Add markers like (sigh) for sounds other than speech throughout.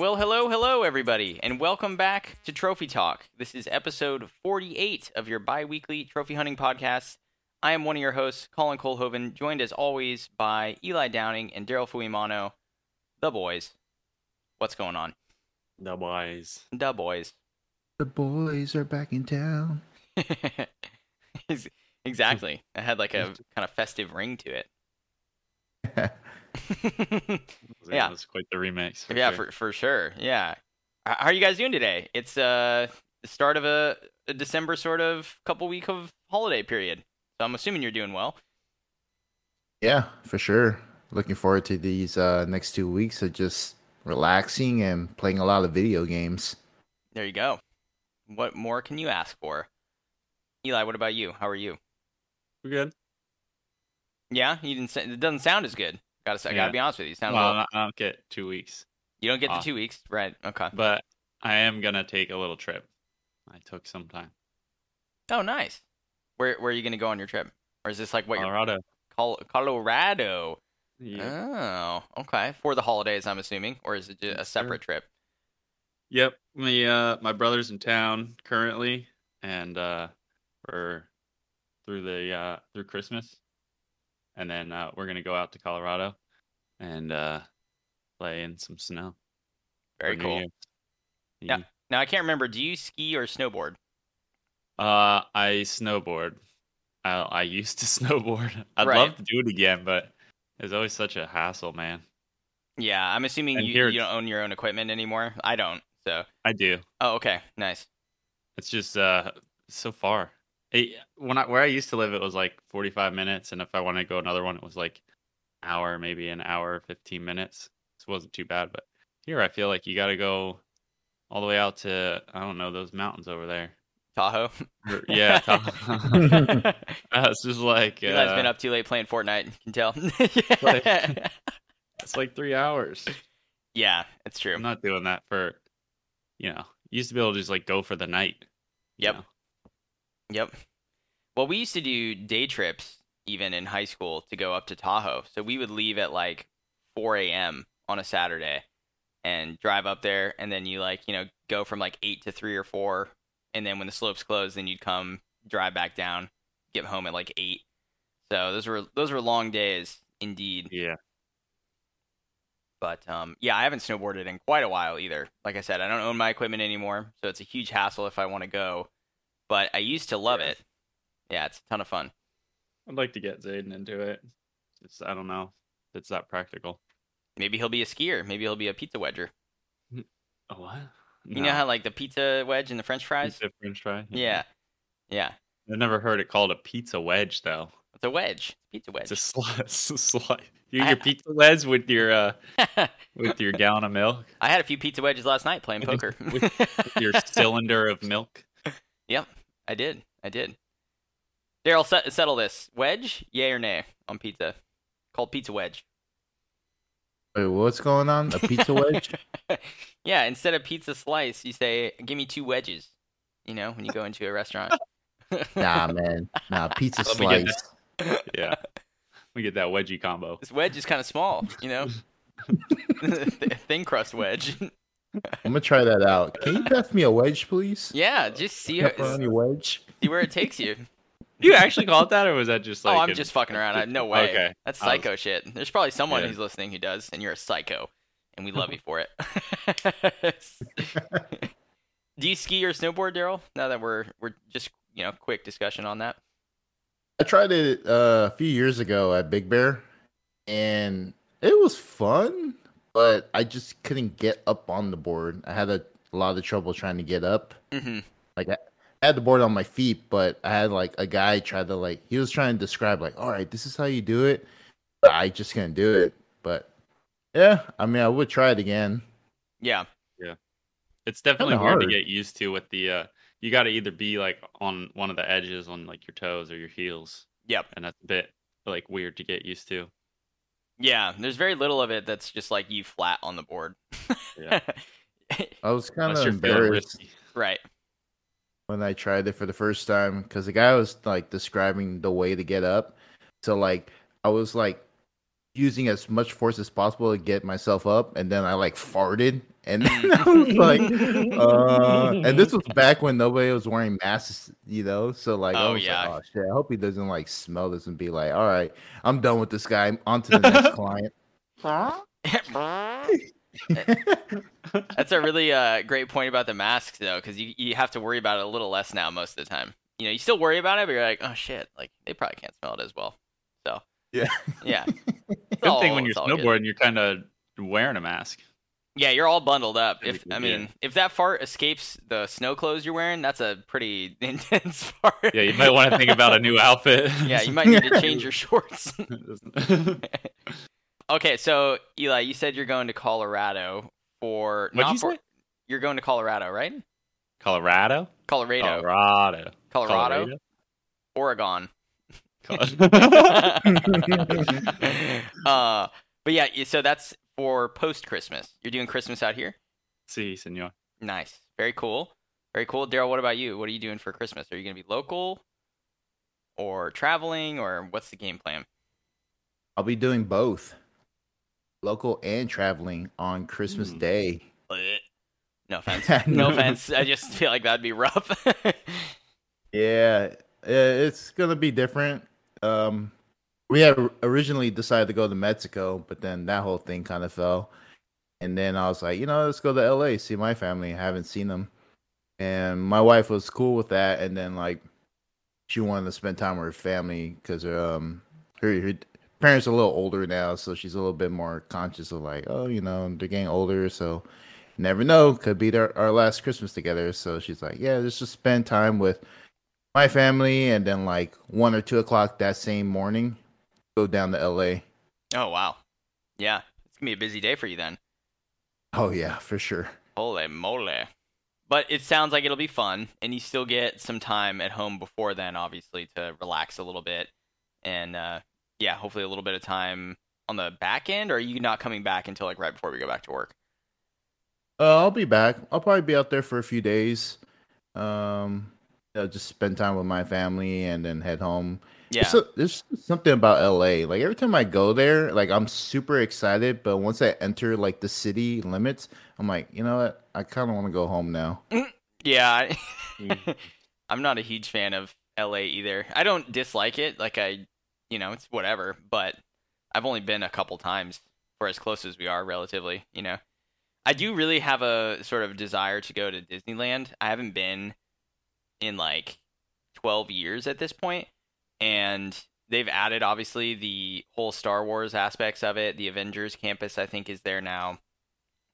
Well, hello, hello, everybody, and welcome back to Trophy Talk. This is episode 48 of your bi weekly trophy hunting podcast. I am one of your hosts, Colin Colhoven, joined as always by Eli Downing and Daryl Fuimano, the boys. What's going on? The boys. The boys. The boys are back in town. (laughs) Exactly. (laughs) It had like a kind of festive ring to it. (laughs) (laughs) Yeah. That's quite the remix. for yeah, sure. for for sure. Yeah. How are you guys doing today? It's uh the start of a, a December sort of couple week of holiday period. So I'm assuming you're doing well. yeah, for sure. Looking forward to these uh, next two weeks of just relaxing and playing a lot of video games. There you go. What more can you ask for? Eli, what about you? How are you? We're good. Yeah, you didn't. Say, it doesn't sound as good. Gotta say, I gotta Yeah. be honest with you. Well, little, I don't get two weeks, you don't get the two weeks, right? Okay. but I am gonna take a little trip. I took some time. Oh, nice. Where where are you gonna go on your trip? Or is this like what you're Colorado. Col- Colorado? Yeah. Oh, okay. For the holidays, I'm assuming, or is it a separate sir. trip? Yep. My uh my brother's in town currently, and uh we're through the uh through Christmas, and then uh we're gonna go out to Colorado, and uh play in some snow. Very cool. Yeah. Now I can't remember. Do you ski or snowboard? Uh, I snowboard. I I used to (laughs) snowboard. I'd Right. love to do it again, but it's always such a hassle, man. Yeah, I'm assuming And you, you don't own your own equipment anymore. I don't. So, I do. oh, okay, nice. It's just uh so far. It, when I where I used to live, it was like 45 minutes, and if I wanted to go another one, it was like an hour, maybe an hour, 15 minutes. This wasn't too bad, but here I feel like you got to go all the way out to I don't know those mountains over there. Tahoe. Or- Yeah, Eli's Uh, it's just like uh, been up too late playing Fortnite. You can tell. Like- (laughs) it's like three hours. yeah, it's true. I'm not doing that for, you know, used to be able to just like go for the night. you Yep. know? Yep. Well, we used to do day trips even in high school to go up to Tahoe. So we would leave at like 4 a.m. on a Saturday and drive up there. And then you like, you know, go from like 8 to 3 or 4. And then when the slopes closed, then you'd come drive back down, get home at like 8. So those were those were long days indeed. Yeah. But um, yeah, I haven't snowboarded in quite a while either. Like I said, I don't own my equipment anymore, so it's a huge hassle if I want to go. But I used to love Yeah. it. Yeah, it's a ton of fun. I'd like to get Zayden into it. It's I don't know if it's that practical. Maybe he'll be a skier. Maybe he'll be a pizza wedger. Oh, what? You know how like the pizza wedge and the French fries? pizza French fry? Yeah, yeah. I've never heard it called a pizza wedge though. It's a wedge. Pizza It's a wedge. slice. (laughs) It's a slice. You (laughs) your pizza wedge with your uh (laughs) with your gallon of milk, I had a few pizza wedges last night playing poker. with your cylinder of milk. yep, I did. I did. Daryl, set, settle this. Wedge, yay or nay on pizza? Called pizza wedge. Wait, what's going on? A pizza wedge? (laughs) yeah, instead of pizza slice, you say, "Give me two wedges." You know, when you go into a restaurant. (laughs) nah, man. Nah, pizza (laughs) Let slice. Yeah, we get that wedgie combo. This wedge is kind of small, you know. Thin crust wedge. I'm gonna try that out. Can you pass me a wedge, please? yeah, just see, how, Pepperoni wedge. see where it takes you. Do (laughs) you actually call it that, or was that just like? oh, I'm an- just fucking around. I, no way. Okay. That's I was- psycho shit. There's probably someone Yeah. who's listening who does, and you're a psycho, and we love you for it. (laughs) Do you ski or snowboard, Daryl? Now that we're we're just you know quick discussion on that. I tried it uh, a few years ago at Big Bear, and it was fun, but I just couldn't get up on the board. I had a, a lot of trouble trying to get up. hmm Like I, I had the board on my feet, but I had like a guy try to like he was trying to describe like, all right, this is how you do it. I just couldn't do it. But yeah, I mean, I would try it again. Yeah, yeah. It's definitely Kinda weird to get used to with the. uh You got to either be like on one of the edges on like your toes or your heels, yep, and that's a bit like weird to get used to. Yeah. There's very little of it that's just like you flat on the board. Yeah. (laughs) I was kind of embarrassed right. when I tried it for the first time because the guy was like describing the way to get up. So like I was like using as much force as possible to get myself up, and then I like farted, and then (laughs) (laughs) I was like, uh, and this was (laughs) back when nobody was wearing masks, you know. So like, I Oh, was yeah. like, oh shit, I hope he doesn't like smell this and be like, all right, I'm done with this guy. On to the next client. That's a really uh, great point about the masks, though, because you, you have to worry about it a little less now most of the time. You know, you still worry about it, but you're like, oh shit, like they probably can't smell it as well. So Yeah. (laughs) yeah. (laughs) It's Good thing when you're it's all good. snowboarding, you're kind of wearing a mask. Yeah, you're all bundled up. If good, I yeah. mean, if that fart escapes the snow clothes you're wearing, that's a pretty (laughs) intense fart. Yeah, you might want to think about a new outfit. yeah, you might need to change your shorts. okay, so Eli, you said you're going to Colorado for What'd you for, say? You're going to Colorado, right? Colorado? Colorado, Colorado. Colorado, Oregon. Colorado? (laughs) (laughs) uh, but yeah, so that's for post Christmas. You're doing Christmas out here. si, senor. Nice, very cool, very cool. Daryl, what about you? What are you doing for Christmas? Are you gonna be local, or traveling, or what's the game plan? I'll be doing both, local and traveling on Christmas Hmm. Day. No (laughs) offense. no offense. I just feel like that'd be rough. Yeah, it's gonna be different. Um, we had originally decided to go to Mexico, but then that whole thing kind of fell. And then I was like, you know, let's go to LA, see my family. I haven't seen them, and my wife was cool with that. And then like, she wanted to spend time with her family because her um, her, her parents are a little older now, so she's a little bit more conscious of like, oh, you know, they're getting older, so never know, could be their, our last Christmas together. So she's like, yeah, let's just spend time with my family, and then like one or two o'clock that same morning, go down to LA. oh wow, yeah, it's gonna be a busy day for you then. Oh yeah, for sure. Holy moly! But it sounds like it'll be fun, and you still get some time at home before then, obviously, to relax a little bit, and uh, yeah, hopefully a little bit of time on the back end. Or are you not coming back until like right before we go back to work? Uh, I'll be back. I'll probably be out there for a few days. Um, you know, just spend time with my family and then head home. Yeah, There's, a- there's something about LA. Like every time I go there, like I'm super excited, but once I enter like the city limits, I'm like, you know what? I kind of want to go home now. (laughs) yeah. I- Mm. (laughs) I'm not a huge fan of LA either. I don't dislike it. Like I, you know, it's whatever. But I've only been a couple times for as close as we are, relatively. You know, I do really have a sort of desire to go to Disneyland. I haven't been in like 12 years at this point, and they've added obviously the whole Star Wars aspects of it. The Avengers campus, I think, is there now.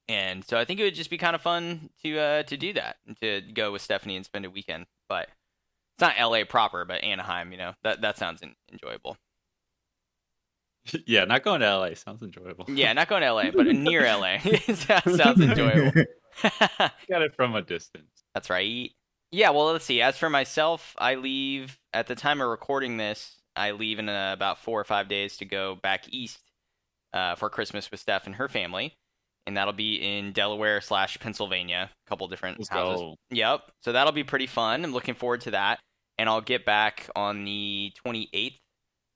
And so I think it would just be kind of fun to uh, to do that, to go with Stephanie and spend a weekend. But it's not LA proper, but Anaheim, you know, that that sounds en- enjoyable. (laughs) yeah, not going to LA sounds enjoyable. Yeah, not going to LA, but (laughs) near LA. (laughs) sounds enjoyable. Got it from a distance. That's right. Yeah, well, let's see. As for myself, I leave at the time of recording this. I leave in uh, about four or five days to go back east uh, for Christmas with Steph and her family, and that'll be in Delaware slash Pennsylvania. A couple different Let's houses. go. Yep. So that'll be pretty fun. I'm looking forward to that. And I'll get back on the 28th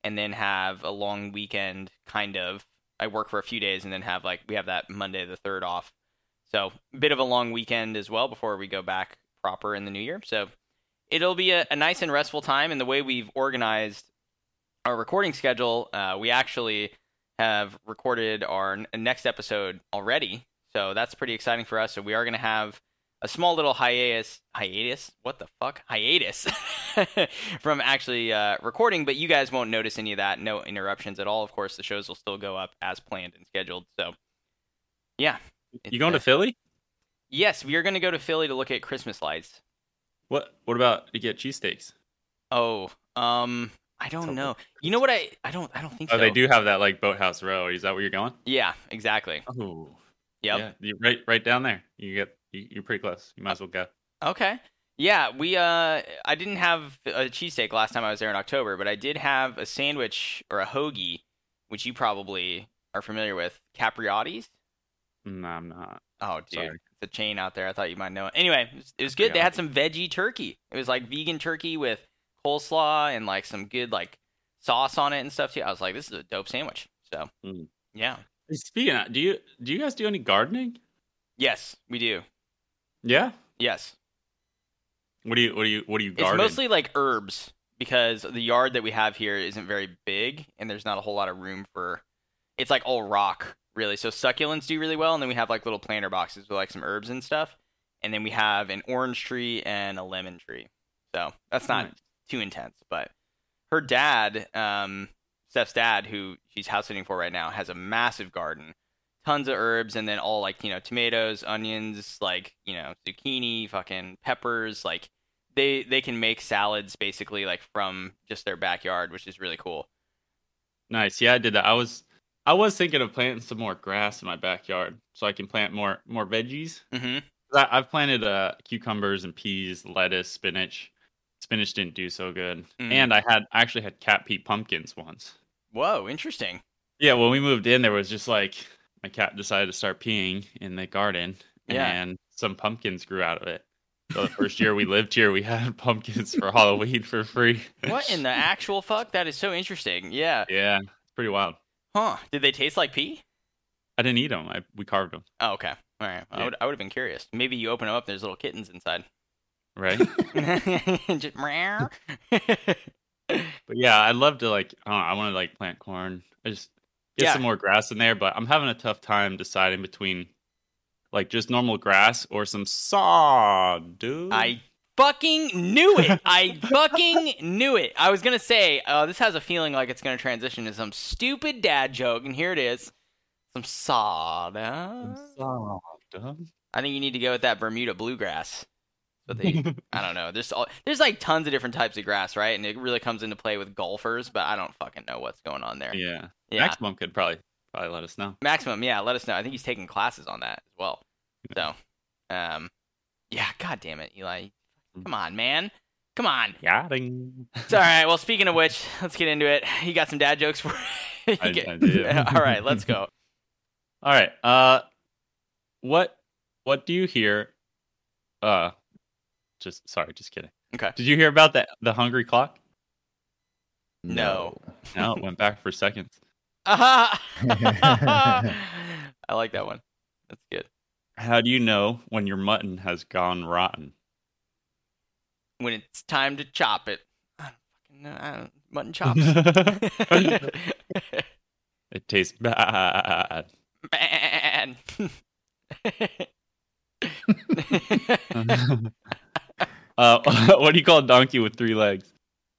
and then have a long weekend, kind of. I work for a few days and then have like, we have that Monday the 3rd off. So, a bit of a long weekend as well before we go back proper in the new year. So, it'll be a, a nice and restful time. And the way we've organized our recording schedule, uh, we actually have recorded our n- next episode already. So, that's pretty exciting for us. So, we are going to have a small little hiatus hiatus what the fuck hiatus (laughs) from actually uh, recording but you guys won't notice any of that no interruptions at all of course the shows will still go up as planned and scheduled so yeah You going to uh, Philly? Yes we are going to go to philly to look at christmas lights What What about to get cheesesteaks? oh um i don't know you know what i i don't i don't think Oh, so they do have that like Boathouse Row. Is that where you're going? yeah exactly Oh, yep yeah. You right right down there. You get you, you're pretty close. You might as well go. Okay. Yeah, we uh I didn't have a cheesesteak last time I was there in October, but I did have a sandwich or a hoagie, which you probably are familiar with, Capriotti's. No, I'm not. Oh, dude, Sorry. A chain out there. I thought you might know it. Anyway, it was, it was good. They had some veggie turkey. It was like vegan turkey with coleslaw and like some good like sauce on it and stuff too. I was like, this is a dope sandwich. So Mm. yeah, Speaking of, do you do you guys do any gardening? yes, we do. Yeah. Yes, What do you what do you what do you it's mostly like herbs because the yard that we have here isn't very big, and there's not a whole lot of room for. It's like all rock, really. So succulents do really well, and then we have like little planter boxes with like some herbs and stuff, and then we have an orange tree and a lemon tree. So that's not too intense. But her dad, um, Steph's dad, who she's house sitting for right now, has a massive garden, tons of herbs, and then all like you know tomatoes, onions, like you know zucchini, fucking peppers. Like they they can make salads basically like from just their backyard, which is really cool. Nice. Yeah, I did that. I was I was thinking of planting some more grass in my backyard so I can plant more more veggies. hmm I, I've planted uh, cucumbers and peas, lettuce, spinach. Spinach didn't do so good, Mm. and I had I actually had cat pea pumpkins once. Whoa, interesting. Yeah, when we moved in, there was just like my cat decided to start peeing in the garden, Yeah. and some pumpkins grew out of it. So the first year we lived here, we had (laughs) pumpkins for Halloween for free. What in the actual fuck? That is so interesting. Yeah. Yeah, it's pretty wild. Huh? Did they taste like pea? I didn't eat them. I we carved them, Oh, okay. All right. I would I would have been curious. Maybe you open them up. There's little kittens inside. right? (laughs) Just. (laughs) But yeah, I'd love to like I, know, I want to like plant corn. I just get Yeah. some more grass in there, but I'm having a tough time deciding between like just normal grass or some sod, dude. I fucking knew it. (laughs) I fucking knew it. I was gonna say uh, this has a feeling like it's gonna transition to some stupid dad joke, and here it is. Some sod. I think you need to go with that Bermuda bluegrass. But they, (laughs) I don't know. There's all, there's like tons of different types of grass, right? And it really comes into play with golfers, but I don't fucking know what's going on there. yeah. Yeah. Maximum could probably probably let us know. Maximum, yeah, let us know. I think he's taking classes on that as well. So, um, yeah, god damn it, Eli. Come on, man. Come on. Yeah. ding. It's all right. Well, speaking of which, let's get into it. You got some dad jokes for (laughs) you I- get- I do. (laughs) all right, let's go. (laughs) All right. Uh what what do you hear uh just sorry, just kidding. Okay. Did you hear about the the hungry clock? No. No, it went back for seconds. I like that one. That's good. How do you know when your mutton has gone rotten? When it's time to chop it. I don't fucking know. I don't, mutton (laughs) chops. (laughs) It tastes bad. Man. (laughs) uh, what do you call a donkey with three legs?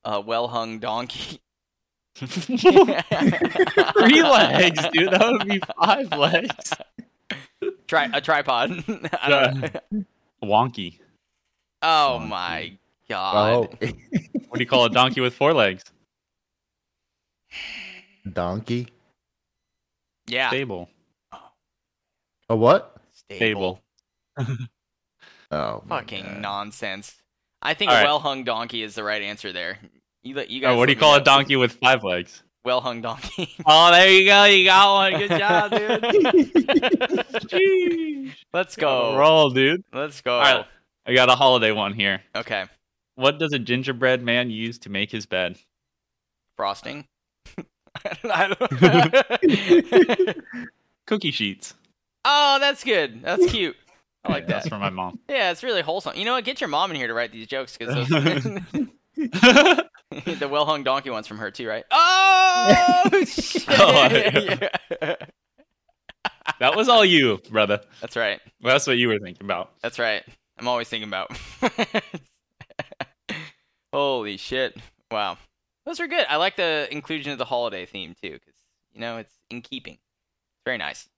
a well hung donkey. three legs, dude. That would be five legs. Tri- a tripod. I don't know. Wonky. Oh Donkey. my god. Oh, What do you call a donkey with four legs? donkey. Yeah. Stable. A what? Stable. Stable. (laughs) Oh, Fucking God. nonsense. I think right. well hung donkey is the right answer there. You, let- you oh, guys Oh, what do you call a donkey with five legs? Well hung donkey. (laughs) Oh, there you go. You got one. Good job, dude. (laughs) Let's go. Roll, dude. Let's go. All right. I got a holiday one here. Okay. What does a gingerbread man use to make his bed? Frosting. (laughs) I don't- (laughs) (laughs) Cookie sheets. oh, that's good. That's cute. I like That's that. from my mom. Yeah, it's really wholesome. You know what? Get your mom in here to write these jokes because the well hung donkey one's from her too, right? Oh, shit. Oh, Yeah. that was all you, brother. That's right. Well, that's what you were thinking about. That's right. I'm always thinking about. Holy shit! Wow, those are good. I like the inclusion of the holiday theme too, because you know it's in keeping. It's very nice.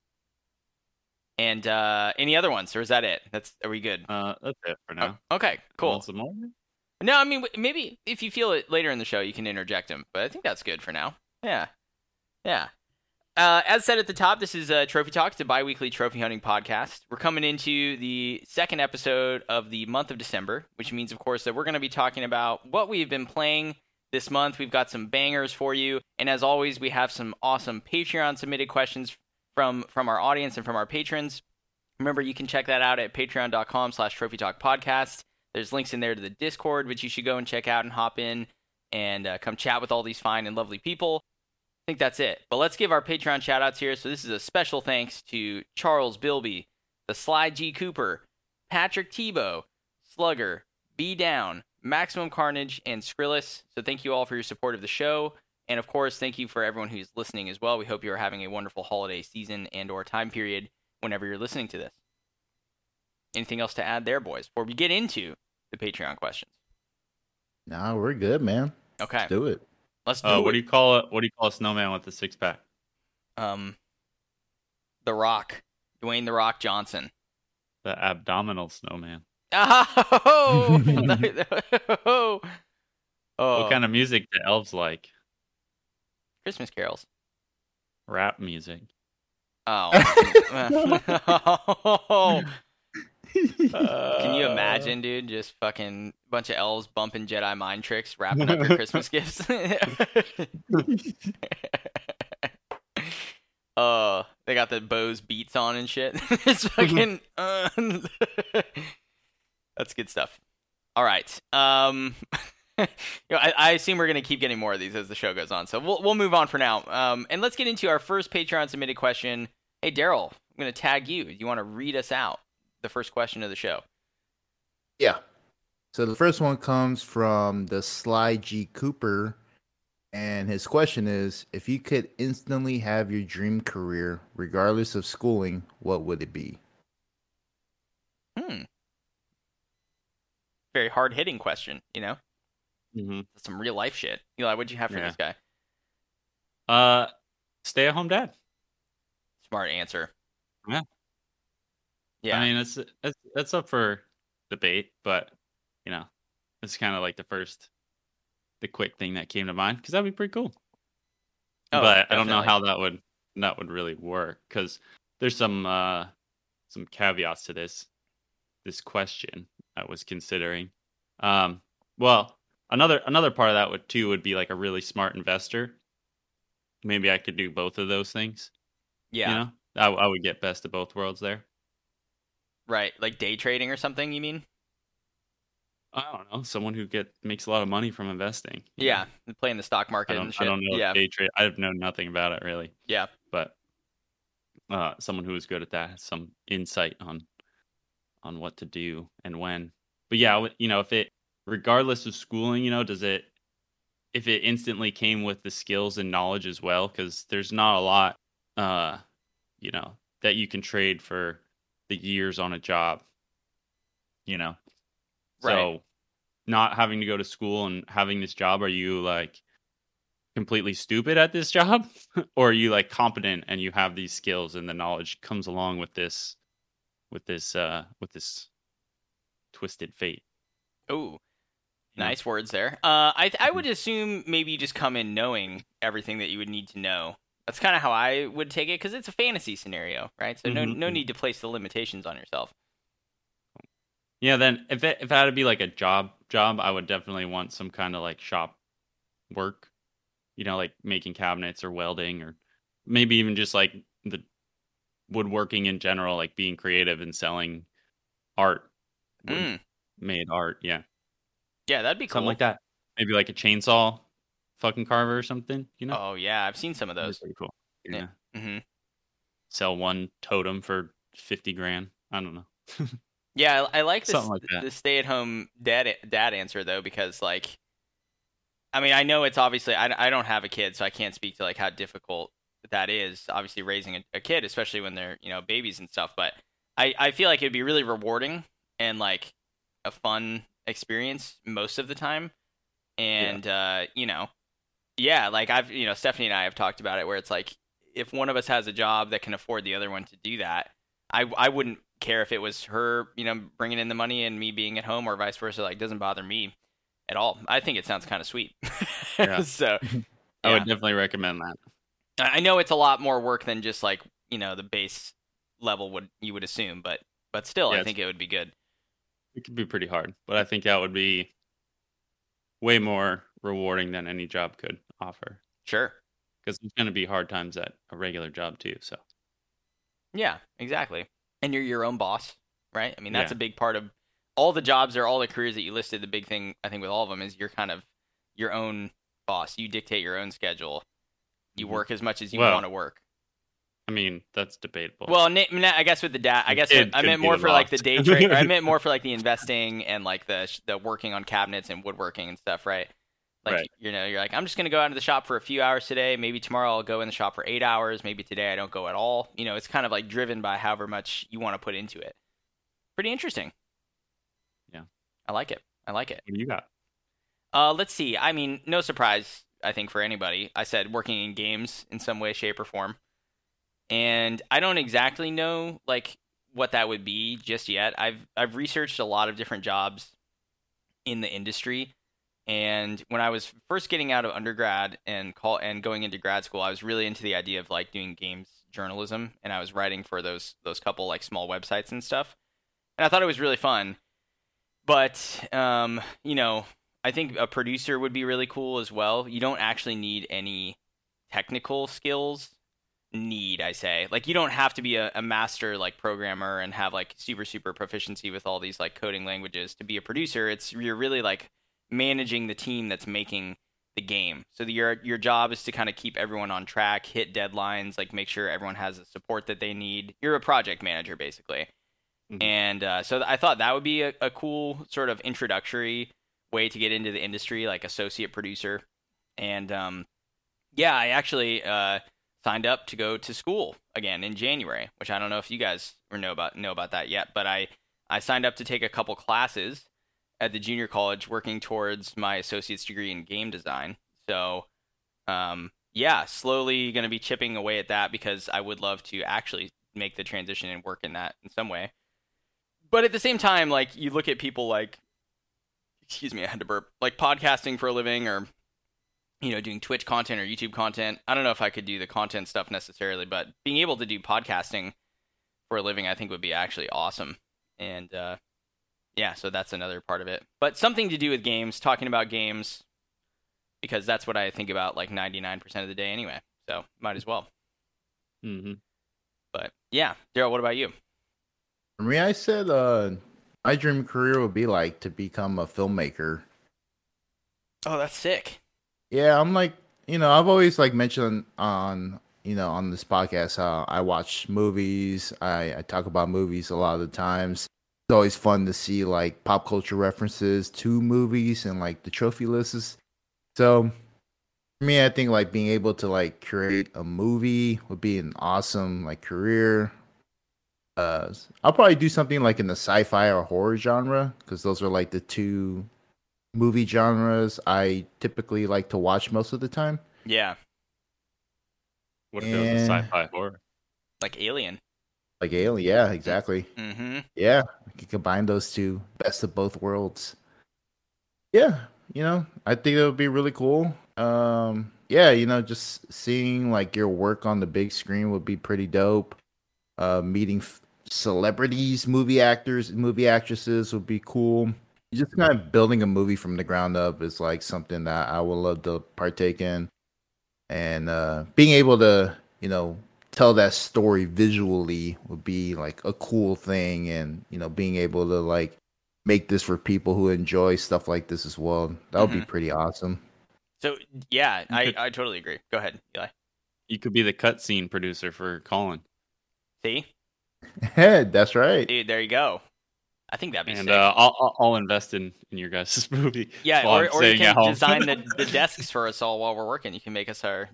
And uh any other ones, or is that it? That's are we good? Uh, that's it for now. Oh, okay, cool. Some more? No, I mean maybe if you feel it later in the show, you can interject them. But I think that's good for now. Yeah, yeah. Uh, as said at the top, this is uh, Trophy Talk. It's a bi-weekly trophy hunting podcast. We're coming into the second episode of the month of December, which means, of course, that we're going to be talking about what we've been playing this month. We've got some bangers for you, and as always, we have some awesome Patreon submitted questions from from our audience and from our patrons. Remember, you can check that out at patreon.com slash trophy talk podcast. There's links in there to the Discord, which you should go and check out and hop in and uh, come chat with all these fine and lovely people. Think that's it. But let's give our Patreon shout outs here. So this is a special thanks to Charles Bilby, the Sly G Cooper, Patrick Tebow, Slugger, B Down, Maximum Carnage, and Skrillis. So thank you all for your support of the show. And of course, thank you for everyone who's listening as well. We hope you are having a wonderful holiday season and or time period whenever you're listening to this. Anything else to add there, boys, before we get into the Patreon questions? Nah, we're good, man. Okay, Let's do it. Let's do Uh, it. what do you call it? What do you call a snowman with a six pack? um, The Rock, Dwayne The Rock Johnson. The abdominal snowman. (laughs) Oh, (laughs) oh. What kind of music do elves like? Christmas carols? Rap music. Oh. (laughs) Can you imagine, dude? Just fucking bunch of elves bumping Jedi mind tricks, wrapping up your (laughs) Christmas gifts. Oh, (laughs) they got the Bose beats on and shit. (laughs) it's fucking. Uh, that's good stuff. All right. Um, you know, I, I assume we're gonna keep getting more of these as the show goes on, so we'll we'll move on for now. Um, and let's get into our first Patreon submitted question. Hey, Daryl, I'm gonna tag you. Do you want to read us out the first question of the show? Yeah. So the first one comes from the Sly G Cooper, and his question is: If you could instantly have your dream career, regardless of schooling, what would it be? Hmm. Very hard hitting question. You know, Mm-hmm. Some real life shit. Eli, what'd you have for Yeah. this guy? Uh, stay at home dad. Smart answer. Yeah. Yeah. I mean, it's it's it's up for debate, but you know, it's kind of like the first, the quick thing that came to mind because that'd be pretty cool. Oh, but I don't know how that would that would really work because there's some uh some caveats to this this question I was considering. Um, well, another another part of that would too would be like a really smart investor. Maybe I could do both of those things. yeah. You know, I, I would get best of both worlds there. Right. Like day trading or something, you mean? I don't know, someone who get makes a lot of money from investing. Yeah. know? Playing the stock market and don't, shit. I don't know. Yeah. day trade. I've know nothing about it really, Yeah. but uh, someone who is good at that has some insight on on what to do and when. But yeah, you know, if it regardless of schooling, you know, does it if it instantly came with the skills and knowledge as well? Because there's not a lot, uh, you know, that you can trade for the years on a job. You know, Right. so not having to go to school and having this job, are you like completely stupid at this (laughs) job, or are you like competent and you have these skills and the knowledge comes along with this, with this, uh, with this twisted fate? Yeah. Nice words there. Uh, I I would assume maybe you just come in knowing everything that you would need to know. That's kind of how I would take it because it's a fantasy scenario, right? So no Mhm, no mhm. need to place the limitations on yourself. Yeah, then if it if it had to be like a job job, I would definitely want some kind of like shop work. You know, like making cabinets or welding or maybe even just like the woodworking in general, like being creative and selling art. Mm. Made art, yeah. Yeah, that'd be cool. Something like that. Maybe like a chainsaw fucking carver or something, you know? Oh yeah, I've seen some of those. pretty cool. Yeah. Yeah. hmm Sell one totem for 50 grand. I don't know. (laughs) Yeah, I, I like this like the stay at home dad dad answer though because like, I mean I know it's obviously I, I don't have a kid so I can't speak to like how difficult that is obviously raising a, a kid especially when they're you know babies and stuff but I I feel like it'd be really rewarding and like a fun experience most of the time and uh you know yeah like I've you know Stephanie and I have talked about it where it's like if one of us has a job that can afford the other one to do that I I wouldn't care if it was her, you know, bringing in the money and me being at home or vice versa. Like, doesn't bother me at all. I think it sounds kind of sweet. Yeah. (laughs) so I would definitely recommend that. I I know it's a lot more work than just like you know the base level would you would assume, but but still, Yeah, I think it would be good. It could be pretty hard, but I think that would be way more rewarding than any job could offer. Sure. Because it's going to be hard times at a regular job too. So Yeah, exactly. And you're your own boss, right? I mean, that's Yeah. a big part of all the jobs or all the careers that you listed. The big thing I think with all of them is you're kind of your own boss. You dictate your own schedule. You Mhm. work as much as you Well, want to work. I mean, that's debatable. Well, I guess with the dad, I guess kid I meant more for like the day trade. I (laughs) meant more for like the investing and like the sh- the working on cabinets and woodworking and stuff, right? Like Right. you know, you're like, I'm just gonna go out to the shop for a few hours today. Maybe tomorrow I'll go in the shop for eight hours. Maybe today I don't go at all. You know, it's kind of like driven by however much you want to put into it. Pretty interesting. Yeah. I like it. I like it. what do you got? Uh, let's see. I mean, no surprise, I think, for anybody. I said working in games in some way, shape, or form. And I don't exactly know like what that would be just yet. I've I've researched a lot of different jobs in the industry. And when I was first getting out of undergrad and call and going into grad school, I was really into the idea of like doing games journalism and I was writing for those those couple like small websites and stuff. And I thought it was really fun. But um, you know, I think a producer would be really cool as well. You don't actually need any technical skills. Need I say? Like you don't have to be a, a master like programmer and have like super super proficiency with all these like coding languages to be a producer. It's you're really like managing the team that's making the game. So the, your your job is to kind of keep everyone on track, hit deadlines, like make sure everyone has the support that they need. You're a project manager basically. Mhm. And uh, so I thought that would be a, a cool sort of introductory way to get into the industry, like associate producer. And um, yeah, I actually uh, signed up to go to school again in January, which I don't know if you guys know about know about that yet, but I I signed up to take a couple classes at the junior college working towards my associate's degree in game design. So um, yeah, slowly going to be chipping away at that because I would love to actually make the transition and work in that in some way. But at the same time, like you look at people like, excuse me, I had to burp, like podcasting for a living or, you know, doing Twitch content or YouTube content. I don't know if I could do the content stuff necessarily, but being able to do podcasting for a living, I think would be actually awesome. And uh, yeah, so that's another part of it. But something to do with games, talking about games, because that's what I think about like 99% of the day anyway. So might as well. hmm But yeah, Daryl, what about you? For me, I said uh, my dream career would be like to become a filmmaker. Oh, that's sick. Yeah, I'm like, you know, I've always like mentioned on, you know, on this podcast how I watch movies. I, I talk about movies a lot of the times. Always fun to see like pop culture references to movies and like the trophy lists. So for me, I think like being able to like create a movie would be an awesome like career. Uh, I'll probably do something like in the sci-fi or horror genre because those are like the two movie genres I typically like to watch most of the time. Yeah, What if it was a sci-fi horror? like Alien. Like Alien, yeah, exactly. Mm-hmm. Yeah, can combine those two, best of both worlds. Yeah, you know, I think it would be really cool. Um, yeah, you know, just seeing like your work on the big screen would be pretty dope. Uh, meeting f- celebrities, movie actors, movie actresses would be cool. Just kind of building a movie from the ground up is like something that I would love to partake in, and uh, being able to, you know, tell that story visually would be like a cool thing and you know being able to like make this for people who enjoy stuff like this as well that would be Mhm. pretty awesome So yeah, I, could- I totally agree. Go ahead, Eli. You could be the cutscene producer for Colin, See, head. that's right dude, there you go. I think that'd be and sick. uh, I'll, I'll I'll invest in in your guys' (laughs) movie. yeah, or, or you can design the, (laughs) the desks for us all while we're working. You can make us our.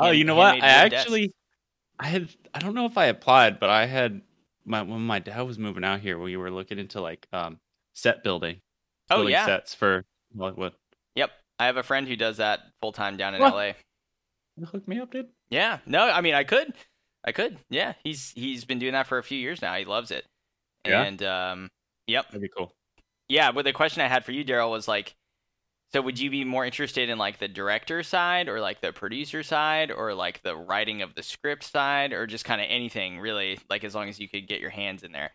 Oh, you know what? I actually, wood desks. I had, I don't know if I applied, but I had my when my dad was moving out here, we were looking into like um set building, Oh building yeah. sets for what what Yep. I have a friend who does that full time down in What? LA. hook me up, dude. Yeah. No, I mean I could. I could. Yeah. He's he's been doing that for a few years now. He loves it. Yeah? And um yep. That'd be cool. Yeah, but the question I had for you, Daryl, was like so would you be more interested in like the director side or like the producer side or like the writing of the script side or just kind of anything really like as long as you could get your hands in there?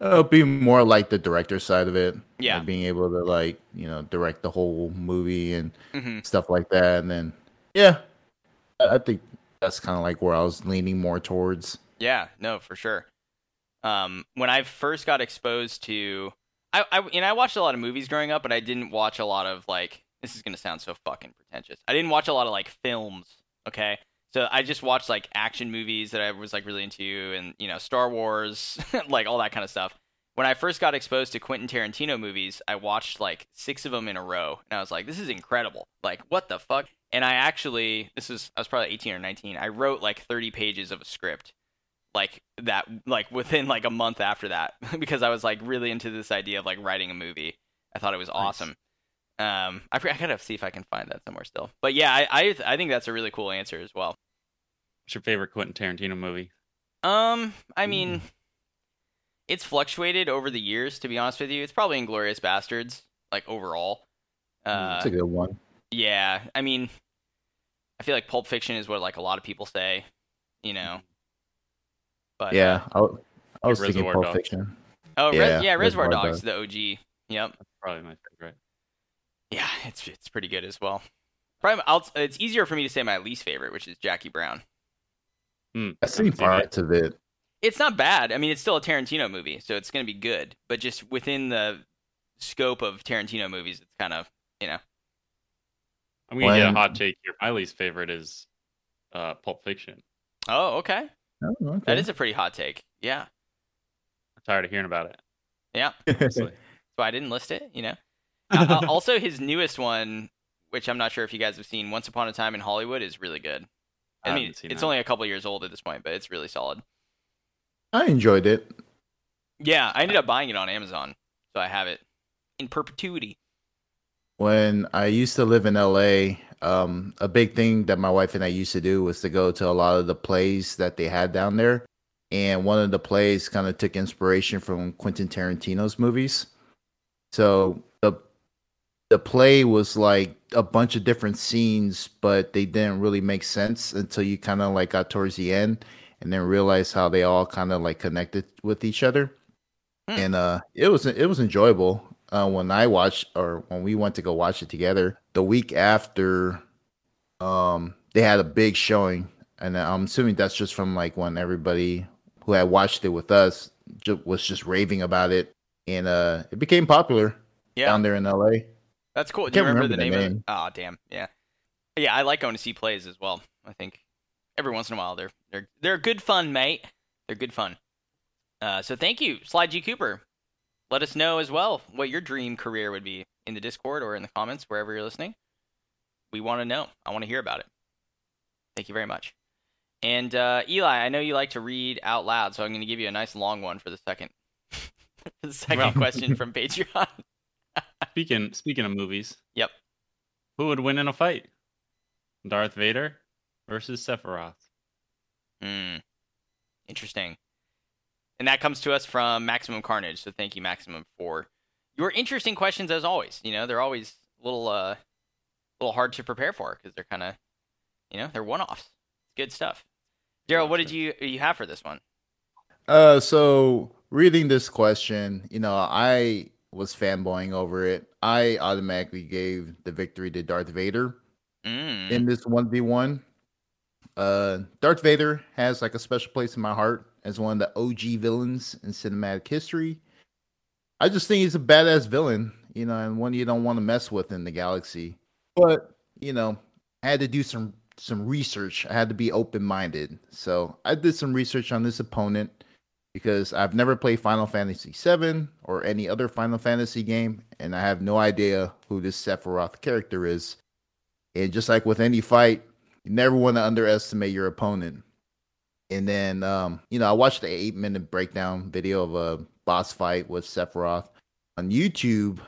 It'll be more like the director side of it. Yeah. like being able to like you know direct the whole movie and hmm stuff like that. And then yeah i I think that's kind of like where i was leaning more towards. Yeah, no, for sure. Um, when I first got exposed to, I, I, know, I watched a lot of movies growing up, but I didn't watch a lot of like this is gonna sound so fucking pretentious. I didn't watch a lot of like films, okay? So I just watched like action movies that I was like really into, and you know Star Wars, (laughs) like all that kind of stuff. When I first got exposed to Quentin Tarantino movies, I watched like six of them in a row, and I was like, "This is incredible! Like, what the fuck?" And I actually, this was I was probably 18 or 19. I wrote like 30 pages of a script, like that, like within like a month after that, (laughs) because I was like really into this idea of like writing a movie. I thought it was awesome. Um, I, I gotta see if I can find that somewhere still. But yeah, I, I I think that's a really cool answer as well. What's your favorite Quentin Tarantino movie? Um, I mean, it's fluctuated over the years. To be honest with you, it's probably Inglourious Basterds. Like overall, uh, That's a good one. yeah. I mean, I feel like Pulp Fiction is what like a lot of people say, you know. But yeah, I was Like thinking Reservoir Pulp Dogs. Fiction. oh Yeah, yeah, yeah, Reservoir Reservoir Dogs, the OG. Yep. That's probably my favorite. Yeah, it's it's pretty good as well. Probably, I'll, it's easier for me to say my least favorite, which is Jackie Brown. Hmm, I've seen haven't seen it. parts of it. It's not bad. I mean, it's still a Tarantino movie, so it's going to be good. But just within the scope of Tarantino movies, it's kind of you know. I'm gonna get a hot take here. My least favorite is uh, Pulp Fiction. Oh, okay. Oh, okay. That is a pretty hot take. Yeah, I'm tired of hearing about it. yeah. (laughs) so I didn't list it. You know. (laughs) Uh, uh, also, his newest one, which I'm not sure if you guys have seen, "Once Upon a Time in Hollywood," is really good. I, I mean, it's that. only a couple years old at this point, but it's really solid. I enjoyed it. Yeah, I ended up buying it on Amazon, so I have it in perpetuity. When I used to live in LA, um, a big thing that my wife and I used to do was to go to a lot of the plays that they had down there. And one of the plays kind of took inspiration from Quentin Tarantino's movies. So the the play was like a bunch of different scenes, but they didn't really make sense until you kind of like got towards the end and then realized how they all kind of like connected with each other. Hmm. And uh it was it was enjoyable. Uh when I watched or when we went to go watch it together, the week after um they had a big showing and I'm assuming that's just from like when everybody who had watched it with us ju- was just raving about it and uh it became popular Yeah, down there in LA. that's cool. Do you can't remember, the remember name, the of it? Oh, damn. Yeah, yeah. I like going to see plays as well. I think every once in a while they're they're they're good fun, mate. They're good fun. Uh, so thank you, Sly G Cooper. Let us know as well what your dream career would be in the Discord or in the comments wherever you're listening. We want to know. I want to hear about it. Thank you very much. And uh, Eli, I know you like to read out loud, so I'm going to give you a nice long one for the second (laughs) the second Well- question from (laughs) Patreon. Speaking speaking of movies, Yep. who would win in a fight? Darth Vader versus Sephiroth. Hmm. Interesting. And that comes to us from Maximum Carnage. So thank you, Maximum, for your interesting questions as always. You know, they're always a little uh a little hard to prepare for because they're kind of you know, they're one offs. Good stuff. Daryl, what did you you have for this one? Uh, so reading this question, you know, I was fanboying over it. I automatically gave the victory to Darth Vader Mm. in this one v one. Uh, Darth Vader has like a special place in my heart as one of the OG villains in cinematic history. I just think he's a badass villain, you know, and one you don't want to mess with in the galaxy. But you know, I had to do some some research. I had to be open minded, so I did some research on this opponent because I've never played Final Fantasy VII or any other Final Fantasy game, and I have no idea who this Sephiroth character is. And just like with any fight, you never want to underestimate your opponent. And then, um, you know, I watched the eight minute breakdown video of a boss fight with Sephiroth on YouTube.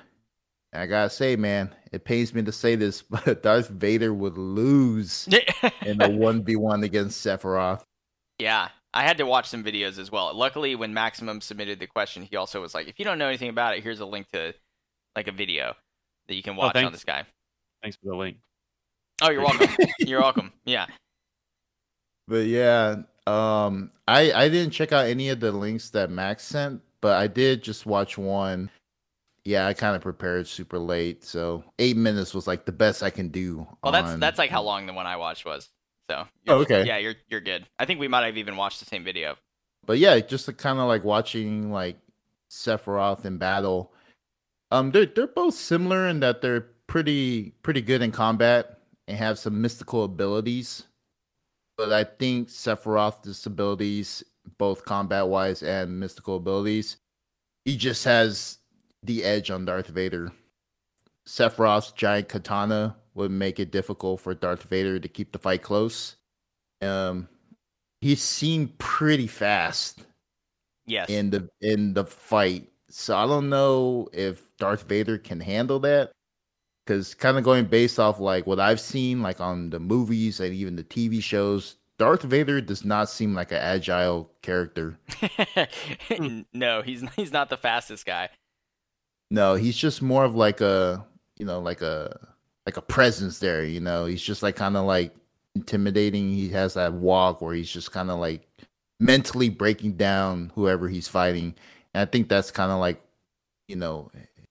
And I gotta say, man, it pains me to say this, (laughs) but Darth Vader would lose (laughs) in a 1v1 against Sephiroth. yeah, I had to watch some videos as well. Luckily, when Maximum submitted the question, he also was like, "If you don't know anything about it, here's a link to like a video that you can watch on thanks. this guy." Thanks for the link. Oh, you're welcome. (laughs) you're welcome. Yeah. But yeah, um, I I didn't check out any of the links that Max sent, but I did just watch one. Yeah, I kind of prepared super late, so eight minutes was like the best I can do. Well, that's on- that's like how long the one I watched was. So. Oh, okay. Yeah, you're you're good. I think we might have even watched the same video. But yeah, just kind of like watching like Sephiroth in battle. Um, they're they're both similar in that they're pretty pretty good in combat and have some mystical abilities. But I think Sephiroth's abilities, both combat wise and mystical abilities, he just has the edge on Darth Vader. Sephiroth's giant katana would make it difficult for Darth Vader to keep the fight close. Um, he seemed pretty fast Yes. in the in the fight. So I don't know if Darth Vader can handle that. Cause kind of going based off like what I've seen, like on the movies and even the TV shows, Darth Vader does not seem like an agile character. (laughs) no, he's he's not the fastest guy. No, he's just more of like a you know, like a like a presence there, you know. He's just like kind of like intimidating. He has that walk where he's just kind of like mentally breaking down whoever he's fighting. And I think that's kind of like, you know,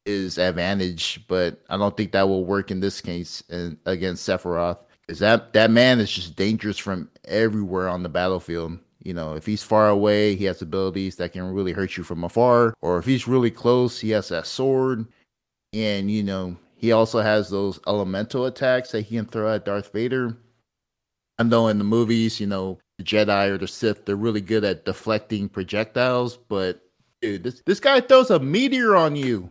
his advantage, but I don't think that will work in this case and against Sephiroth. Because that, that man is just dangerous from everywhere on the battlefield. You know, if he's far away, he has abilities that can really hurt you from afar. Or if he's really close, he has that sword. And, you know, he also has those elemental attacks that he can throw at Darth Vader. I know in the movies, you know, the Jedi or the Sith, they're really good at deflecting projectiles, but dude, this this guy throws a meteor on you.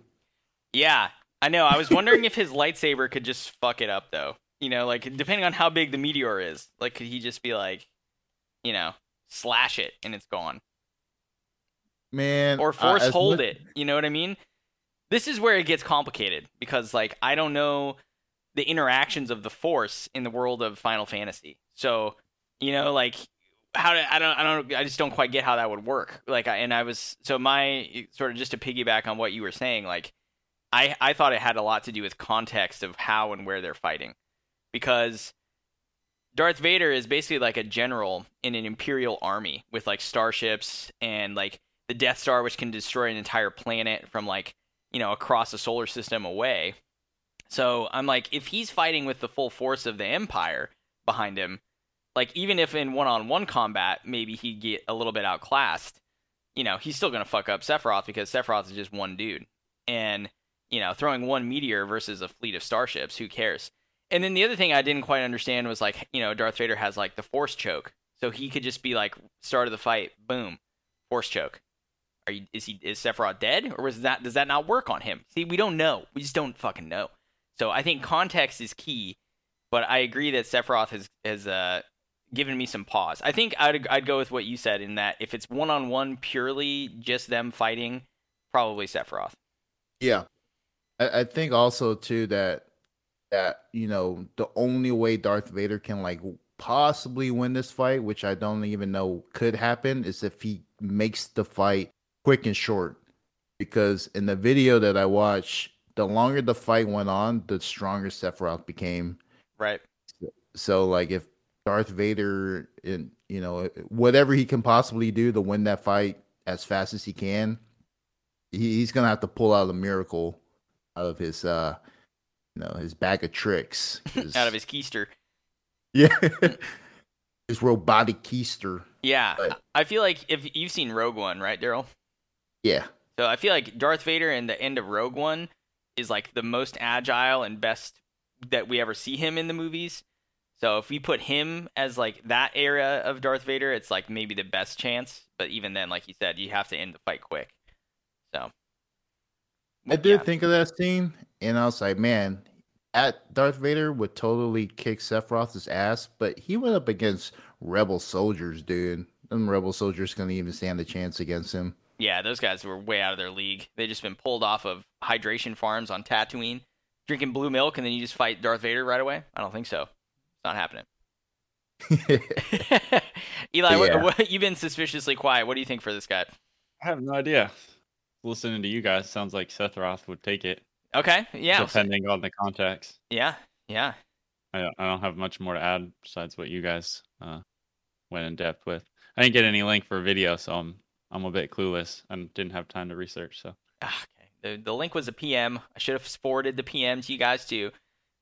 Yeah, I know. I was wondering if his lightsaber could just fuck it up, though. You know, like depending on how big the meteor is, like could he just be like, you know, slash it and it's gone, Man, or uh, force as hold much- it? You know what I mean? This is where it gets complicated because, like, I don't know the interactions of the Force in the world of Final Fantasy. So, you know, like how do I don't I don't I just don't quite get how that would work. Like, I, and I was so my sort of just to piggyback on what you were saying, like. I, I thought it had a lot to do with context of how and where they're fighting. Because Darth Vader is basically like a general in an imperial army with like starships and like the Death Star which can destroy an entire planet from like, you know, across the solar system away. So I'm like if he's fighting with the full force of the empire behind him, like even if in one-on-one combat maybe he get a little bit outclassed, you know, he's still to fuck up Sephiroth because Sephiroth is just one dude. And you know, throwing one meteor versus a fleet of starships, who cares? And then the other thing I didn't quite understand was like, you know, Darth Vader has like the force choke. So he could just be like start of the fight, boom, force choke. Are you is he is Sephiroth dead or was that does that not work on him? See, we don't know. We just don't fucking know. So I think context is key, but I agree that Sephiroth has has uh given me some pause. I think I'd I'd go with what you said in that if it's one on one purely just them fighting, probably Sephiroth. Yeah, I, I think also too that that you know the only way Darth Vader can like possibly win this fight, which I don't even know could happen, is if he makes the fight quick and short. Because in the video that I watched, the longer the fight went on, the stronger Sephiroth became. Right. So like if Darth Vader and you know whatever he can possibly do to win that fight as fast as he can, he, he's gonna have to pull out a miracle out of his uh you know his bag of tricks. (laughs) his- Out of his keister. yeah (laughs) his robotic keister. Yeah, But- I feel like if you've seen Rogue One, right, Daryl? Yeah, So I feel like Darth Vader in the end of Rogue One is like the most agile and best that we ever see him in the movies. So if we put him as like that era of Darth Vader, it's like maybe the best chance. But even then, like you said, you have to end the fight quick. So I did Yeah. think of that scene, and I was like, man, at Darth Vader would totally kick Sephiroth's ass, but he went up against rebel soldiers, dude. Them rebel soldiers couldn't even stand a chance against him. Yeah, those guys were way out of their league. They just been pulled off of hydration farms on Tatooine, drinking blue milk, and then you just fight Darth Vader right away. I don't think so. It's not happening. (laughs) (laughs) Eli, what, what, you've been suspiciously quiet. What do you think for this guy? I have no idea. Listening to you guys sounds like Sephiroth would take it, Okay, yeah, so- depending on the context. yeah, yeah. I don't, I don't have much more to add besides what you guys uh, went in depth with. I didn't get any link for a video, so I'm I'm a bit clueless and didn't have time to research. So Ah, Okay, the the link was a PM. I should have forwarded the PM to you guys too,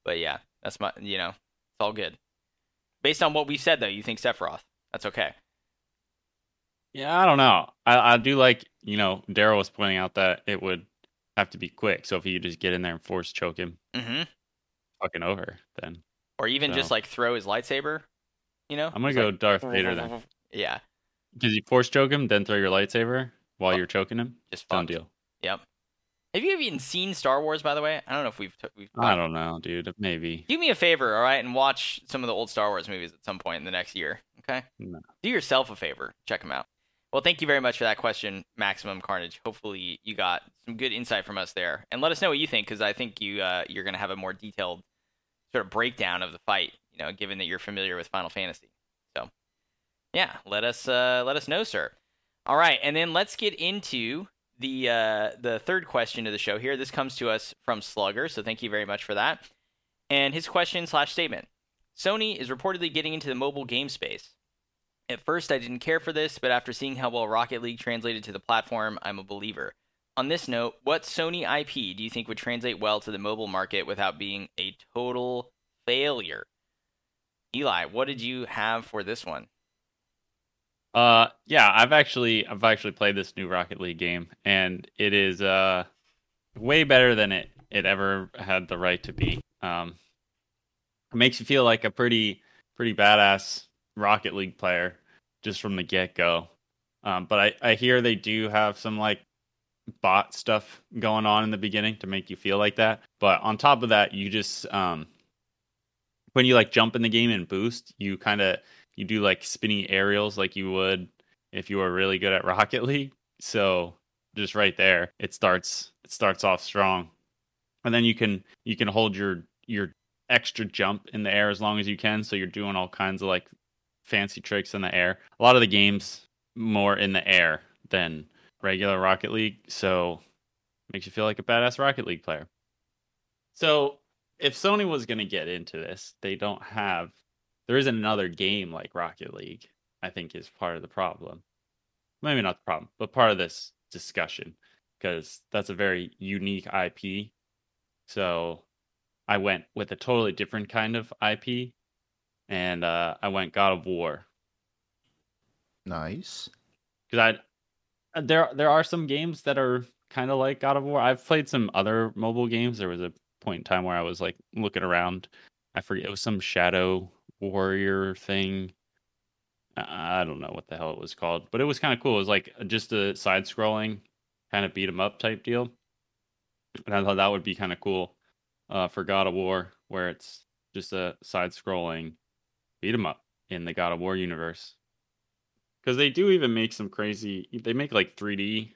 but yeah, that's my you know, it's all good. Based on what we said though, you think Sephiroth? That's okay. Yeah, I don't know. I, I do like you know Daryl was pointing out that it would have to be quick. So if you just get in there and force choke him, Mm-hmm. fucking over then. Or even just like throw his lightsaber. You know? I'm gonna go like- Darth Vader then. (laughs) Yeah, Because you force choke him, then throw your lightsaber while Oh. you're choking him. just fucked. deal. Yep. Have you even seen Star Wars, by the way? I don't know if we've t- we've. I don't know, dude. Maybe. Do me a favor, all right, and watch some of the old Star Wars movies at some point in the next year. Okay. No. Do yourself a favor. Check them out. Well, thank you very much for that question, Maximum Carnage. Hopefully, you got some good insight from us there, and let us know what you think because I think you uh, you're going to have a more detailed sort of breakdown of the fight. You know, given that you're familiar with Final Fantasy. So, yeah, let us uh, let us know, sir. All right, and then let's get into the uh, the third question of the show here. This comes to us from Slugger, so thank you very much for that. And his question slash statement: Sony is reportedly getting into the mobile game space. At first, I didn't care for this, but after seeing how well Rocket League translated to the platform, I'm a believer. On this note, what Sony IP do you think would translate well to the mobile market without being a total failure? Eli, what did you have for this one? Uh, yeah, I've actually I've actually played this new Rocket League game, and it is uh way better than it it ever had the right to be. Um, it makes you feel like a pretty pretty badass Rocket League player just from the get go. Um, but I I hear they do have some like bot stuff going on in the beginning to make you feel like that. But on top of that, you just um when you like jump in the game and boost, you kind of you do like spinny aerials like you would if you were really good at Rocket (laughs) League. So just right there, it starts it starts off strong. And then you can you can hold your your extra jump in the air as long as you can. So you're doing all kinds of like fancy tricks in the air. A lot of the games more in the air than regular Rocket League. So makes you feel like a badass Rocket League player. So if Sony was going to get into this, they don't have there isn't another game like Rocket League, I think is part of the problem. Maybe not the problem, but part of this discussion because that's a very unique IP. So I went with a totally different kind of IP and uh, I went God of War Nice. because I there there are some games that are kind of like God of War. I've played some other mobile games. There was a point in time where I was like looking around. I forget it was some Shadow Warrior thing. I don't know what the hell it was called, but it was kind of cool. It was like just a side-scrolling kind of beat 'em up type deal, and I thought that would be kind of cool uh, for God of War, where it's just a side-scrolling beat 'em up in the God of War universe because they do even make some crazy. They make like 3D.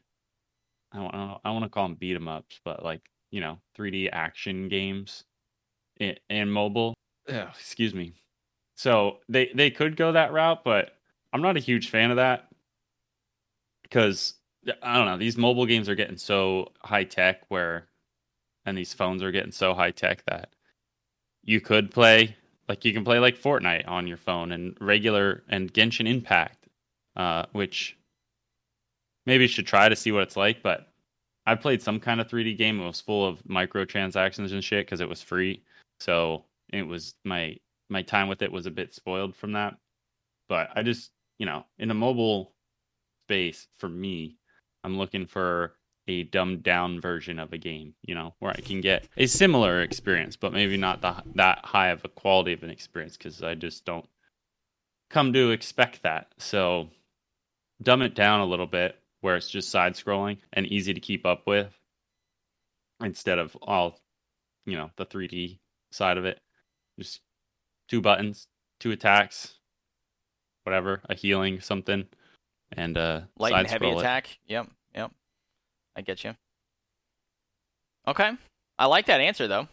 I don't. I want to call them beat 'em ups, but like you know, 3D action games in, in mobile. Ugh, excuse me. So they they could go that route, but I'm not a huge fan of that because I don't know. These mobile games are getting so high tech where, and these phones are getting so high tech that you could play like you can play like Fortnite on your phone and regular and Genshin Impact, uh, which maybe you should try to see what it's like. But I played some kind of 3D game. It was full of microtransactions and shit because it was free. So it was my my time with it was a bit spoiled from that. But I just you know in a mobile space for me, I'm looking for a dumbed down version of a game, you know, where I can get a similar experience, but maybe not the, that high of a quality of an experience because I just don't come to expect that. So dumb it down a little bit where it's just side scrolling and easy to keep up with instead of all, you know, the 3D side of it. Just two buttons, two attacks, whatever, a healing, something, and uh, Light side and heavy it. attack. Yep. I get you. Okay, I like that answer though.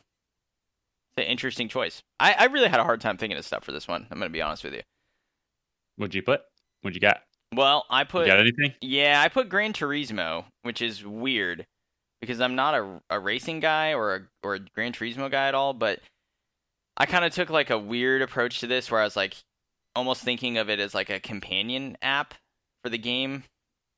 It's an interesting choice. I, I really had a hard time thinking of stuff for this one. I'm gonna be honest with you. What'd you put? What'd you got? Well, I You put got anything? yeah, I put Gran Turismo, which is weird because I'm not a, a racing guy or a or a Gran Turismo guy at all. But I kind of took like a weird approach to this, where I was like almost thinking of it as like a companion app for the game,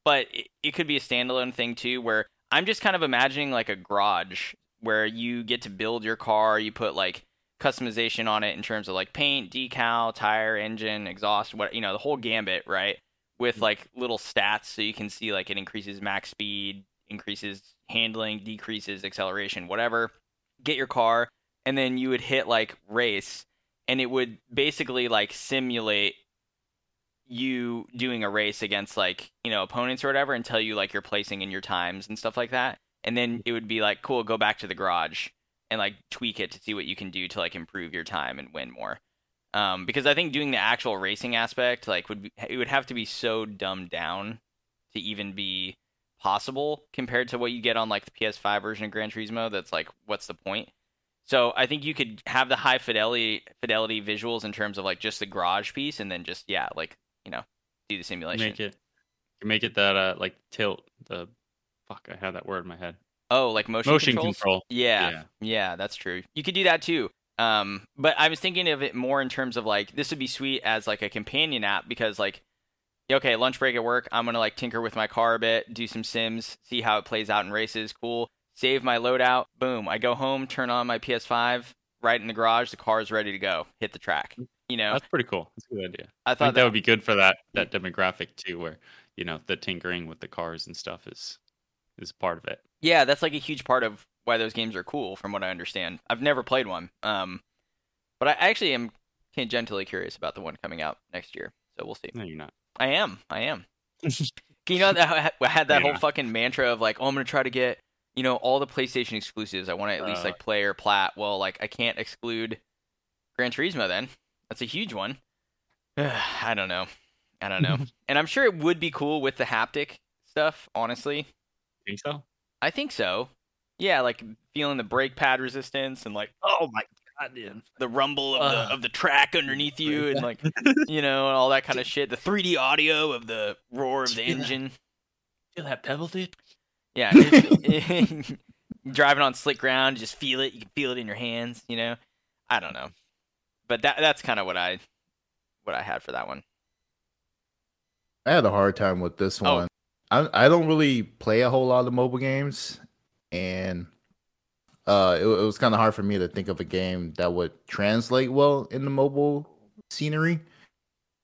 but it, it could be a standalone thing too, where I'm just kind of imagining like a garage where you get to build your car, you put like customization on it in terms of like paint, decal, tire, engine, exhaust, what you know, the whole gambit, right? With mm-hmm. like little stats so you can see like it increases max speed, increases handling, decreases acceleration, whatever. Get your car and then you would hit like race, and it would basically like simulate you doing a race against like you know opponents or whatever and tell you like your placing in your times and stuff like that. And then it would be like cool go back to the garage and like tweak it to see what you can do to like improve your time and win more. Um, because i think doing the actual racing aspect like would be, it would have to be so dumbed down to even be possible compared to what you get on like the ps5 version of gran turismo that's like what's the point? So I think you could have the high fidelity fidelity visuals in terms of like just the garage piece, and then just yeah, like you know, do the simulation. Make it, make it that uh like tilt the, fuck I had that word in my head. Oh, like motion Motion controls? control. Yeah, Yeah. yeah, that's true. You could do that too. Um, but I was thinking of it more in terms of like this would be sweet as like a companion app because like, okay, lunch break at work, I'm gonna like tinker with my car a bit, do some sims, see how it plays out in races. Cool. Save my loadout. Boom. I go home, turn on my PS5, right in the garage. The car's ready to go. Hit the track. You know, That's pretty cool. That's a good idea. I I thought think that would be good for that that demographic too, where you know the tinkering with the cars and stuff is is part of it. Yeah, that's like a huge part of why those games are cool, from what I understand. I've never played one, um, but I actually am tangentially curious about the one coming out next year. So we'll see. No, you're not. I am, I am. (laughs) You know, that (laughs) I had that Yeah. whole fucking mantra of like, oh, I'm gonna try to get you know all the PlayStation exclusives. I want to at least Uh. like play or plat. Well, like I can't exclude Gran Turismo. Then that's a huge one. (sighs) I don't know. I don't know. (laughs) and I'm sure it would be cool with the haptic stuff. Honestly, Think so? I think so. Yeah, like feeling the brake pad resistance and like Oh my god, dude. the rumble of Ugh. the of the track underneath you and like (laughs) you know and all that kind of shit. The 3D audio of the roar of the Feel that. engine. Feel that pedal, dude? Yeah, (laughs) (laughs) driving on slick ground, you just feel it. You can feel it in your hands. You know, I don't know, but that that's kind of what I what I had for that one. I had a hard time with this Oh. one. I I don't really play a whole lot of mobile games, and uh, it, it was kind of hard for me to think of a game that would translate well in the mobile scenery.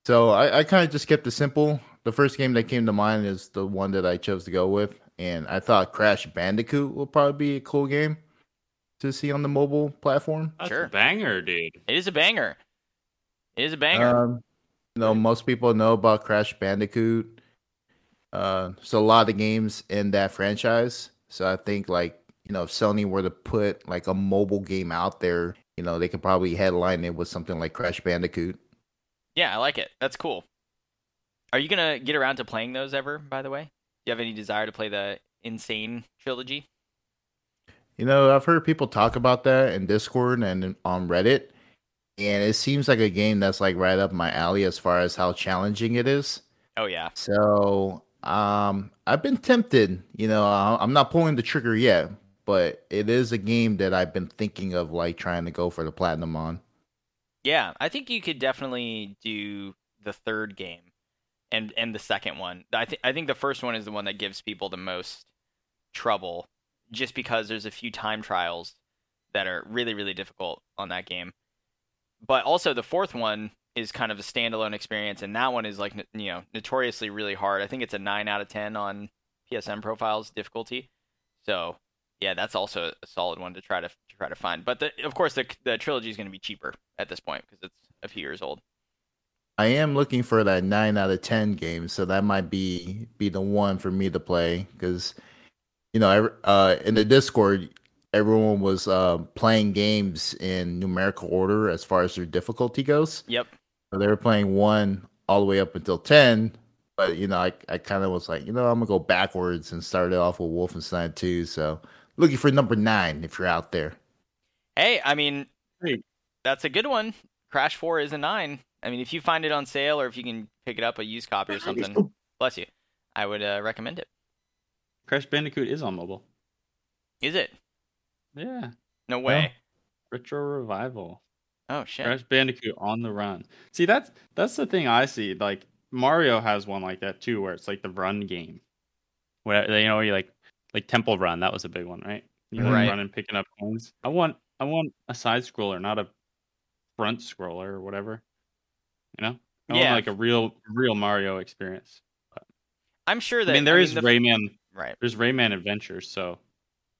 So I, I kind of just kept it simple. The first game that came to mind is the one that I chose to go with, and I thought Crash Bandicoot would probably be a cool game to see on the mobile platform. That's Sure. a banger, dude. It is a banger. It is a banger. Um, you know, most people know about Crash Bandicoot. Uh, so a lot of the games in that franchise. So I think like you know, if Sony were to put like a mobile game out there, you know, they could probably headline it with something like Crash Bandicoot. yeah, I like it. That's cool. Are you gonna get around to playing those ever? By the way, do you have any desire to play the N. Sane trilogy? You know, I've heard people talk about that in Discord and on Reddit, and it seems like a game that's like right up my alley as far as how challenging it is. Oh yeah, So, um, I've been tempted. You know, I'm not pulling the trigger yet, but it is a game that I've been thinking of like trying to go for the platinum on. yeah. I think you could definitely do the third game, and and the second one. I think I think the first one is the one that gives people the most trouble, just because there's a few time trials that are really really difficult on that game. But also the fourth one is kind of a standalone experience, and that one is like you know notoriously really hard. I think it's a nine out of ten on PSNProfiles difficulty. So yeah, that's also a solid one to try to, to try to find. But the, of course, the the trilogy is going to be cheaper at this point because it's a few years old. I am looking for that nine out of ten game, so that might be be the one for me to play because you know, uh, in the Discord, everyone was uh, playing games in numerical order as far as their difficulty goes. Yep. So they were playing one all the way up until ten. But you know, I I kind of was like, you know, I'm gonna go backwards and start it off with Wolfenstein 2. So looking for number nine if you're out there. Hey, I mean, Hey. that's a good one. Crash Four is a nine. I mean, if you find it on sale or if you can pick it up a used copy or something, bless you, I would uh, recommend it. Crash Bandicoot is on mobile. Is it? Yeah. No way. Retro revival. Oh shit. Crash Bandicoot on the run. See, that's that's the thing I see. Like Mario has one like that too, where it's like the run game. Where you know, you like like Temple Run. That was a big one, right? You like Right. running, picking up coins. I want I want a side scroller, not a front scroller or whatever. You know, I Yeah. want like a real real Mario experience. I'm sure that. I mean, there is the- Rayman. Right. There's Rayman Adventures, so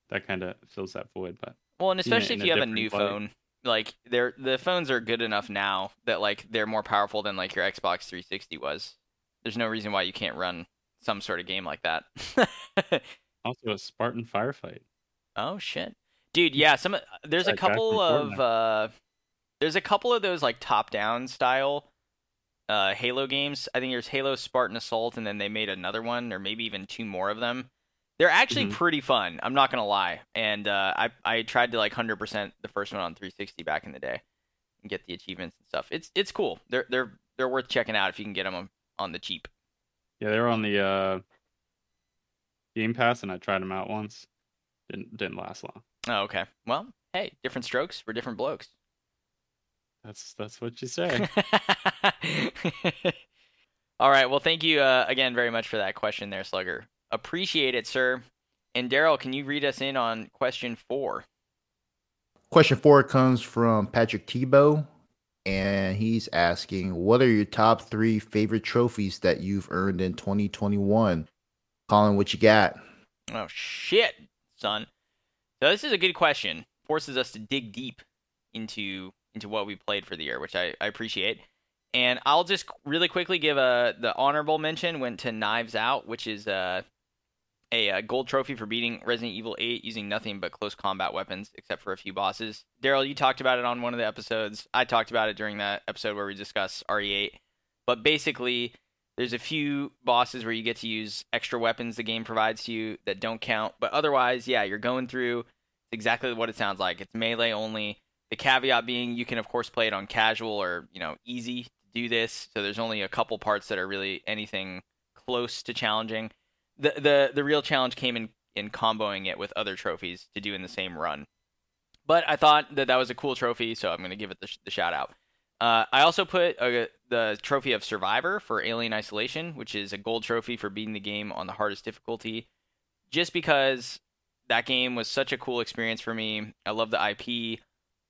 that kind of fills that void. But Well, and especially if a you have a new phone, like they're the phones are good enough now that like they're more powerful than like your Xbox 360 was. There's no reason why you can't run some sort of game like that. (laughs) Also, a Spartan firefight. oh shit, dude! Yeah, some there's a couple of uh, there's a couple of those like top-down style uh Halo games. I think there's Halo Spartan Assault, and then they made another one, or maybe even two more of them. They're actually Mhm. pretty fun. I'm not gonna lie, and uh, I I tried to like 100% the first one on 360 back in the day, and get the achievements and stuff. It's it's cool. They're they're they're worth checking out if you can get them on, on the cheap. Yeah, they were on the uh, Game Pass, and I tried them out once. Didn't didn't last long. Oh, okay. Well, hey, different strokes for different blokes. That's that's what you say. (laughs) All right. Well, thank you uh, again very much for that question there, Slugger. Appreciate it, sir. And Daryl, can you read us in on question four? Question four comes from Patrick Tebow, and he's asking, "What are your top three favorite trophies that you've earned in 2021?" Colin, what you got? Oh shit, son. So this is a good question. Forces us to dig deep into into what we played for the year, which I, I appreciate. And I'll just really quickly give a the honorable mention went to Knives Out, which is uh, a, a gold trophy for beating Resident Evil 8 using nothing but close combat weapons, except for a few bosses. Daryl, you talked about it on one of the episodes. I talked about it during that episode where we discussed RE8. But basically, there's a few bosses where you get to use extra weapons the game provides to you that don't count. But otherwise, yeah, you're going through exactly what it sounds like. It's melee only. The caveat being you can of course play it on casual or, you know, easy to do this. So there's only a couple parts that are really anything close to challenging. The the the real challenge came in in comboing it with other trophies to do in the same run. But I thought that that was a cool trophy, so I'm going to give it the, sh- the shout out. Uh, I also put uh, the trophy of Survivor for Alien Isolation, which is a gold trophy for beating the game on the hardest difficulty, just because that game was such a cool experience for me. I love the IP,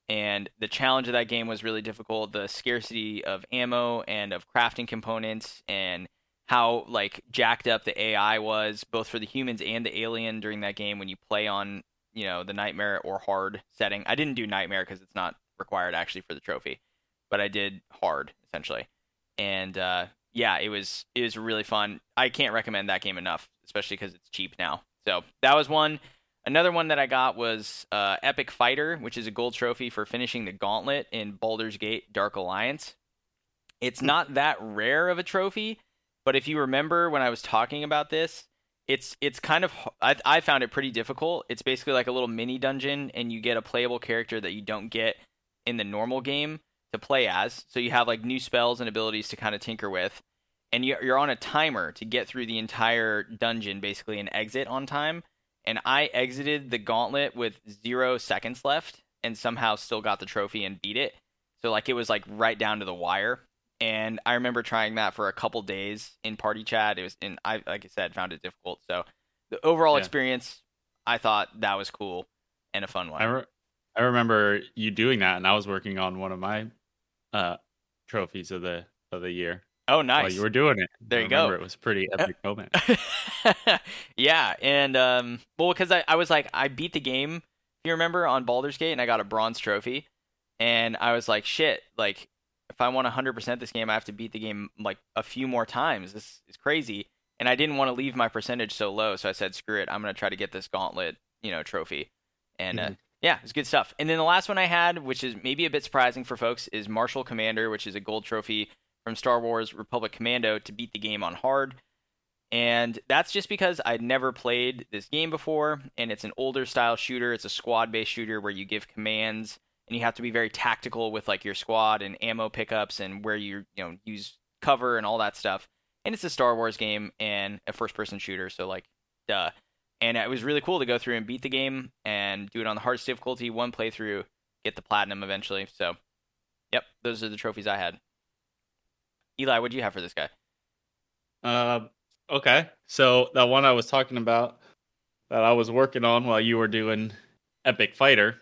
and the challenge of that game was really difficult. The scarcity of ammo and of crafting components, and how like jacked up the AI was, both for the humans and the alien during that game when you play on you know the nightmare or hard setting. I didn't do nightmare because it's not required actually for the trophy but I did hard essentially. And uh, yeah, it was it was really fun. I can't recommend that game enough, especially because it's cheap now. So that was one. Another one that I got was uh, Epic Fighter, which is a gold trophy for finishing the gauntlet in Baldur's Gate Dark Alliance. It's not that rare of a trophy, but if you remember when I was talking about this, it's it's kind of I, I found it pretty difficult. It's basically like a little mini dungeon, and you get a playable character that you don't get in the normal game to play as. So you have like new spells and abilities to kind of tinker with, and you- you're on a timer to get through the entire dungeon basically and exit on time. And I exited the gauntlet with zero seconds left, and somehow still got the trophy and beat it. So like it was like right down to the wire. And I remember trying that for a couple days in party chat. It was, and I like I said, found it difficult. So the overall Yeah. experience, I thought that was cool and a fun one. I re- I remember you doing that, and I was working on one of my uh, trophies of the of the year oh, while nice. you were doing it. There I you go. remember It was a pretty epic moment. (laughs) yeah, and um, well, because I, I was like, I beat the game. If you remember on Baldur's Gate, and I got a bronze trophy, and I was like, shit, like if I want 100% this game, I have to beat the game like a few more times. This is crazy, and I didn't want to leave my percentage so low, so I said, screw it, I'm gonna try to get this gauntlet, you know, trophy, and uh, Mhm. yeah, it's good stuff. And then the last one I had, which is maybe a bit surprising for folks, is Marshall Commander, which is a gold trophy from Star Wars Republic Commando to beat the game on hard. And that's just because I'd never played this game before, and it's an older style shooter. It's a squad based shooter where you give commands and you have to be very tactical with like your squad and ammo pickups and where you you know use cover and all that stuff. And it's a Star Wars game and a first person shooter, so like duh. And it was really cool to go through and beat the game and do it on the hardest difficulty, one playthrough, get the platinum eventually. So, yep, those are the trophies I had. Eli, what do you have for this guy? Uh, okay. So that one I was talking about that I was working on while you were doing Epic Fighter,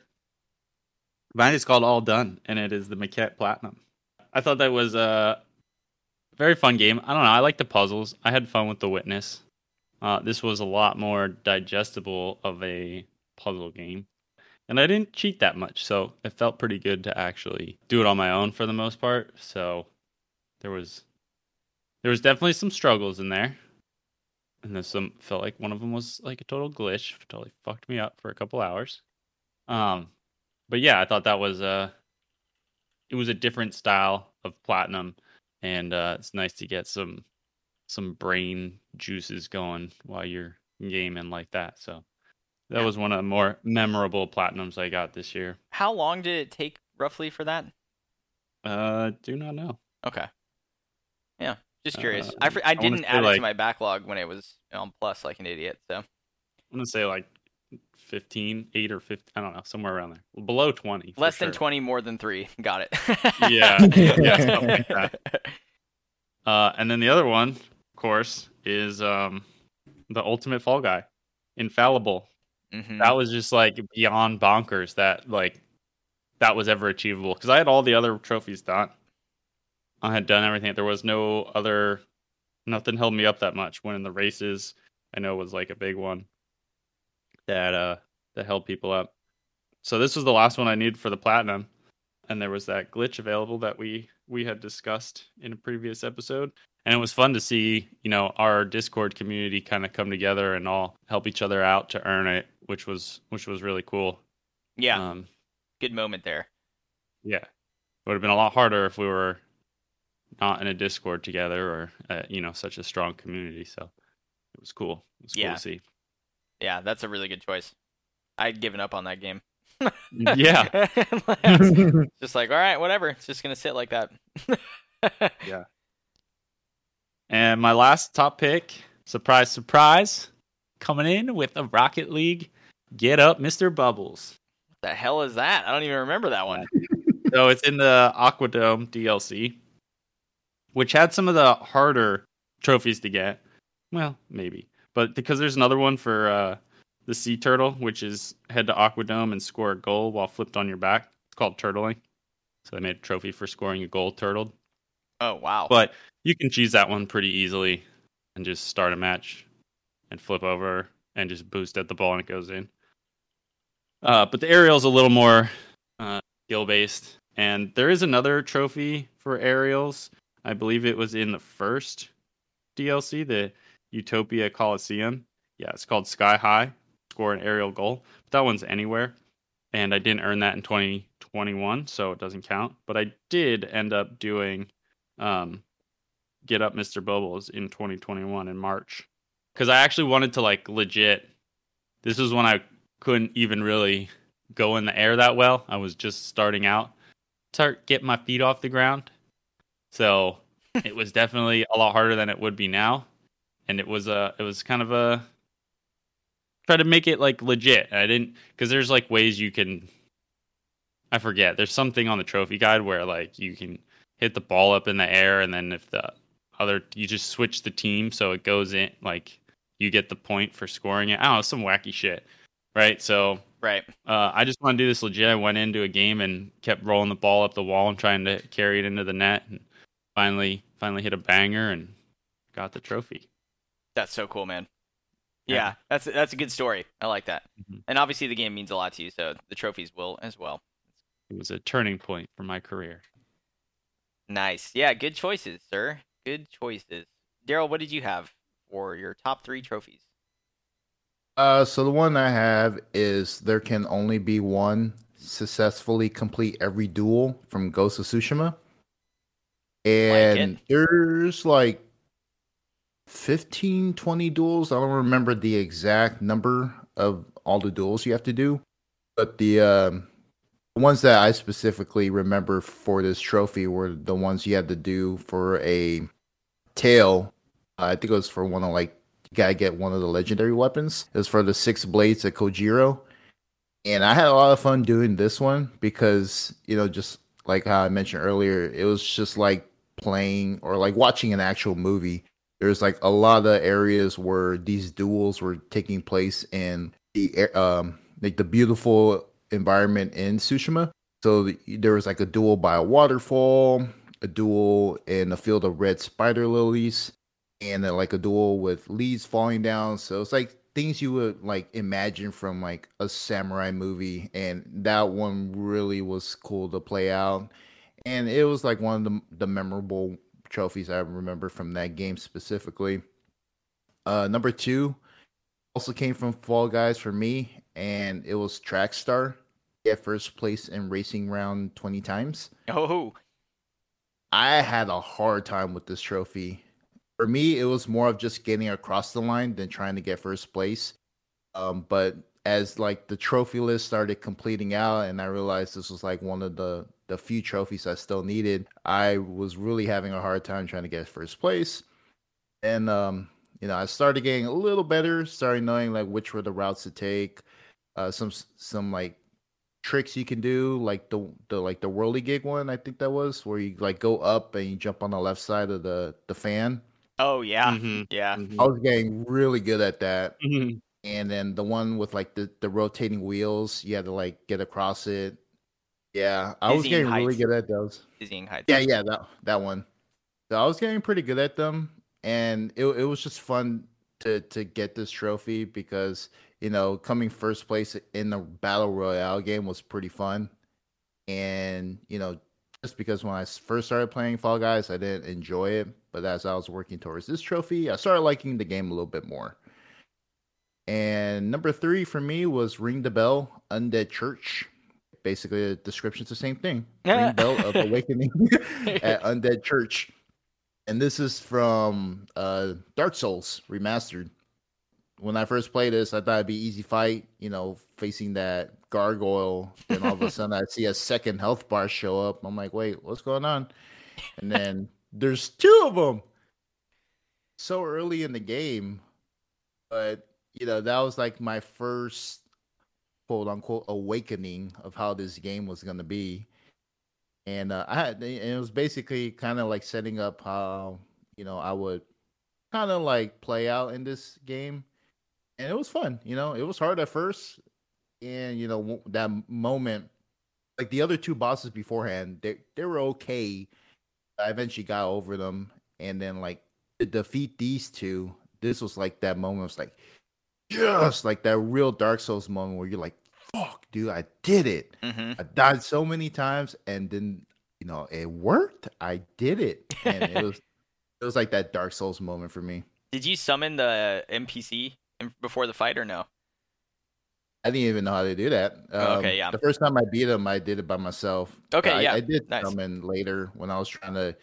mine is called All Done, and it is the Maquette Platinum. I thought that was a very fun game. I don't know. I like the puzzles. I had fun with the Witness. Uh, this was a lot more digestible of a puzzle game. and I didn't cheat that much, so it felt pretty good to actually do it on my own for the most part. So there was there was definitely some struggles in there, and then some felt like one of them was like a total glitch, totally fucked me up for a couple hours. Um, but yeah, I thought that was uh it was a different style of platinum, and uh, it's nice to get some some brain juices going while you're gaming like that. So that Yeah. was one of the more memorable platinums I got this year. How long did it take roughly for that? Uh, do not know. Okay. Yeah, just curious. I, Uh, fr- I I didn't say, add it to my backlog when it was on plus like an idiot. So I'm gonna say like 15, 8 or 15. I don't know, somewhere around there, below 20. for less than sure. twenty, more than three. (laughs) Got it. Yeah, (laughs) yeah, like that. (laughs) Uh, and then the other one, of course, is um the Ultimate Fall Guy, Infallible. Mhm. that was just like beyond bonkers that like that was ever achievable because i had all the other trophies done i had done everything. There was no other nothing held me up that much. Winning the races i know was like a big one that uh that held people up. So this was the last one i needed for the platinum and there was that glitch available that we we had discussed in a previous episode. And it was fun to see you know our discord community kind of come together and all help each other out to earn it which was which was really cool. Yeah, um good moment there. yeah. It would have been a lot harder if we were not in a discord together or uh, you know such a strong community so it was cool it was cool Yeah. to see Yeah, that's a really good choice. I'd given up on that game. (laughs) yeah (laughs) (laughs) just like, all right, whatever. It's just gonna sit like that. Yeah. And my last top pick surprise surprise coming in with a rocket league get up mr bubbles What the hell is that? I don't even remember that one. so it's in the Aquadome DLC, which had some of the harder trophies to get. Well, maybe, but because there's another one for uh, the sea turtle, which is head to Aquadome and score a goal while flipped on your back. It's called turtling. So they made a trophy for scoring a goal turtled. Oh wow. But you can choose that one pretty easily and just start a match and flip over and just boost at the ball and it goes in. Uh, but the aerial's a little more uh, skill based. And there is another trophy for aerials. I believe it was in the first DLC, the Utopia Coliseum. Yeah, it's called Sky High. Score an aerial goal. But that one's anywhere. And I didn't earn that in 2021, so it doesn't count. But I did end up doing um, Get Up Mr. Bubbles in 2021 in March. Because I actually wanted to, like, legit. This was when I couldn't even really go in the air that well. I was just starting out, start getting my feet off the ground. So it was definitely a lot harder than it would be now, and it was a it was kind of a try to make it like legit. I didn't because there's like ways you can. I forget. There's something on the trophy guide where like you can hit the ball up in the air, and then if the other you just switch the team so it goes in like you get the point for scoring it. I don't know some wacky shit, right? So right. uh, I just want to do this legit. I went into a game and kept rolling the ball up the wall and trying to carry it into the net, and finally, finally hit a banger and got the trophy. That's so cool, man. Yeah. Yeah, that's that's a good story. I like that. Mhm. And obviously the game means a lot to you, so the trophies will as well. It was a turning point for my career. Nice. Yeah, good choices, sir. Good choices. Daryl, what did you have for your top three trophies? Uh, so the one I have is there can only be one successfully complete every duel from Ghost of Tsushima, and it. there's like 15, 20 duels. I don't remember the exact number of all the duels you have to do, but the um, ones that I specifically remember for this trophy were the ones you had to do for a tale. Uh, I think it was for one of like you gotta get one of the legendary weapons. It was for the six blades of Kojiro. And I had a lot of fun doing this one because, you know, just like how I mentioned earlier, it was just like playing or like watching an actual movie. There's like a lot of areas where these duels were taking place in the um like the beautiful environment in Tsushima. So the, there was like a duel by a waterfall, a duel in a field of red spider lilies, and then like a duel with leaves falling down. So it's like things you would like imagine from like a samurai movie, and that one really was cool to play out. And it was like one of the the memorable trophies I remember from that game specifically. Uh, number two also came from Fall Guys for me, and it was Track Star. Get first place in racing round twenty times. Oh, I had a hard time with this trophy. For me, it was more of just getting across the line than trying to get first place. Um, but as like the trophy list started completing out, and I realized this was like one of the the few trophies I still needed, I was really having a hard time trying to get first place. And um, you know, I started getting a little better, started knowing like which were the routes to take, uh, some some like tricks you can do, like the the like the whirligig one, I think that was where you like go up and you jump on the left side of the the fan. oh yeah, Mhm, yeah. mhm, I was getting really good at that. mhm. And then the one with like the the rotating wheels, you had to like get across it. Yeah, I was Dizzying getting really good at those. Dizzying heights. Yeah, yeah, that that one. So I was getting pretty good at them, and it it was just fun to to get this trophy because you know coming first place in the battle royale game was pretty fun, and you know just because when I first started playing Fall Guys, I didn't enjoy it, but as I was working towards this trophy, I started liking the game a little bit more. And number three for me was Ring the Bell Undead Church. Basically, the description's the same thing. (laughs) Ring Bell of Awakening (laughs) at Undead Church. And this is from uh, Dark Souls Remastered. When I first played this, I thought it'd be easy fight, you know, facing that gargoyle. And all of a sudden, I see a second health bar show up. I'm like, wait, what's going on? And then there's two of them. So early in the game, but you know, that was like my first quote unquote awakening of how this game was going to be and uh, I had and it was basically kind of like setting up how you know I would kind of like play out in this game, and it was fun. You know, it was hard at first, and you know that moment, like the other two bosses beforehand, they they were okay. I eventually got over them, and then like to defeat these two, this was like that moment. Was like just like that real Dark Souls moment where you're like, "Fuck, dude, I did it." hmm I died so many times and then you know it worked. I did it. And it was (laughs) it was like that Dark Souls moment for me. Did you summon the NPC before the fight or no? I didn't even know how to do that. Oh, okay, Um, yeah. The first time I beat him, I did it by myself. Okay, I, yeah, I did nice. summon later when I was trying to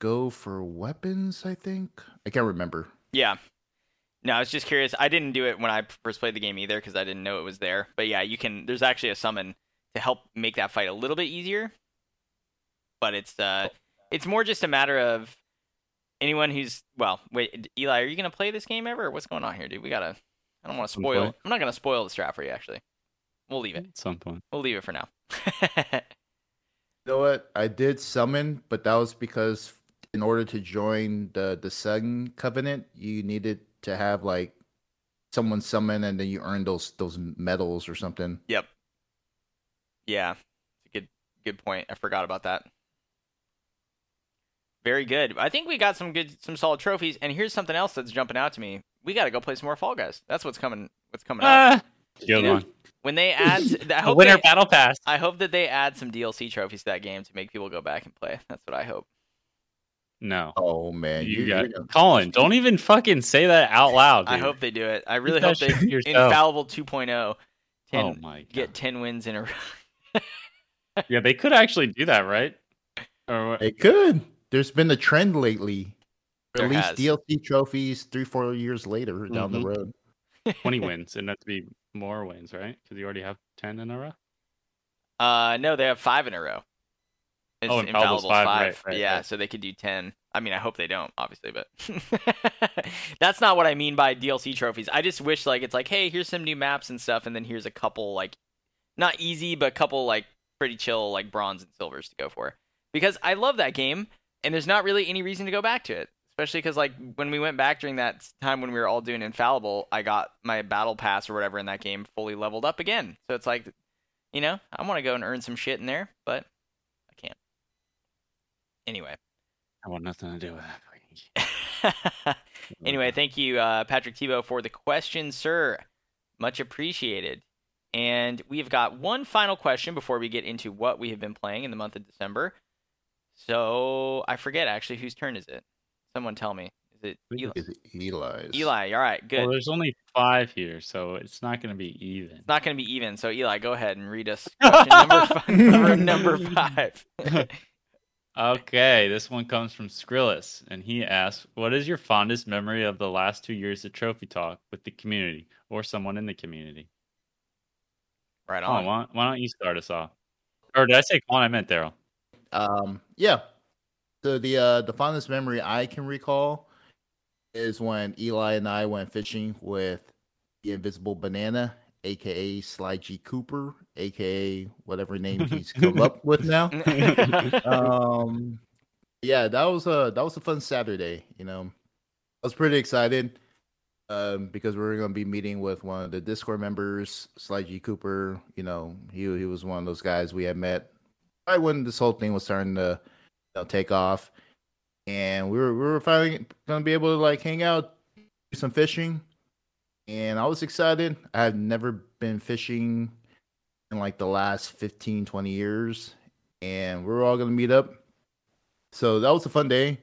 go for weapons. I think I can't remember. Yeah. No, I was just curious. I didn't do it when I first played the game either because I didn't know it was there. But yeah, you can. There's actually a summon to help make that fight a little bit easier. But it's uh, it's more just a matter of anyone who's well. Wait, Eli, are you gonna play this game ever? What's going on here, dude? We gotta. I don't want to spoil. I'm not gonna spoil the strat for you. Actually, we'll leave it. At some point. We'll leave it for now. (laughs) You know what? I did summon, but that was because in order to join the the Sun Covenant, you needed to have like someone summon, and then you earn those those medals or something. Yep. Yeah. It's a good good point. I forgot about that. Very good. I think we got some good some solid trophies and here's something else that's jumping out to me. We got to go play some more Fall Guys. That's what's coming what's coming up. Ah, good one. When they add (laughs) I A hope winter they, battle pass. I hope that they add some DLC trophies to that game to make people go back and play. That's what I hope. No. Oh man, You you- got you're gonna- Colin. Don't even fucking say that out loud. I hope they do it. I really hope they shit (laughs) yourself. infallible 2.0 10 Oh my god. get 10 wins in a row. Yeah, they could actually do that, right? Or what? It could. There's been a trend lately. There Release has. DLC trophies three, four years later down the Mhm. road. (laughs) 20 (laughs) wins, and that's to be more wins, right? Because you already have 10 in a row. Uh, no, they have five in a row. It's Oh, Infallible's five, five. right, right, yeah, right. so they could do ten. I mean, I hope they don't, obviously, but (laughs) that's not what I mean by DLC trophies. I just wish like it's like, hey, here's some new maps and stuff, and then here's a couple like, not easy, but a couple like pretty chill like bronze and silvers to go for. Because I love that game, and there's not really any reason to go back to it. Especially because like when we went back during that time when we were all doing infallible, I got my battle pass or whatever in that game fully leveled up again. So it's like, you know, I want to go and earn some shit in there, but. Anyway, I want nothing to do with that. (laughs) anyway, thank you, uh, Patrick Tebow, for the question, sir. Much appreciated. And we've got one final question before we get into what we have been playing in the month of December. So I forget actually whose turn is it? Someone tell me. Is it Eli? It Eli's? Eli. All right, good. Well, there's only five here, so it's not going to be even. It's not going to be even. So Eli, go ahead and read us (laughs) question number five. number, number five. (laughs) Okay, this one comes from Skrillus, and he asks, "What is your fondest memory of the last two years of Trophy Talk with the community or someone in the community?" right on. why, why don't you start us off? Or did I say Colin? I meant Daryl. Um, yeah. So the uh the fondest memory I can recall is when Eli and I went fishing with the Invisible Banana, aka Sly G Cooper, aka whatever name (laughs) he's come up with now. Um, yeah, that was a that was a fun Saturday. You know, I was pretty excited um, because we were going to be meeting with one of the Discord members, Sly G Cooper. You know, he he was one of those guys we had met right when this whole thing was starting to you know, take off, and we were we were finally going to be able to like hang out, do some fishing, and I was excited. I had never been fishing in like the last 15, 20 years, and we are all going to meet up. So that was a fun day,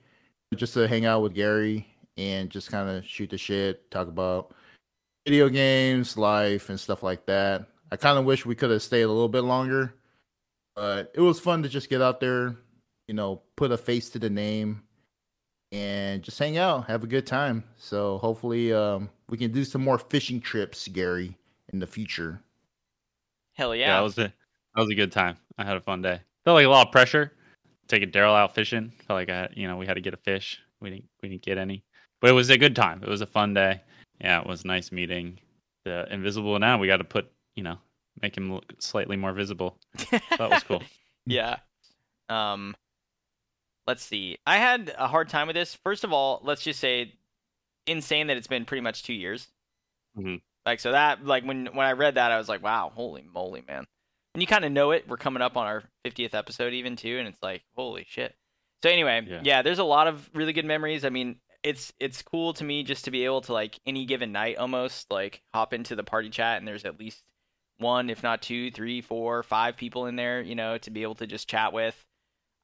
just to hang out with Gary and just kind of shoot the shit, talk about video games, life, and stuff like that. I kind of wish we could have stayed a little bit longer, but it was fun to just get out there, you know, put a face to the name, and just hang out, have a good time. So hopefully, um, we can do some more fishing trips, Gary, in the future. Hell Yeah, yeah. that was a that was a good time. I had a fun day. Felt like a lot of pressure. Taking Daryl out fishing. Felt like I, you know, we had to get a fish. We didn't we didn't get any, but it was a good time. It was a fun day. Yeah, it was nice meeting the invisible. Now we got to put, you know, make him look slightly more visible. (laughs) That was cool. yeah. Um let's see. I had a hard time with this. First of all, let's just say insane that it's been pretty much 2 years. Mhm. Like so that like when when I read that I was like, wow, holy moly, man. And you kind of know it. We're coming up on our 50th episode even too and it's like, holy shit. So anyway, Yeah. yeah, there's a lot of really good memories. I mean, it's it's cool to me just to be able to like any given night almost like hop into the party chat and there's at least one, if not two, three, four, five people in there, you know, to be able to just chat with.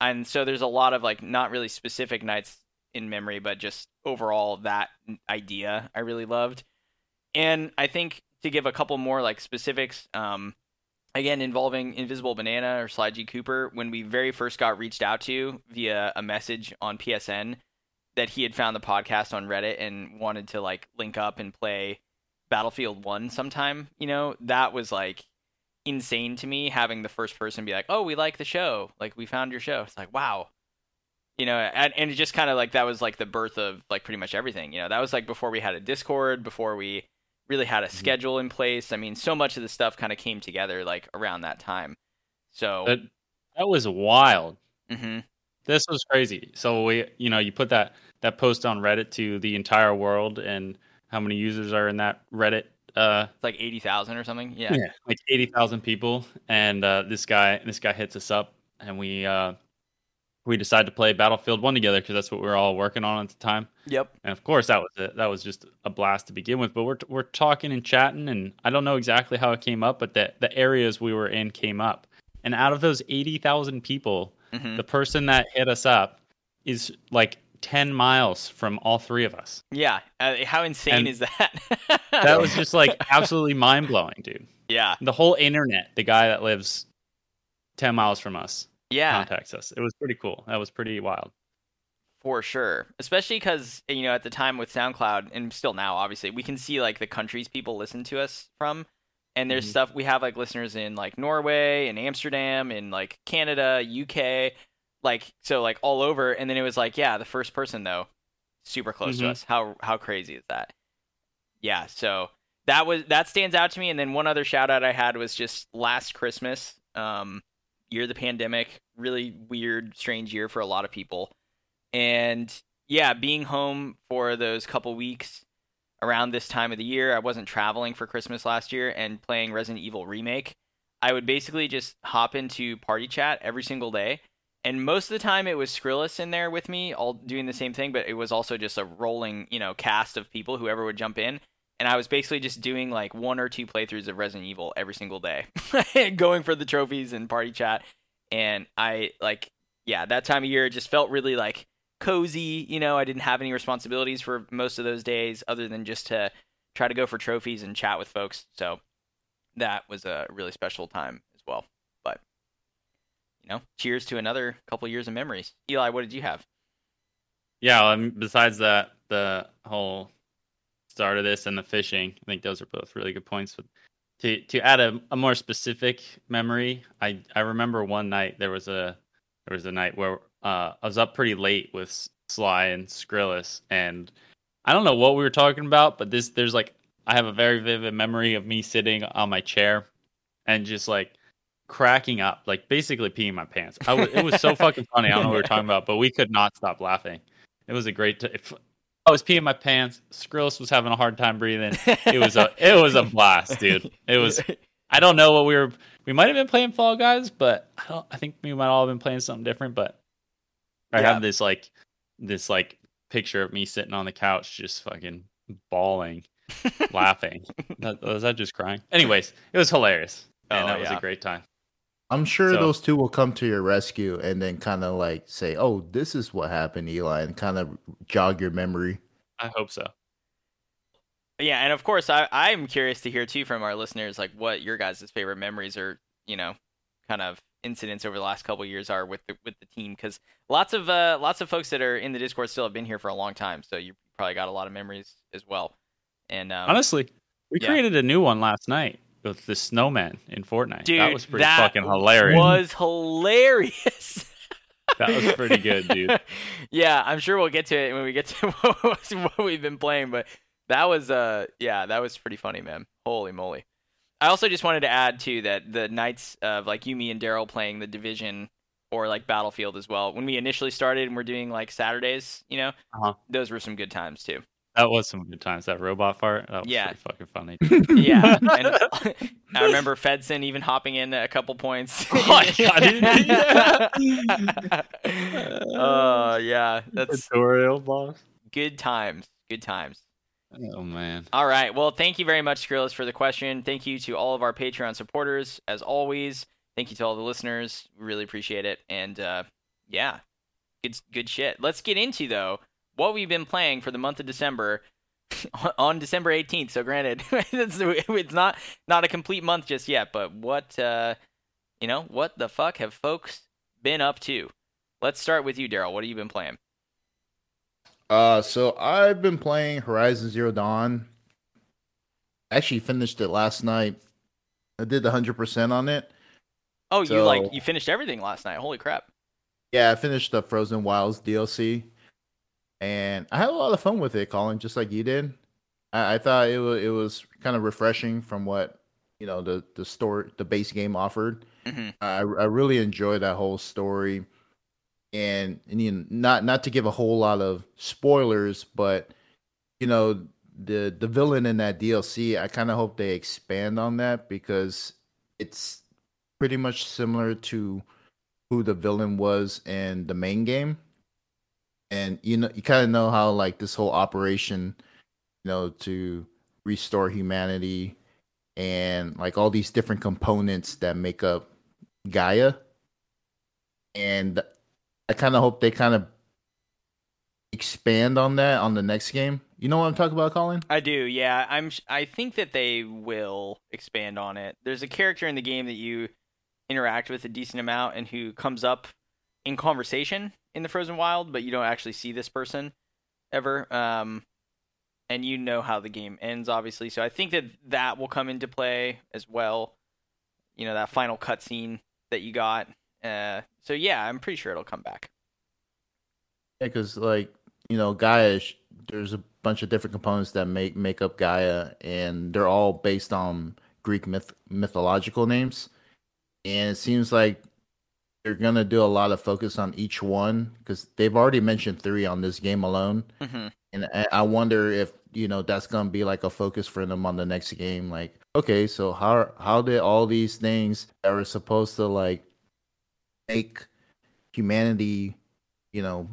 And so there's a lot of like not really specific nights in memory, but just overall that idea I really loved. And I think to give a couple more like specifics, um, again involving Invisible Banana or Sly G Cooper, when we very first got reached out to via a message on PSN that he had found the podcast on Reddit and wanted to like link up and play Battlefield 1 sometime, you know, that was like insane to me having the first person be like, "Oh, we like the show. Like we found your show." It's like, "Wow." You know, and, and it just kind of like that was like the birth of like pretty much everything. You know, that was like before we had a Discord, before we really had a schedule in place. I mean, so much of the stuff kind of came together like around that time. So, That that was wild. mhm. This was crazy. So we, you know, you put that that post on Reddit to the entire world, and how many users are in that Reddit? Uh, it's like 80,000 or something. Yeah. like eighty thousand people, and uh, this guy this guy hits us up, and we uh, we decided to play Battlefield One together because that's what we were all working on at the time. Yep. And of course, that was it. That was just a blast to begin with. But we're we're talking and chatting, and I don't know exactly how it came up, but the the areas we were in came up, and out of those eighty thousand people, Mhm. the person that hit us up is like ten miles from all three of us. Yeah. Uh, how insane And is that? (laughs) That was just like absolutely mind blowing, dude. yeah. The whole internet, the guy that lives ten miles from us Yeah. contacts us. It was pretty cool. That was pretty wild. For sure, especially because you know at the time with SoundCloud and still now, obviously, we can see like the countries people listen to us from, and there's Mhm. stuff we have like listeners in like Norway and Amsterdam and like Canada, UK, like so like all over. And then it was like, yeah, the first person though, super close to Mhm. us. How how crazy is that? Yeah, so that was that stands out to me. And then one other shout out I had was just last Christmas, um, year of the pandemic, really weird, strange year for a lot of people and yeah, being home for those couple weeks around this time of the year, I wasn't traveling for Christmas last year and playing Resident Evil Remake. I would basically just hop into party chat every single day and most of the time it was Skrillus in there with me, all doing the same thing, but it was also just a rolling, you know, cast of people, whoever would jump in. And I was basically just doing like one or two playthroughs of Resident Evil every single day, (laughs) going for the trophies and party chat. And I like, yeah, that time of year just felt really like cozy. You know, I didn't have any responsibilities for most of those days other than just to try to go for trophies and chat with folks. So that was a really special time as well. But you know, cheers to another couple years of memories. Eli, what did you have? Yeah, um, besides that, the whole start of this and the fishing, I think those are both really good points. But to to add a, a more specific memory, I I remember one night there was a there was a night where uh, I was up pretty late with Sly and Skrillus, and I don't know what we were talking about, but this there's like I have a very vivid memory of me sitting on my chair and just like cracking up, like basically peeing my pants. I w- it was so (laughs) fucking funny. I don't know what we were (laughs) talking about, but we could not stop laughing. It was a great. T- I was peeing my pants. Skrillus was having a hard time breathing. It was a it was a blast, dude. It was. I don't know what we were. We might have been playing Fall Guys, but I don't. I think we might all have been playing something different. But I Yeah. have this like this like picture of me sitting on the couch, just fucking bawling, (laughs) laughing. That, was that just crying? Anyways, it was hilarious, and Oh, that was a great time. I'm sure So- those two will come to your rescue and then kind of like say, "Oh, this is what happened, Eli," and kind of jog your memory. I hope so. Yeah, and of course, I I'm curious to hear too from our listeners, like what your guys' favorite memories or you know, kind of incidents over the last couple of years are with the with the team because lots of uh lots of folks that are in the Discord still have been here for a long time, so you probably got a lot of memories as well. And um, Honestly, we yeah. created a new one last night with the snowman in Fortnite. dude, that was pretty that fucking hilarious. Was hilarious. (laughs) That was pretty good, dude. (laughs) yeah, I'm sure we'll get to it when we get to (laughs) what we've been playing, but that was uh yeah, that was pretty funny, man. Holy moly. I also just wanted to add too that the nights of like you, me, and Daryl playing the division or like Battlefield as well. When we initially started and we're doing like Saturdays, you know, Uh-huh. those were some good times too. That was some good times. That robot fart. That was Yeah. pretty fucking funny. (laughs) Yeah, (laughs) and I remember Fedson even hopping in a couple points. (laughs) Oh my God, Oh yeah, that's Tutorial boss. good times. Good times. Oh man. All right. Well, thank you very much, Skrillus, for the question. Thank you to all of our Patreon supporters, as always. Thank you to all the listeners. Really appreciate it. And uh, yeah, good good shit. Let's get into though what we've been playing for the month of December (laughs) on December 18th. So granted, (laughs) it's, it's not not a complete month just yet, but what uh, you know, what the fuck have folks been up to? Let's start with you, Daryl. What have you been playing? Uh, so I've been playing Horizon Zero Dawn. Actually, finished it last night. I did the hundred percent on it. Oh, you like you finished everything last night. Holy crap. Yeah, I finished the Frozen Wilds DLC, and I had a lot of fun with it, Colin, just like you did. I, I thought it was it was kind of refreshing from what you know the the story the base game offered. hmm I I really enjoyed that whole story, and, and you know, not not to give a whole lot of spoilers, but you know the the villain in that DLC. I kind of hope they expand on that because it's pretty much similar to who the villain was in the main game, and you know you kind of know how like this whole operation, you know, to restore humanity and like all these different components that make up Gaia. And I kind of hope they kind of expand on that on the next game. You know what I'm talking about, Colin? I do, yeah. I'm. I think that they will expand on it. There's a character in the game that you interact with a decent amount, and who comes up in conversation in the Frozen Wild, but you don't actually see this person ever. Um, and you know how the game ends, obviously. So I think that that will come into play as well. You know that final cutscene that you got. Uh, so yeah, I'm pretty sure it'll come back. Yeah, because like you know, Gaia. There's a bunch of different components that make make up Gaia, and they're all based on Greek myth mythological names. And it seems like they're gonna do a lot of focus on each one because they've already mentioned three on this game alone. hmm And I- wonder if you know that's gonna be like a focus for them on the next game. Like, okay, so how how did all these things that were supposed to like make humanity, you know,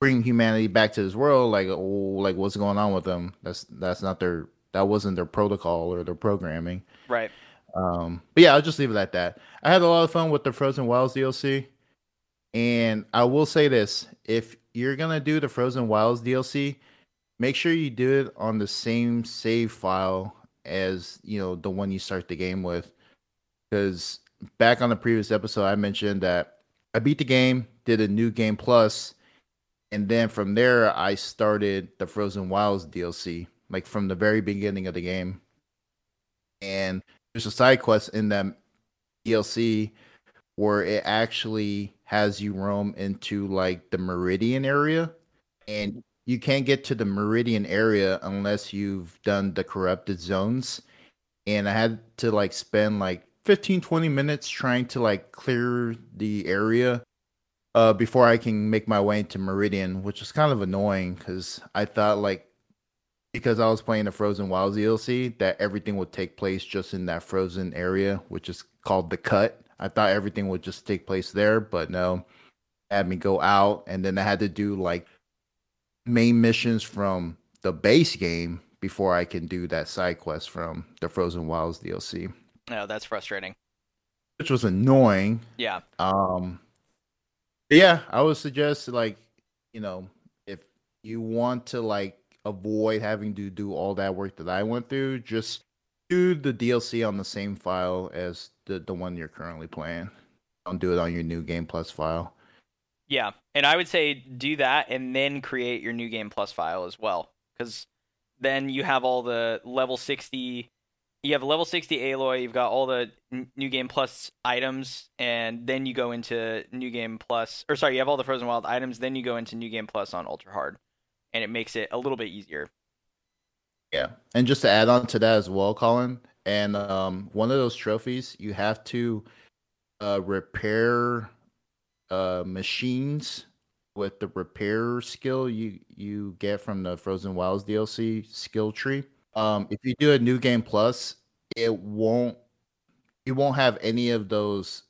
bring humanity back to this world. Like, oh, like what's going on with them? That's that's not their that wasn't their protocol or their programming. Right. Um, but yeah, I'll just leave it at that. I had a lot of fun with the Frozen Wilds DLC, and I will say this: if you're gonna do the Frozen Wilds DLC, make sure you do it on the same save file as you know the one you start the game with, because back on the previous episode, I mentioned that I beat the game, did a new game plus, and then from there I started the Frozen Wilds DLC, like from the very beginning of the game. And there's a side quest in that DLC where it actually has you roam into like the Meridian area, and you can't get to the Meridian area unless you've done the corrupted zones. And I had to like spend like 15 20 minutes trying to like clear the area uh before I can make my way into Meridian, which is kind of annoying cuz I thought like because I was playing the Frozen Wilds DLC that everything would take place just in that frozen area, which is called the cut. I thought everything would just take place there, but no. Had me go out and then I had to do like main missions from the base game before I can do that side quest from the Frozen Wilds DLC. No, that's frustrating. Which was annoying. Yeah. Um yeah, I would suggest like, you know, if you want to like avoid having to do all that work that I went through, just do the DLC on the same file as the, the one you're currently playing. Don't do it on your new game plus file. Yeah, and I would say do that and then create your new game plus file as well, because then you have all the level sixty. You have a level sixty Aloy. You've got all the new game plus items, and then you go into new game plus. Or sorry, you have all the Frozen Wild items. Then you go into new game plus on ultra hard, and it makes it a little bit easier. Yeah, and just to add on to that as well, Colin, and um, one of those trophies you have to uh, repair uh, machines with the repair skill you you get from the Frozen Wilds DLC skill tree. Um, if you do a new game plus, it won't you won't have any of those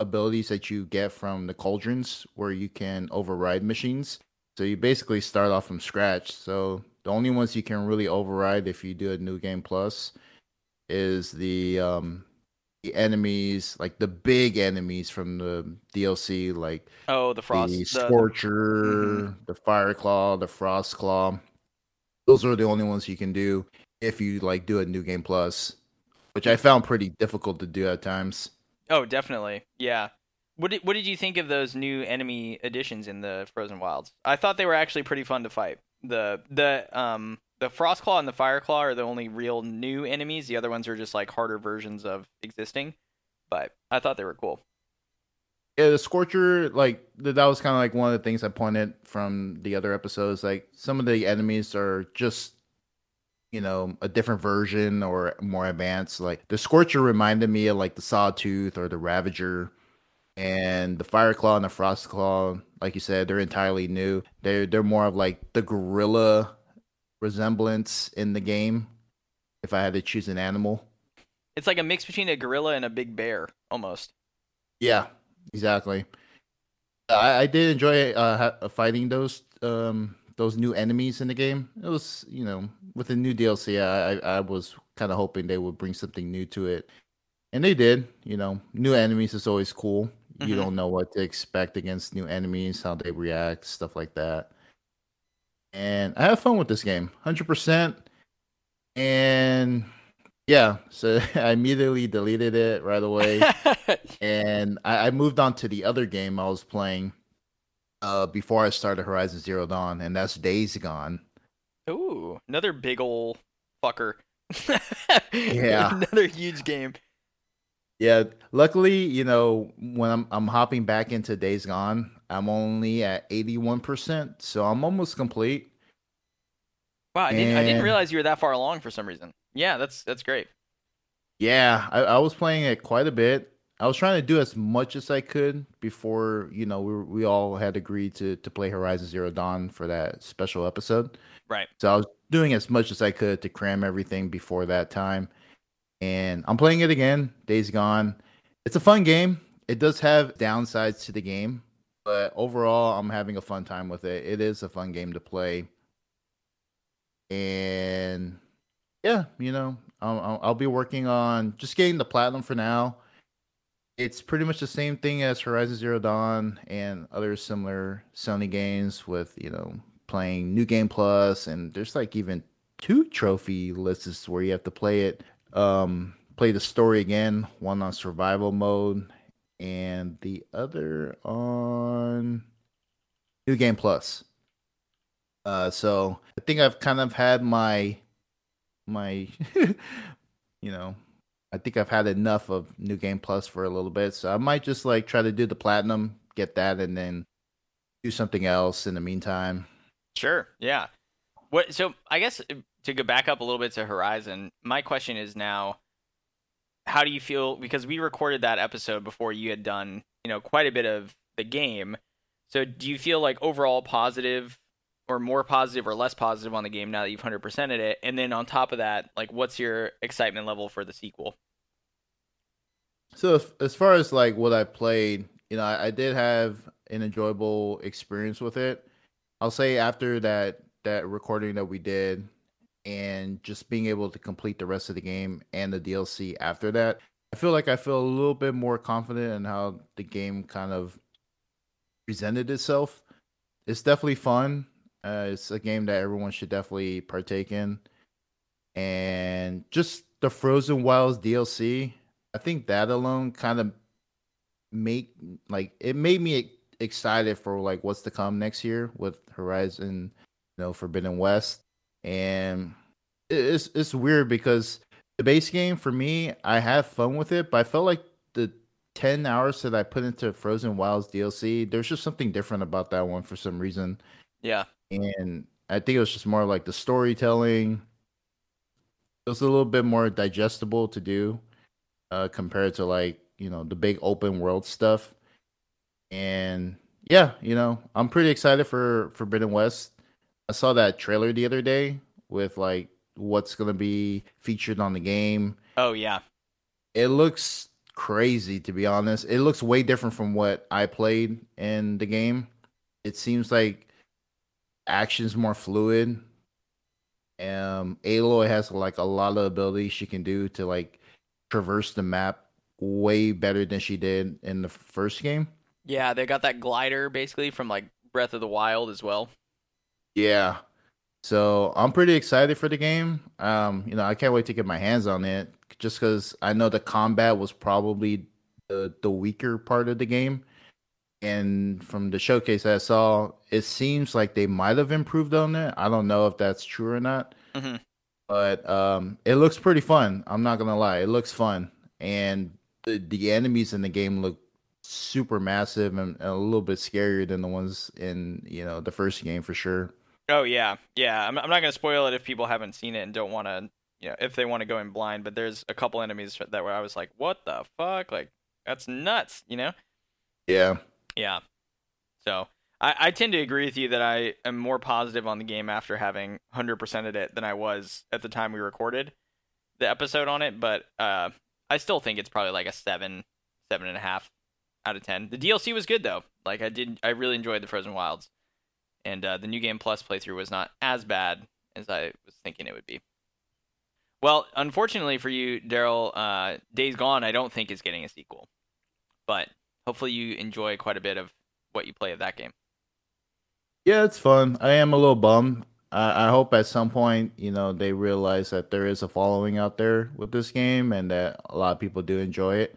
abilities that you get from the cauldrons where you can override machines. So you basically start off from scratch. So the only ones you can really override if you do a new game plus is the um the enemies, like the big enemies from the DLC, like oh the frost, the the- Scorcher, Mhm. the Fire Claw, the Frost Claw. Those are the only ones you can do if you like do a new game plus, which I found pretty difficult to do at times. Oh, definitely. Yeah. What did what did you think of those new enemy additions in the Frozen Wilds? I thought they were actually pretty fun to fight. The the um the Frostclaw and the Fireclaw are the only real new enemies. The other ones are just like harder versions of existing. But I thought they were cool. Yeah, the Scorcher, like th- that was kind of like one of the things I pointed from the other episodes. Like some of the enemies are just, you know, a different version or more advanced. Like the Scorcher reminded me of like the Sawtooth or the Ravager, and the fire claw and the frost claw like you said, they're entirely new. They're they're more of like the gorilla resemblance in the game. If I had to choose an animal, It's like a mix between a gorilla and a big bear, almost. Yeah, exactly. I, I did enjoy uh, fighting those um, those new enemies in the game. It was you know with the new DLC, I I, I was kind of hoping they would bring something new to it, and they did. You know, new enemies is always cool. You Mhm. don't know what to expect against new enemies, how they react, stuff like that. And I have fun with this game, hundred percent. And yeah, so (laughs) I immediately deleted it right away (laughs) and I, I moved on to the other game I was playing uh, before I started Horizon Zero Dawn, and that's Days Gone. Ooh, another big ol' fucker. (laughs) Yeah. another huge game. Yeah, luckily, you know, when I'm I'm hopping back into Days Gone, I'm only at 81%, so I'm almost complete. Wow, I didn't, I didn't realize you were that far along for some reason. Yeah, that's that's great. Yeah, I, I was playing it quite a bit. I was trying to do as much as I could before, you know, we we all had agreed to to play Horizon Zero Dawn for that special episode. Right. So I was doing as much as I could to cram everything before that time. And I'm playing it again, Days Gone. It's a fun game. it does have downsides to the game, but overall, I'm having a fun time with it. It is a fun game to play, and yeah, you know, I'll, I'll be working on just getting the platinum for now. It's pretty much the same thing as Horizon Zero Dawn and other similar Sony games with you know playing New Game Plus, and there's like even two trophy lists where you have to play it, um, play the story again. One on survival mode, and the other on New Game Plus. Uh, so I think I've kind of had my my (laughs) you know I think I've had enough of New Game Plus for a little bit, so I might just like try to do the platinum, get that, and then do something else in the meantime. Sure. Yeah. What? So I guess to go back up a little bit to Horizon, my question is now, how do you feel? Because we recorded that episode before you had done, you know, quite a bit of the game. So do you feel like overall positive, or more positive, or less positive on the game now that you've hundred percented it? And then on top of that, like, what's your excitement level for the sequel? So as far as like what I played, you know, I, I did have an enjoyable experience with it. I'll say after that that recording that we did and just being able to complete the rest of the game and the DLC after that, I feel like I feel a little bit more confident in how the game kind of presented itself. It's definitely fun. Uh, it's a game that everyone should definitely partake in. And just the Frozen Wilds DLC, I think that alone kind of make like it made me excited for like what's to come next year with Horizon, you know, Forbidden West, and it's it's weird because the base game for me, I have fun with it, but I felt like the ten hours that I put into Frozen Wilds DLC, there's just something different about that one for some reason. Yeah, and I think it was just more like the storytelling. It was a little bit more digestible to do uh, compared to like you know the big open world stuff and yeah, you know, I'm pretty excited for Forbidden West. I saw that trailer the other day with like what's gonna be featured on the game. Oh yeah, it looks crazy to be honest. It looks way different from what I played in the game. It seems like action's more fluid. Um, Aloy has like a lot of abilities she can do to like traverse the map way better than she did in the first game. Yeah, they got that glider basically from like Breath of the Wild as well. Yeah. So I'm pretty excited for the game. Um, you know, I can't wait to get my hands on it just because I know the combat was probably the the weaker part of the game. And from the showcase I saw, it seems like they might have improved on it. I don't know if that's true or not. Mm-hmm. But um, it looks pretty fun. I'm not gonna lie, it looks fun, and the the enemies in the game look super massive and, a little bit scarier than the ones in you know the first game for sure. Oh yeah, yeah. I'm I'm not gonna spoil it if people haven't seen it and don't want to, you know, if they want to go in blind. But there's a couple enemies that where I was like, what the fuck, like that's nuts, you know? Yeah. Yeah. So I, I tend to agree with you that I am more positive on the game after having 100%ed it than I was at the time we recorded the episode on it. But uh, I still think it's probably like a seven, seven and a half out of 10. The DLC was good though. Like I did I really enjoyed the Frozen Wilds. And uh, the new game plus playthrough was not as bad as I was thinking it would be. Well, unfortunately for you, Daryl, uh, Days Gone, I don't think is getting a sequel. But hopefully you enjoy quite a bit of what you play of that game. Yeah, it's fun. I am a little bummed. I, I hope at some point, you know, they realize that there is a following out there with this game and that a lot of people do enjoy it.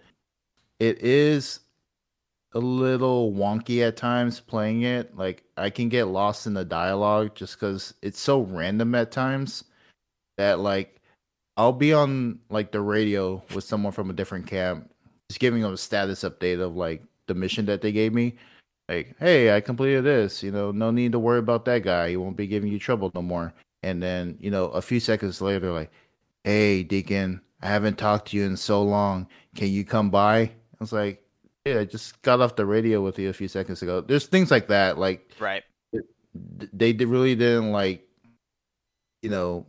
It is a little wonky at times playing it. Like I can get lost in the dialogue just because it's so random at times that like I'll be on like the radio with someone from a different camp, just giving them a status update of like the mission that they gave me. Like, hey, I completed this. You know, no need to worry about that guy. He won't be giving you trouble no more. And then, you know, a few seconds later, like, hey, Deacon, I haven't talked to you in so long. Can you come by? I was like, yeah, I just got off the radio with you a few seconds ago. There's things like that, like right. They really didn't like, you know,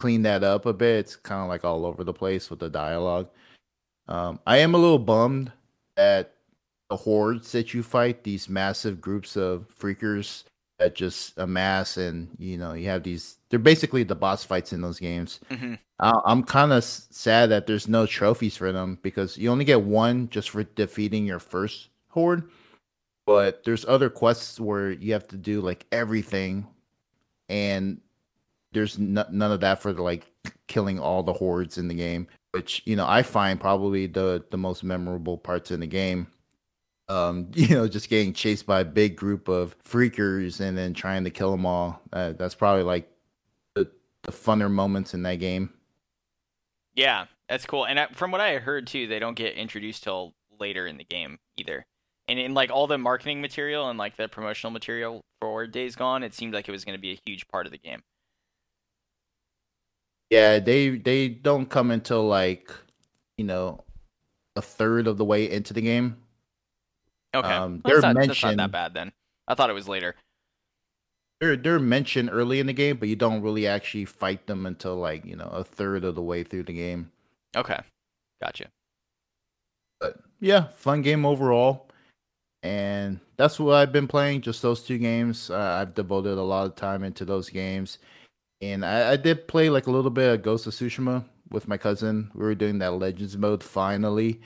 clean that up a bit. It's kind of like all over the place with the dialogue. Um, I am a little bummed that the hordes that you fight, these massive groups of freakers that just amass, and you know you have these. They're basically the boss fights in those games. Mhm. I, I'm kind of sad that there's no trophies for them because you only get one just for defeating your first horde. But there's other quests where you have to do like everything, and there's n- none of that for like killing all the hordes in the game, which you know I find probably the the most memorable parts in the game. Um, (laughs) you know, just getting chased by a big group of freakers and then trying to kill them all. Uh, that's probably like the the funner moments in that game. Yeah, that's cool. And I, from what I heard too, they don't get introduced till later in the game either. And in like all the marketing material and like the promotional material for Days Gone, it seemed like it was going to be a huge part of the game. Yeah, they they don't come until like you know a third of the way into the game. Okay, Um, Well, they're not, that's not that mentioned- bad then. I thought it was later. They're they're mentioned early in the game, but you don't really actually fight them until like you know a third of the way through the game. Okay, gotcha. But yeah, fun game overall, and that's what I've been playing. Just those two games. Uh, I've devoted a lot of time into those games, and I, I did play like a little bit of Ghost of Tsushima with my cousin. We were doing that Legends mode finally,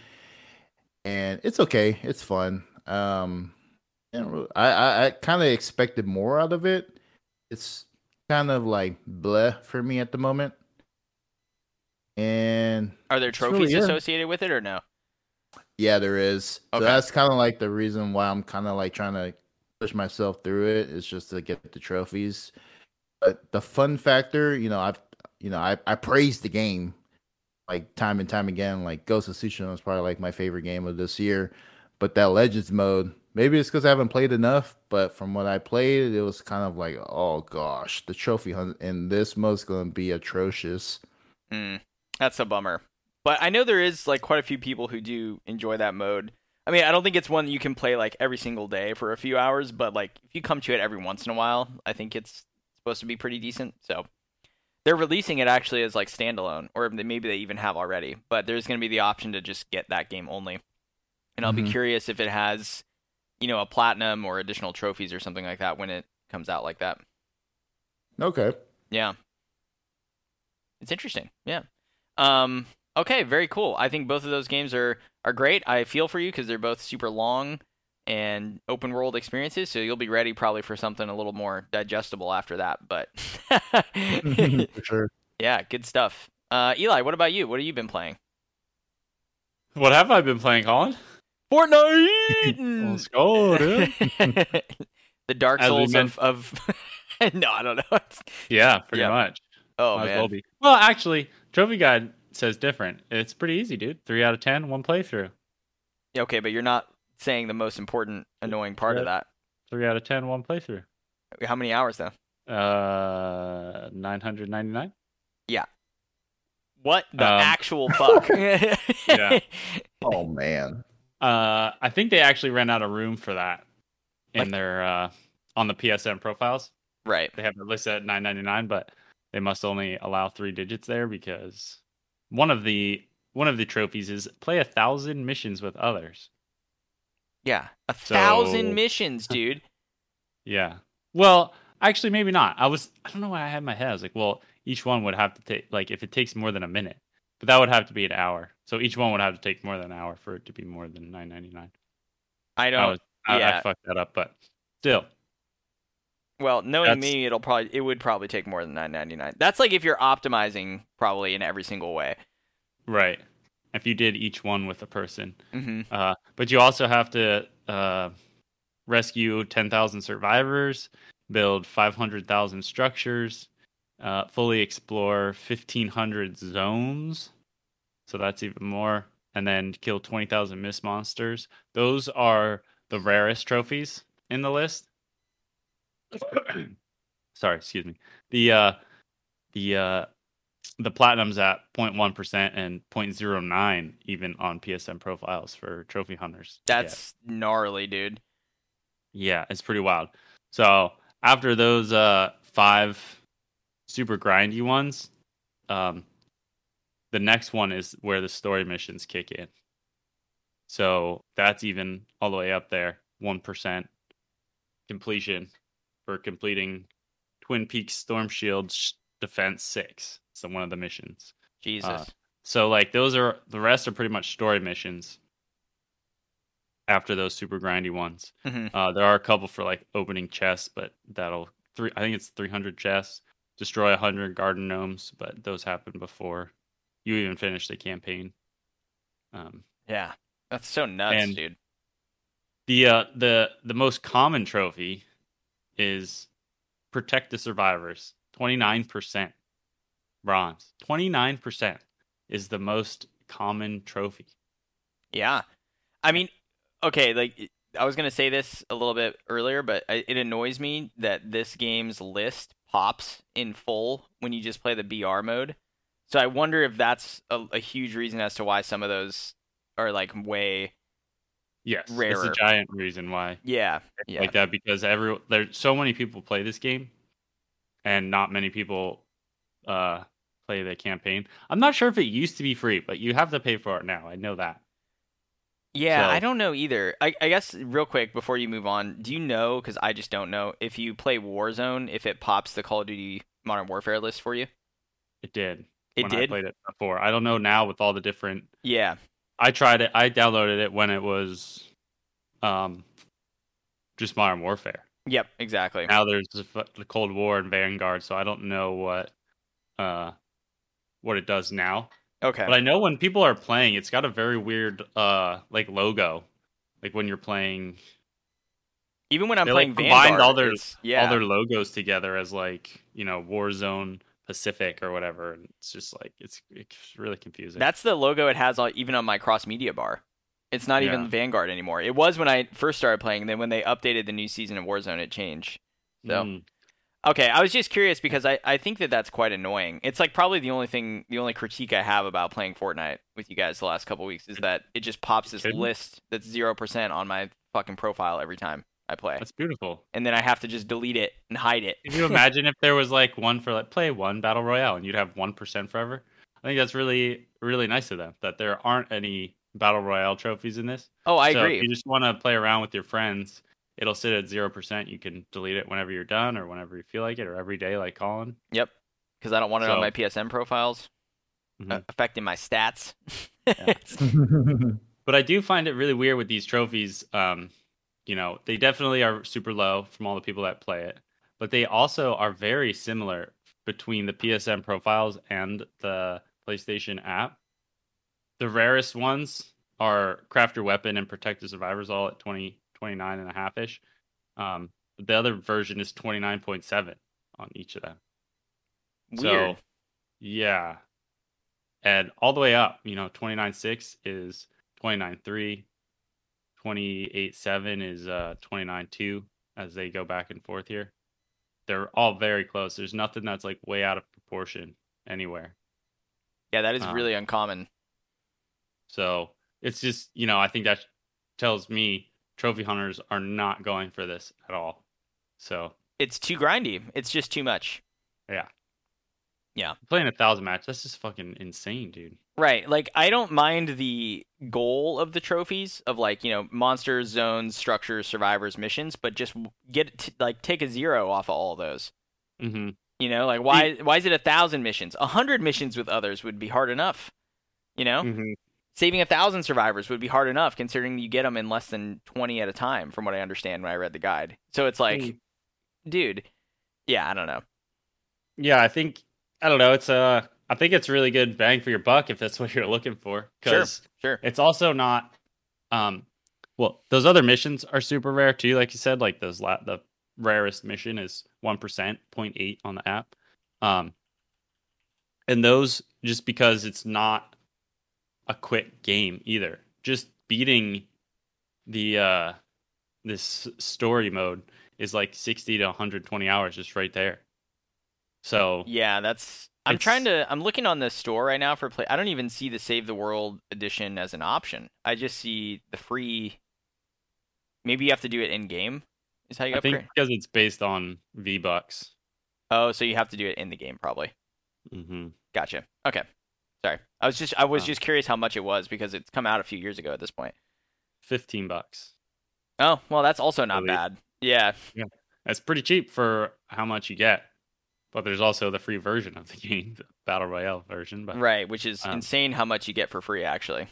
and it's okay. It's fun. Um, you know, I I, I kind of expected more out of it. It's kind of like bleh for me at the moment, and Are there really- trophies yeah. associated with it or no? Yeah, there is. So that's kind of like the reason why I'm kind of like trying to push myself through it is just to get the trophies. But the fun factor, you know, I've you know, I I praise the game like time and time again. Like Ghost of Tsushima is probably like my favorite game of this year. But that Legends mode, maybe it's because I haven't played enough. But from what I played, it was kind of like, oh gosh, the trophy hunt in this mode's going to be atrocious. Mm, that's a bummer. But I know there is like quite a few people who do enjoy that mode. I mean, I don't think it's one you can play like every single day for a few hours, but like if you come to it every once in a while, I think it's supposed to be pretty decent. So they're releasing it actually as like standalone, or maybe they even have already. But there's going to be the option to just get that game only, and I'll be Mhm. curious if it has, you know, a platinum or additional trophies or something like that when it comes out like that. Okay. Yeah. It's interesting. Yeah. Um okay, very cool. I think both of those games are are great. I feel for you cuz they're both super long and open world experiences, so you'll be ready probably for something a little more digestible after that, but (laughs) for sure. Yeah, good stuff. Uh Eli, what about you? What have you been playing? What have I been playing, Colin? Fortnite. (laughs) Let's go, dude. (laughs) the Dark As Souls of of (laughs) No, I don't know. Yeah, pretty Yeah. much. Oh Might man. well be. Well, actually, Trophy Guide says different. It's pretty easy, dude. Three out of ten, one playthrough. Okay, but you're not saying the most important annoying part of that. Three out of ten, one playthrough. How many hours though? Uh, nine hundred ninety nine. Yeah. What the Um, actual fuck? Yeah. Oh man. Uh, I think they actually ran out of room for that in Like- their uh on the PSNProfiles. Right. They have it listed at nine ninety nine, but they must only allow three digits there because one of the one of the trophies is play a thousand missions with others. Yeah. A So- thousand missions, dude. (laughs) Yeah. Well, actually, maybe not. I was I don't know why I had my head. I was like, well, each one would have to take like if it takes more than a minute, but that would have to be an hour. So each one would have to take more than an hour for it to be more than nine ninety nine. I I don't. was I, yeah. I fucked that up, but still. well, knowing that's- me, it'll probably it would probably take more than nine ninety nine. That's like if you're optimizing probably in every single way. Right. If you did each one with a person. hmm Uh, but you also have to uh, rescue 10,000 survivors, build 500,000 structures, uh, fully explore 1,500 zones. So that's even more. And then kill 20,000 mist monsters. Those are the rarest trophies in the list. (coughs) Sorry, excuse me. The uh, the uh, the platinum's at 0.1% and 0.09 even on PSNProfiles for trophy hunters. That's gnarly, dude. yeah, it's pretty wild. So after those uh five super grindy ones, um the next one is where the story missions kick in. So that's even all the way up there, one percent completion for completing Twine Peaks Storm Shield Defense Six. So one of the missions. Jesus. So like those are the rest are pretty much story missions. After those super grindy ones, Mhm. uh, there are a couple for like opening chests, but that'll three. I think it's three hundred chests. Destroy hundred garden gnomes, but those happen before you even finish the campaign. Um, Yeah. That's so nuts, dude. the uh, the the most common trophy is protect the survivors. Twenty nine percent bronze. Twenty nine percent is the most common trophy. Yeah. I mean, okay, like I was going to say this a little bit earlier, but it annoys me that this game's list pops in full when you just play the BR mode. So I wonder if that's a, a huge reason as to why some of those are like way Yes, it's a giant reason why yeah, yeah. like that because every there's so many people play this game, and not many people uh play the campaign. I'm not sure if it used to be free, but you have to pay for it now. I know that. Yeah, So- I don't know either. I, I guess real quick before you move on, do you know? Because I just don't know if you play Warzone, if it pops the Call of Duty Modern Warfare list for you. It did. It when I did. played it before. I don't know now with all the different Yeah, I tried it. I downloaded it when it was, um, just Modern Warfare. yep, exactly. Now there's the, the Cold War and Vanguard, so I don't know what, uh, what it does now. Okay. But I know when people are playing, it's got a very weird, uh, like logo, like when you're playing. Even when I'm playing like combined Vanguard, all their yeah, all their logos together as like you know Warzone Pacific or whatever, and it's just like it's it's really confusing. that's the logo it has on, even on my cross media bar. It's not even Vanguard anymore. It was when I first started playing. Then when they updated the new season of Warzone, it changed. So Mm. Okay, I was just curious because I, I think that that's quite annoying. It's like probably the only thing, the only critique I have about playing Fortnite with you guys the last couple weeks is that it just pops this list that's zero percent on my fucking profile every time I play, that's beautiful. and then I have to just delete it and hide it. Can you (laughs) imagine if there was like one for like play one battle royale and you'd have one percent forever? I think that's really really nice of them that there aren't any battle royale trophies in this. oh, I so agree. You just want to play around with your friends, it'll sit at zero percent. You can delete it whenever you're done or whenever you feel like it or every day, like Colin. Yep, because I don't want it on my PSNProfiles Mhm. uh, affecting my stats. (laughs) (laughs) But I do find it really weird with these trophies. Um, you know, they definitely are super low from all the people that play it, but they also are very similar between the PSNProfiles and the PlayStation app. The rarest ones are Craft Your Weapon and Protect the Survivors all at 20, 29 and a half ish. Um, the other version is 29.7 on each of them. Weird. So, yeah. And all the way up, you know, 29.6 is 29.3. 28.7 is uh 29.2 as they go back and forth here. They're all very close. There's nothing that's like way out of proportion anywhere. yeah, that is uh, really uncommon. So it's just, you know, I think that tells me trophy hunters are not going for this at all. So It's too grindy. It's just too much. Yeah. Yeah. Playing a thousand match, that's just fucking insane, dude. Right. Like I don't mind the goal of the trophies of like, you know, monsters, zones, structures, survivors, missions, but just get t- like take a zero off of all those. Mm-hmm. You know, like why why is it a thousand missions? A hundred missions with others would be hard enough. You know, Mm-hmm. Saving a thousand survivors would be hard enough considering you get them in less than twenty at a time, from what I understand when I read the guide. So it's like, Mm. dude, yeah, I don't know. Yeah, I think I don't know. It's uh, I think it's really good bang for your buck if that's (laughs) what you're looking for. Sure, Because sure. it's also not, um, well, those other missions are super rare too. Like you said, like those la- the rarest mission is one percent, 0.8 on the app. Um, and those just because it's not a quick game either. Just beating the uh this story mode is like 60 to 120 hours just right there. So Yeah, that's. I'm trying to. I'm looking on the store right now for play. I don't even see the Save the World edition as an option. I just see the free. Maybe you have to do it in game. Is how you I upgrade. think because it's based on V Bucks. Oh, so you have to do it in the game, probably. Mm-hmm. Gotcha. Okay. Sorry, I was just I was Um, just curious how much it was because it's come out a few years ago at this point. fifteen bucks. Oh well, that's also not Believe. bad. Yeah, That's pretty cheap for how much you get. But there's also the free version of the (laughs) game, the battle royale version. But right. Which is Um, insane how much you get for free. Actually,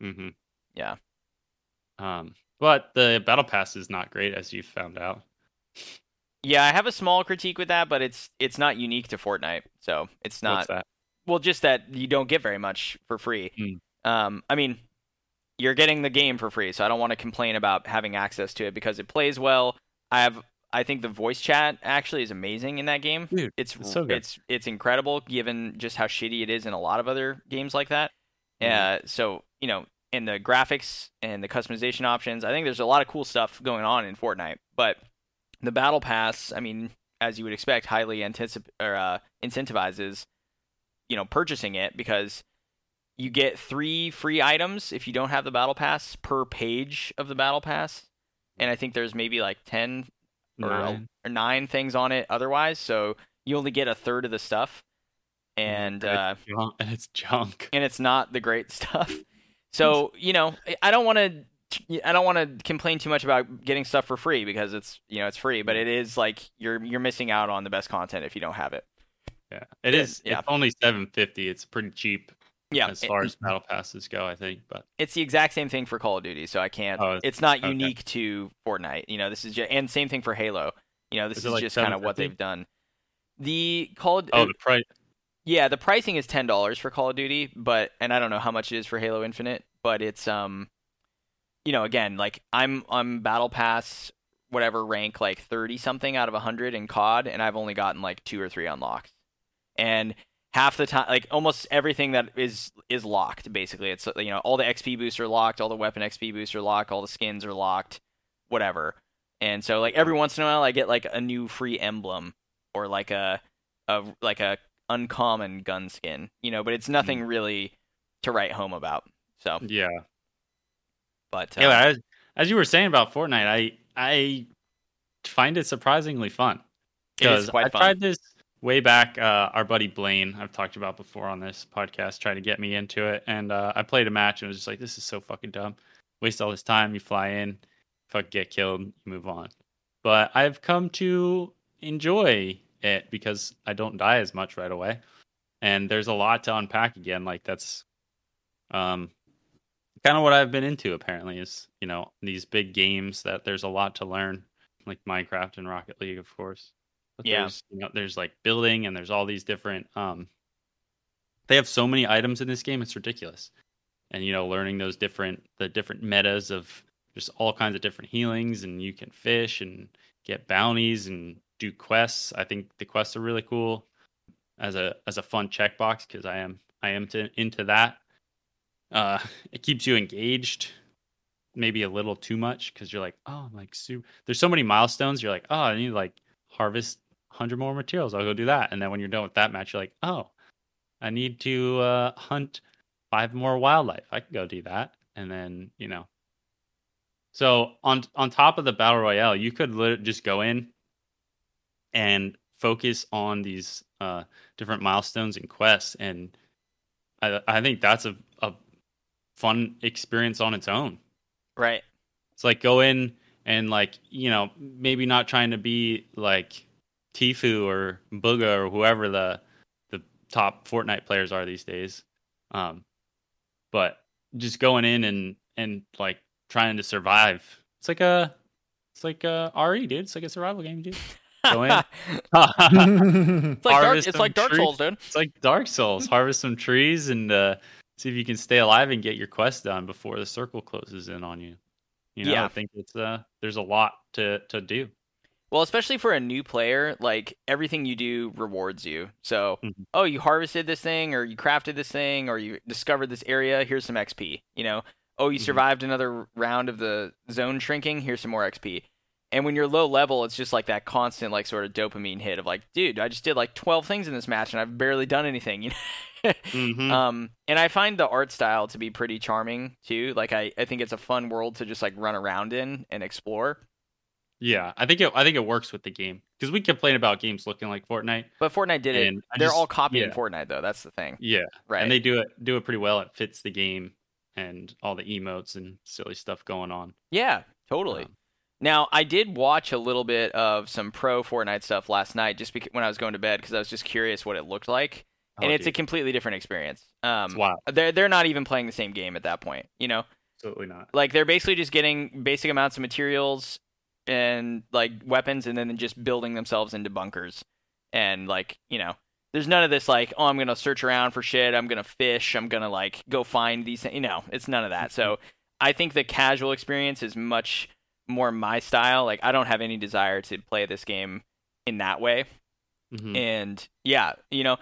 hmm Yeah. Um, but the battle pass is not great, as you found out. yeah. I have a small critique with that, but it's it's not unique to Fortnite, so it's not. Well, just that you don't get very much for free. Hmm. Um, I mean, you're getting the game for free, so I don't want to complain about having access to it because it plays well. I have, I think the voice chat actually is amazing in that game. Dude, It's it's so good. it's it's incredible given just how shitty it is in a lot of other games like that. Mhm. Uh, so you know, in the graphics and the customization options, I think there's a lot of cool stuff going on in Fortnite. But the battle pass, I mean, as you would expect, highly anticip- or uh, incentivizes you know purchasing it because you get three free items if you don't have the battle pass per page of the battle pass and i think there's maybe like 10 or, Nine. or 9 things on it otherwise so you only get a third of the stuff and uh, it's, junk, it's junk. and it's not the great (laughs) stuff so you know I- i don't want to I don't want to complain too much about getting stuff for free because it's you know it's free, but it is like you're you're missing out on the best content if you don't have it. Yeah, it Yeah, It's only seven fifty. It's pretty cheap Yeah, as it- far as (clears throat) battle passes go. I think, but it's the exact same thing for Call of Duty, so I can't. Oh, it's not okay. unique to Fortnite. You know, this is just, and same thing for Halo. You know, this Is is, like just kind of what they've done. The Call of oh, the price. yeah, the pricing is ten dollars for Call of Duty, but and I don't know how much it is for Halo Infinite, but it's um, you know, again, like I'm I'm Battle Pass whatever rank like thirty something out of hundred in COD, and I've only gotten like two or three unlocks, and half the time, like almost everything that is is locked. Basically, it's you know all the XP boosts are locked, all the weapon XP boosts are locked, all the skins are locked, whatever. And so like every once in a while, I get like a new free emblem or like a a like a uncommon gun skin, you know, but it's nothing really to write home about. So, Yeah. but uh, Yeah, as, as you were saying about Fortnite, I I find it surprisingly fun. it is 'Cause quite I fun. tried this way back. Uh, our buddy Blaine, I've talked about before on this podcast, tried to get me into it, and uh, I played a match and was just like, "This is so fucking dumb. Waste all this time. You fly in, fuck, get killed, you move on." But I've come to enjoy it because I don't die as much right away, and there's a lot to unpack again. Like that's, um, kind of what I've been into. Apparently, is you know these big games that there's a lot to learn, like Minecraft and Rocket League, of course. But Yeah. There's, you know, there's like building and there's all these different. Um, they have so many items in this game; it's ridiculous. And you know, learning those different the different metas of just all kinds of different healings, and you can fish and get bounties and do quests. I think the quests are really cool as a as a fun checkbox because I am I am to, into that. Uh, (laughs) it keeps you engaged, maybe a little too much because you're like, oh, I'm like super. There's so many milestones. You're like, oh, I need to like harvest hundred more materials. I'll go do that. And then when you're done with that match, you're like, oh, I need to uh, hunt five more wildlife. I can go do that. And then you know. So on on top of the battle royale, you could lit- just go in and focus on these uh, different milestones and quests, and I I think that's a, a fun experience on its own. right. It's like go in and like you know maybe not trying to be like Tfue or Bugha or whoever the the top Fortnite players are these days, um, but just going in and and like trying to survive. It's like a it's like a RE dude. It's like a survival game, dude. (laughs) Go in. it's (laughs) like Dark, Harvest it's like Dark. Souls, dude. It's like Dark Souls. Harvest some trees and uh, see if you can stay alive and get your quest done before the circle closes in on you. You know, Yeah. I think it's uh, there's a lot to to do. Well, especially for a new player, like everything you do rewards you. So, Mhm. oh, you harvested this thing, or you crafted this thing, or you discovered this area. Here's some XP. You know, oh, you Mhm. survived another round of the zone shrinking. Here's some more XP. And when you're low level, it's just like that constant, like sort of dopamine hit of like, dude, I just did like 12 things in this match and I've barely done anything. You know. (laughs) Mhm. Um, and I find the art style to be pretty charming too. Like I, I think it's a fun world to just like run around in and explore. Yeah, I think it I think it works with the game because we complain about games looking like Fortnite. But Fortnite did it. They're just- all copying yeah. Fortnite though. That's the thing, Yeah, right? and they do it do it pretty well. It fits the game, and all the emotes and silly stuff going on. Yeah, totally. Um, Now, I did watch a little bit of some pro Fortnite stuff last night, just because, when I was going to bed, because I was just curious what it looked like, and oh, it's a completely different experience. Um, wild. they're they're not even playing the same game at that point, you know. Absolutely not. Like they're basically just getting basic amounts of materials and like weapons, and then just building themselves into bunkers, and like you know. There's none of this like, oh, I'm gonna search around for shit. I'm gonna fish. I'm gonna like go find these. things. You know, it's none of that. So I think the casual experience is much more my style. Like I don't have any desire to play this game in that way. Mhm. And yeah, you know,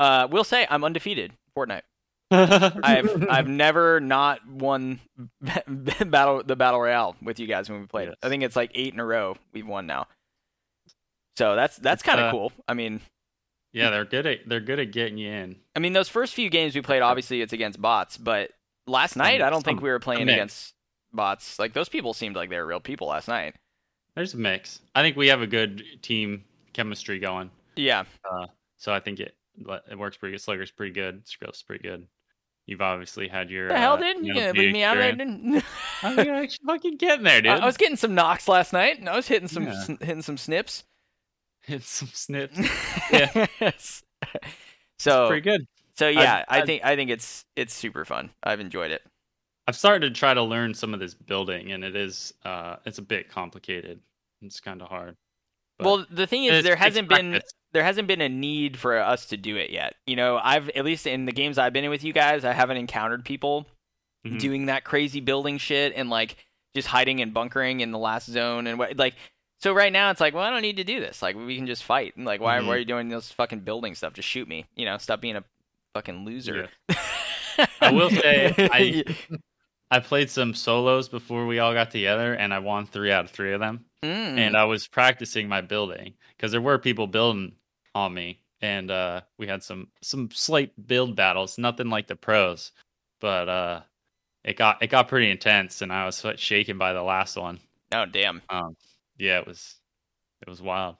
uh, we'll say I'm undefeated Fortnite. I've (laughs) I've never not won (laughs) battle the battle royale with you guys when we played. it. I think it's like eight in a row we've won now. So that's that's kind of uh, cool. I mean, yeah, they're good at they're good at getting you in. I mean those first few games we played, obviously it's against bots, but last night I don't think we were playing against bots. Like those people seemed like they were real people last night. There's a mix. I think we have a good team chemistry going. Yeah, So I think it it works pretty good. Slugger's pretty good. Skrill's pretty good. You've obviously had your the hell, uh, dude? you You know, gonna leave me out there? experience. didn't- (laughs) I mean, actually fucking getting there, dude. I, I was getting some knocks last night, and I was hitting some Yeah. sn- hitting some snips. Hit some snips. (laughs) Yeah. Yes. It's so pretty good. so yeah, I, I- think I think it's it's super fun. I've enjoyed it. I've started to try to learn some of this building, and it is uh, it's a bit complicated. It's kind of hard. But- well, the thing is, there hasn't been practice. there hasn't been a need for us to do it yet. You know, I've at least in the games I've been in with you guys, I haven't encountered people Mhm. doing that crazy building shit and like just hiding and bunkering in the last zone and what like. So right now it's like, well, I don't need to do this. Like we can just fight. And like, why, Mhm. why are you doing this fucking building stuff? Just shoot me. You know, stop being a fucking loser. I will say, I- (laughs) I played some solos before we all got together, and I won three out of three of them. Mm. And I was practicing my building because there were people building on me, and uh, we had some some slight build battles. Nothing like the pros, but uh, it got it got pretty intense, and I was shaken by the last one. oh damn. Um, yeah, it was it was wild.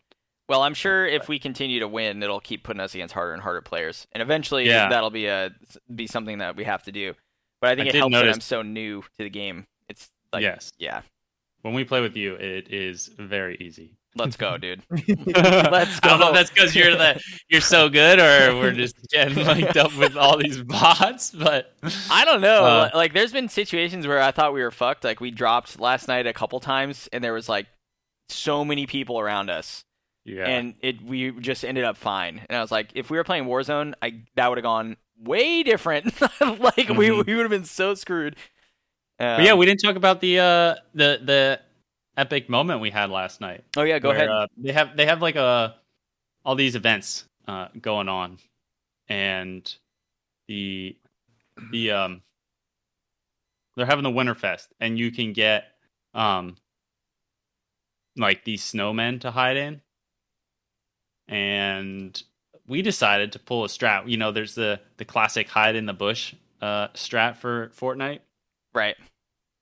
Well, I'm sure if we continue to win, it'll keep putting us against harder and harder players, and eventually Yeah. that'll be a be something that we have to do. But I think I it helps that I'm so new to the game. It's like, yes, yeah, when we play with you, it is very easy. let's go, dude. (laughs) Let's go. I don't know if that's because you're the you're so good, or we're just getting linked up with all these bots. But I don't know. Uh, like, there's been situations where I thought we were fucked. Like, we dropped last night a couple times, and there was like so many people around us, yeah, and it we just ended up fine. And I was like, if we were playing Warzone, I that would have gone way different. (laughs) like, we Mhm. we would have been so screwed. But yeah, Um, we didn't talk about the uh the the epic moment we had last night. oh yeah, go where, ahead. Uh, they have they have like a all these events uh going on, and the the um they're having the Winterfest, and you can get um like these snowmen to hide in, and we decided to pull a strat. You know, there's the the classic hide in the bush uh strat for Fortnite right.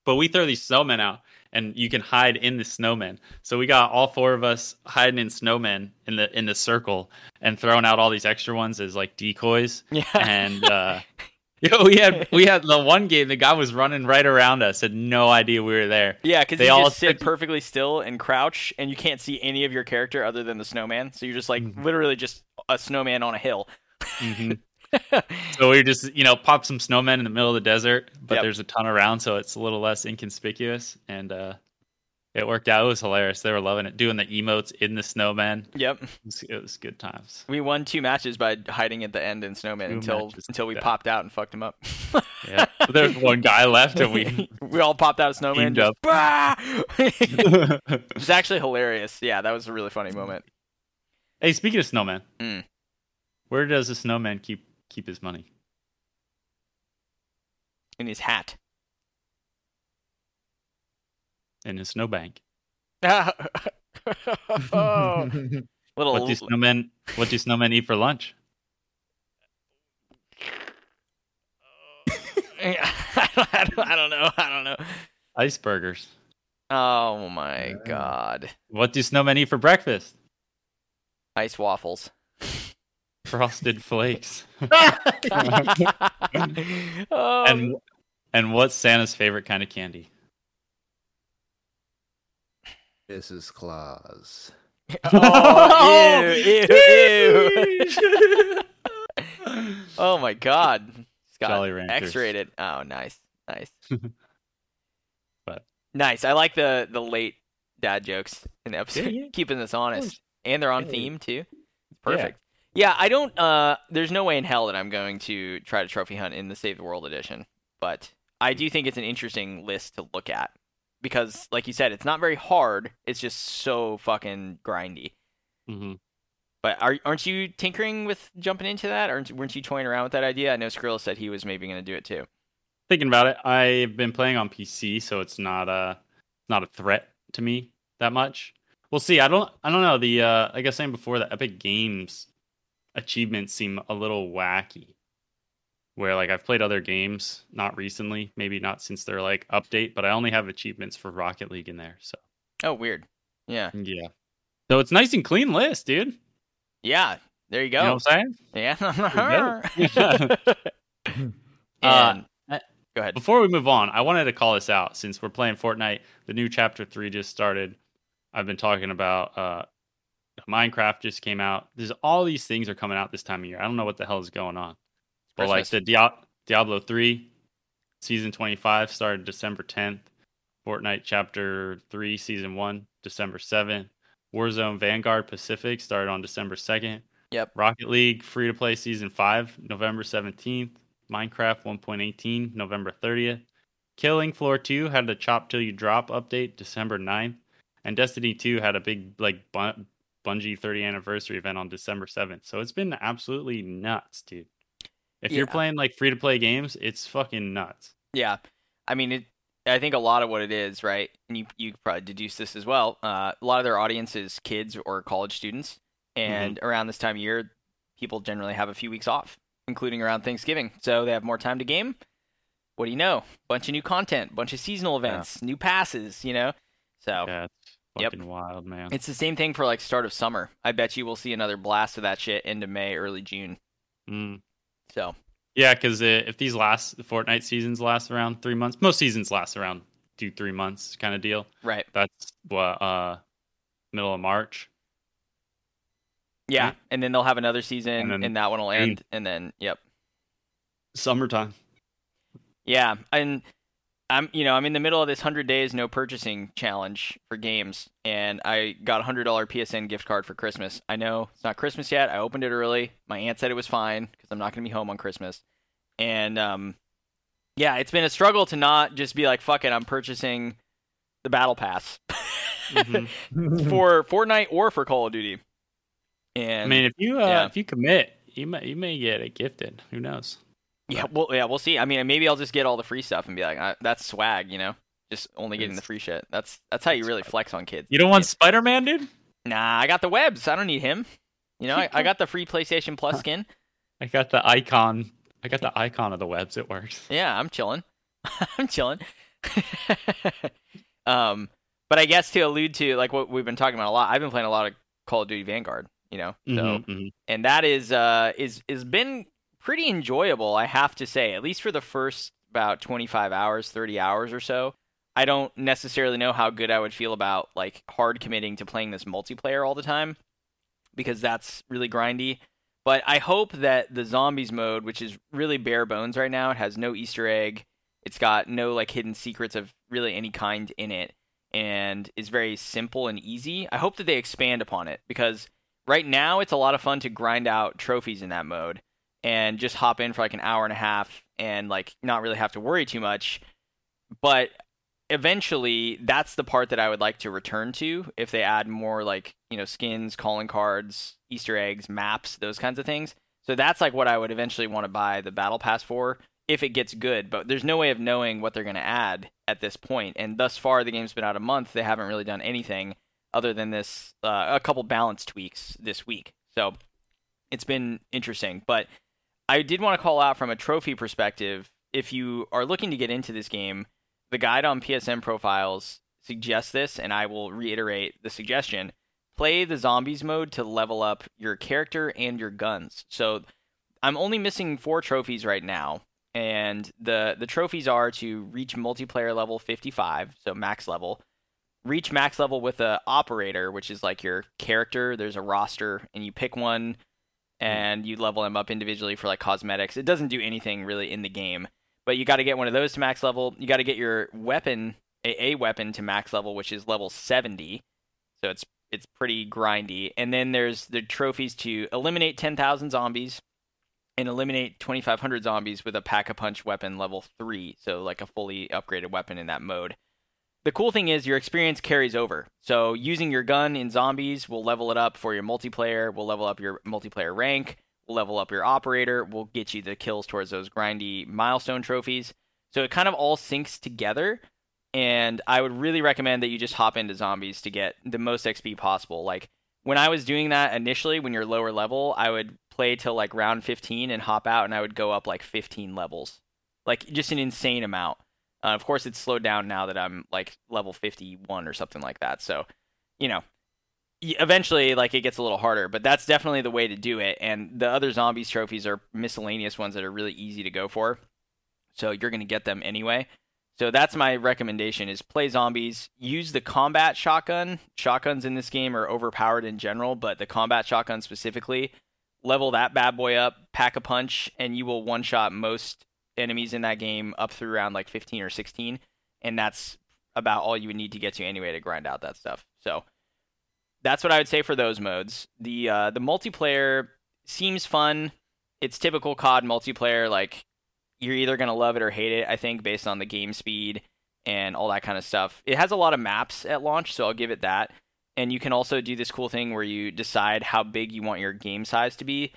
but we throw these snowmen out and you can hide in the snowmen so we got all four of us hiding in snowmen in the in the circle and throwing out all these extra ones as like decoys Yeah. and (laughs) uh (laughs) yo, we had we had the one game the guy was running right around us had no idea we were there Yeah, because They you all just sit perfectly still and crouch, and you can't see any of your character other than the snowman. So you're just like Mhm. literally just a snowman on a hill. Mhm. (laughs) so we just you know pop some snowmen in the middle of the desert but Yep. there's a ton around so it's a little less inconspicuous and uh it worked out it was hilarious they were loving it doing the emotes in the snowmen yep. it was, it was good times We won two matches by hiding at the end in snowman Two until until we popped out and fucked him up. Yeah, there's one guy left, and we. (laughs) we all popped out of snowman. Just, (laughs) it's (laughs) actually hilarious. Yeah, that was a really funny moment. hey, speaking of snowman, Mm. where does the snowman keep keep his money? In his hat. In his snowbank. oh, (laughs) little. What do snowmen? What do snowmen eat for lunch? I, (laughs) don't, I, don't, know. I don't know. Iceburgers. Oh my god. What do snowmen eat for breakfast? Ice waffles. Frosted flakes. oh, (laughs) and um, And what's Santa's favorite kind of candy? Mrs. Claus. Oh, ew, ew, ew. (laughs) oh my god. It's Jolly Ranchers. X-rated. Oh, nice, nice. (laughs) But- nice. I like the the late dad jokes in the episode, Yeah, yeah. keeping this honest, and they're on Yeah. theme too. Perfect. Yeah. I don't. Uh, there's no way in hell that I'm going to try to trophy hunt in the Save the World edition, but I do think it's an interesting list to look at because, like you said, it's not very hard. It's just so fucking grindy. hmm But are, aren't you tinkering with jumping into that? Aren't, weren't you toying around with that idea? I know Skrillus said he was maybe going to do it too. Thinking about it, I've been playing on PC, so it's not a not a threat to me that much. We'll see. I don't. I don't know. The uh, like I was saying before, the Epic Games achievements seem a little wacky. Where like I've played other games, not recently, maybe not since their like update, but I only have achievements for Rocket League in there. So Oh, weird. Yeah. yeah. So it's nice and clean list, dude. Yeah. There you go. You know what I'm saying? yeah. (laughs) (laughs) Uh, and, I- go ahead. Before we move on, I wanted to call this out since we're playing Fortnite. The new chapter three just started. I've been talking about uh, Minecraft just came out. There's all these things are coming out this time of year. I don't know what the hell is going on. But like Christmas. the Dia- Diablo three season 25 started December 10th. Fortnite chapter three season one December 7th. Warzone Vanguard Pacific started on December 2nd. Yep. Rocket League free to play season 5 November 17th. Minecraft 1.18 November 30th. Killing Floor 2 had the chop till you drop update December 9th. And Destiny 2 had a big like Bungie 30 anniversary event on December 7th. So it's been absolutely nuts, dude. If you're playing like free to play games, it's fucking nuts. Yeah, I mean, it. I think a lot of what it is, right? And you you probably deduce this as well. Uh, a lot of their audience is kids or college students, and around this time of year, people generally have a few weeks off, including around Thanksgiving, so they have more time to game. What do you know? Bunch of new content, bunch of seasonal events, new passes. You know, so Yeah, it's Yep. fucking wild, man. it's the same thing for like start of summer. I bet you we'll see another blast of that shit into May, early June. Mm. So Yeah, because if these last the Fortnite seasons last around three months, most seasons last around two three months kind of deal. right, That's what uh middle of March. yeah, Right. and then they'll have another season, And and, that one will end, and then yep. Summertime. Yeah, and I'm you know I'm in the middle of this hundred days no purchasing challenge for games, and I got a hundred dollar PSN gift card for Christmas. I know it's not Christmas yet. I opened it early. My aunt said it was fine because I'm not going to be home on Christmas, and um, yeah, it's been a struggle to not just be like fuck it, I'm purchasing the battle pass Mhm. (laughs) for Fortnite or for Call of Duty. And I mean, if you uh, yeah. if you commit, you may you may get it gifted. Who knows? Yeah, well, yeah, we'll see. I mean, maybe I'll just get all the free stuff and be like, uh, that's swag, you know. Just only getting the free shit. That's that's how you really flex on kids. You don't want Spider Man, dude? Nah, I got the webs. I don't need him. You know, I, I (laughs) got the free PlayStation Plus skin. I got the icon. I got the icon of the webs. It works. Yeah, I'm chilling. (laughs) I'm chilling. (laughs) um, but I guess to allude to like what we've been talking about a lot, I've been playing a lot of Call of Duty Vanguard. You know, so Mhm, mhm. and that is uh is is been pretty enjoyable. I have to say, at least for the first about 25 hours, 30 hours or so. I don't necessarily know how good I would feel about like hard committing to playing this multiplayer all the time because that's really grindy. But I hope that the zombies mode, which is really bare bones right now, it has no Easter egg, it's got no like hidden secrets of really any kind in it, and is very simple and easy. I hope that they expand upon it because right now it's a lot of fun to grind out trophies in that mode and just hop in for like an hour and a half and like not really have to worry too much. But eventually that's the part that I would like to return to if they add more like, you know, skins, calling cards, Easter eggs, maps, those kinds of things. So that's like what I would eventually want to buy the battle pass for if it gets good, but there's no way of knowing what they're going to add at this point. And thus far the game's been out a month, they haven't really done anything other than this uh, a couple balance tweaks this week. So it's been interesting, but I did want to call out from a trophy perspective if you are looking to get into this game, the guide on PSNProfiles suggests this, and I will reiterate the suggestion. Play the zombies mode to level up your character and your guns. So I'm only missing four trophies right now, and the the trophies are to reach multiplayer level 55, so max level. Reach max level with a operator, which is like your character. There's a roster, and you pick one, Mm-hmm. and you level them up individually for like cosmetics. It doesn't do anything really in the game, but you got to get one of those to max level. You got to get your weapon, a, a weapon to max level, which is level 70. So it's it's pretty grindy. And then there's the trophies to eliminate 10,000 zombies and eliminate 2,500 zombies with a pack a punch weapon level three. So like a fully upgraded weapon in that mode. The cool thing is your experience carries over. So using your gun in zombies will level it up for your multiplayer, will level up your multiplayer rank, will level up your operator, will get you the kills towards those grindy milestone trophies. So it kind of all syncs together and I would really recommend that you just hop into zombies to get the most XP possible. Like when I was doing that initially, when you're lower level, I would play till like round 15 and hop out, and I would go up like 15 levels, like just an insane amount. Uh, of course, it's slowed down now that I'm like level 51 or something like that. So, you know, eventually like it gets a little harder, but that's definitely the way to do it. And the other zombies trophies are miscellaneous ones that are really easy to go for. So you're going to get them anyway. So that's my recommendation is play zombies, use the combat shotgun. Shotguns in this game are overpowered in general, but the combat shotgun specifically, level that bad boy up, pack a punch, and you will one shot most enemies in that game up through around like 15 or 16. And that's about all you would need to get to anyway to grind out that stuff. So that's what I would say for those modes. The uh, the multiplayer seems fun. It's typical COD multiplayer, like you're either to love it or hate it, I think, based on the game speed and all that kind of stuff. It has a lot of maps at launch, so I'll give it that. And you can also do this cool thing where you decide how big you want your game size to be,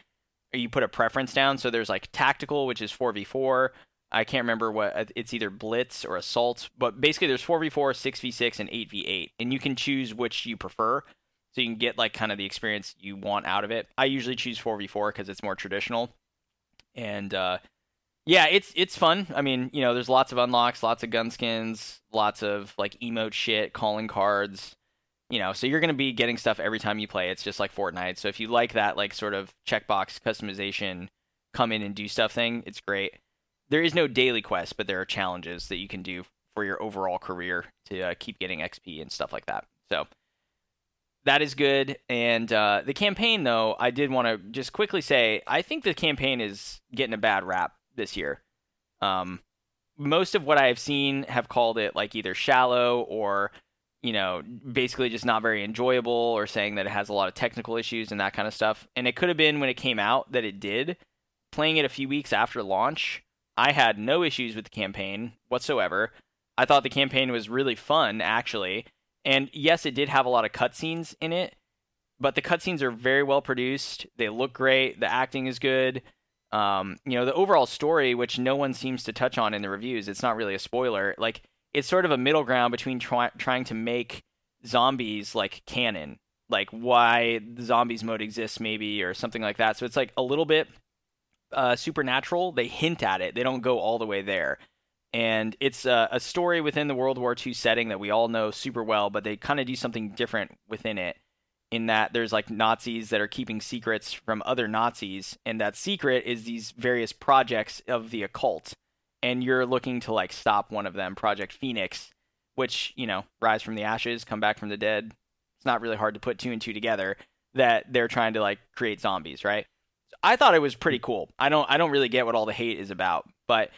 you put a preference down. So there's like tactical, which is 4v4. I can't remember what it's either blitz or assault, but basically there's 4v4, 6v6, and 8v8, and you can choose which you prefer. So you can get like kind of the experience you want out of it. I usually choose 4v4 because it's more traditional, and uh, yeah, it's it's fun. I mean, you know, there's lots of unlocks, lots of gun skins, lots of like emote shit, calling cards. You know, so you're gonna be getting stuff every time you play. It's just like Fortnite. So if you like that like sort of checkbox customization, come in and do stuff thing, it's great. There is no daily quest, but there are challenges that you can do for your overall career to uh, keep getting XP and stuff like that. So that is good. And uh, the campaign, though, I did want to just quickly say, I think the campaign is getting a bad rap this year. Um, most of what I have seen have called it like either shallow or you know basically just not very enjoyable or saying that it has a lot of technical issues and that kind of stuff. And it could have been when it came out that it did. Playing it a few weeks after launch, I had no issues with the campaign whatsoever. I thought the campaign was really fun actually. And yes, it did have a lot of cutscenes in it, but the cutscenes are very well produced. They look great. The acting is good. Um, you know, the overall story, which no one seems to touch on in the reviews, it's not really a spoiler. Like, it's sort of a middle ground between try- trying to make zombies like canon, like why the zombies mode exists, maybe, or something like that. So it's like a little bit uh, supernatural. They hint at it, they don't go all the way there. And it's a, a story within the World War II setting that we all know super well, but they kind of do something different within it in that there's like Nazis that are keeping secrets from other Nazis, and that secret is these various projects of the occult, and you're looking to like stop one of them, Project Phoenix, which you know, rise from the ashes, come back from the dead. It's not really hard to put two and two together that they're trying to like create zombies, right? I thought it was pretty cool. I don't I don't really get what all the hate is about, but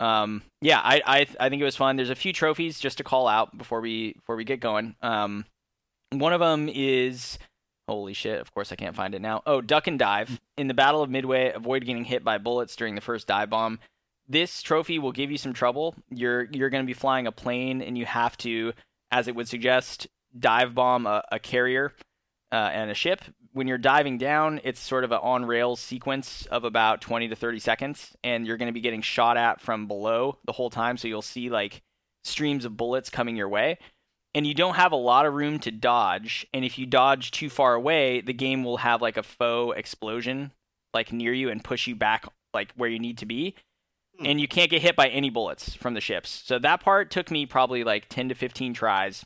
um, yeah, I, I I think it was fun. There's a few trophies just to call out before we before we get going. Um, one of them is holy shit. Of course, I can't find it now. Oh, duck and dive in the Battle of Midway. Avoid getting hit by bullets during the first dive bomb. This trophy will give you some trouble. You're you're going to be flying a plane, and you have to, as it would suggest, dive bomb a, a carrier uh, and a ship. When you're diving down, it's sort of an on rails sequence of about 20 to 30 seconds, and you're going to be getting shot at from below the whole time. So you'll see like streams of bullets coming your way and you don't have a lot of room to dodge. And if you dodge too far away, the game will have like a faux explosion like near you and push you back like where you need to be. Hmm. And you can't get hit by any bullets from the ships. So that part took me probably like 10 to 15 tries.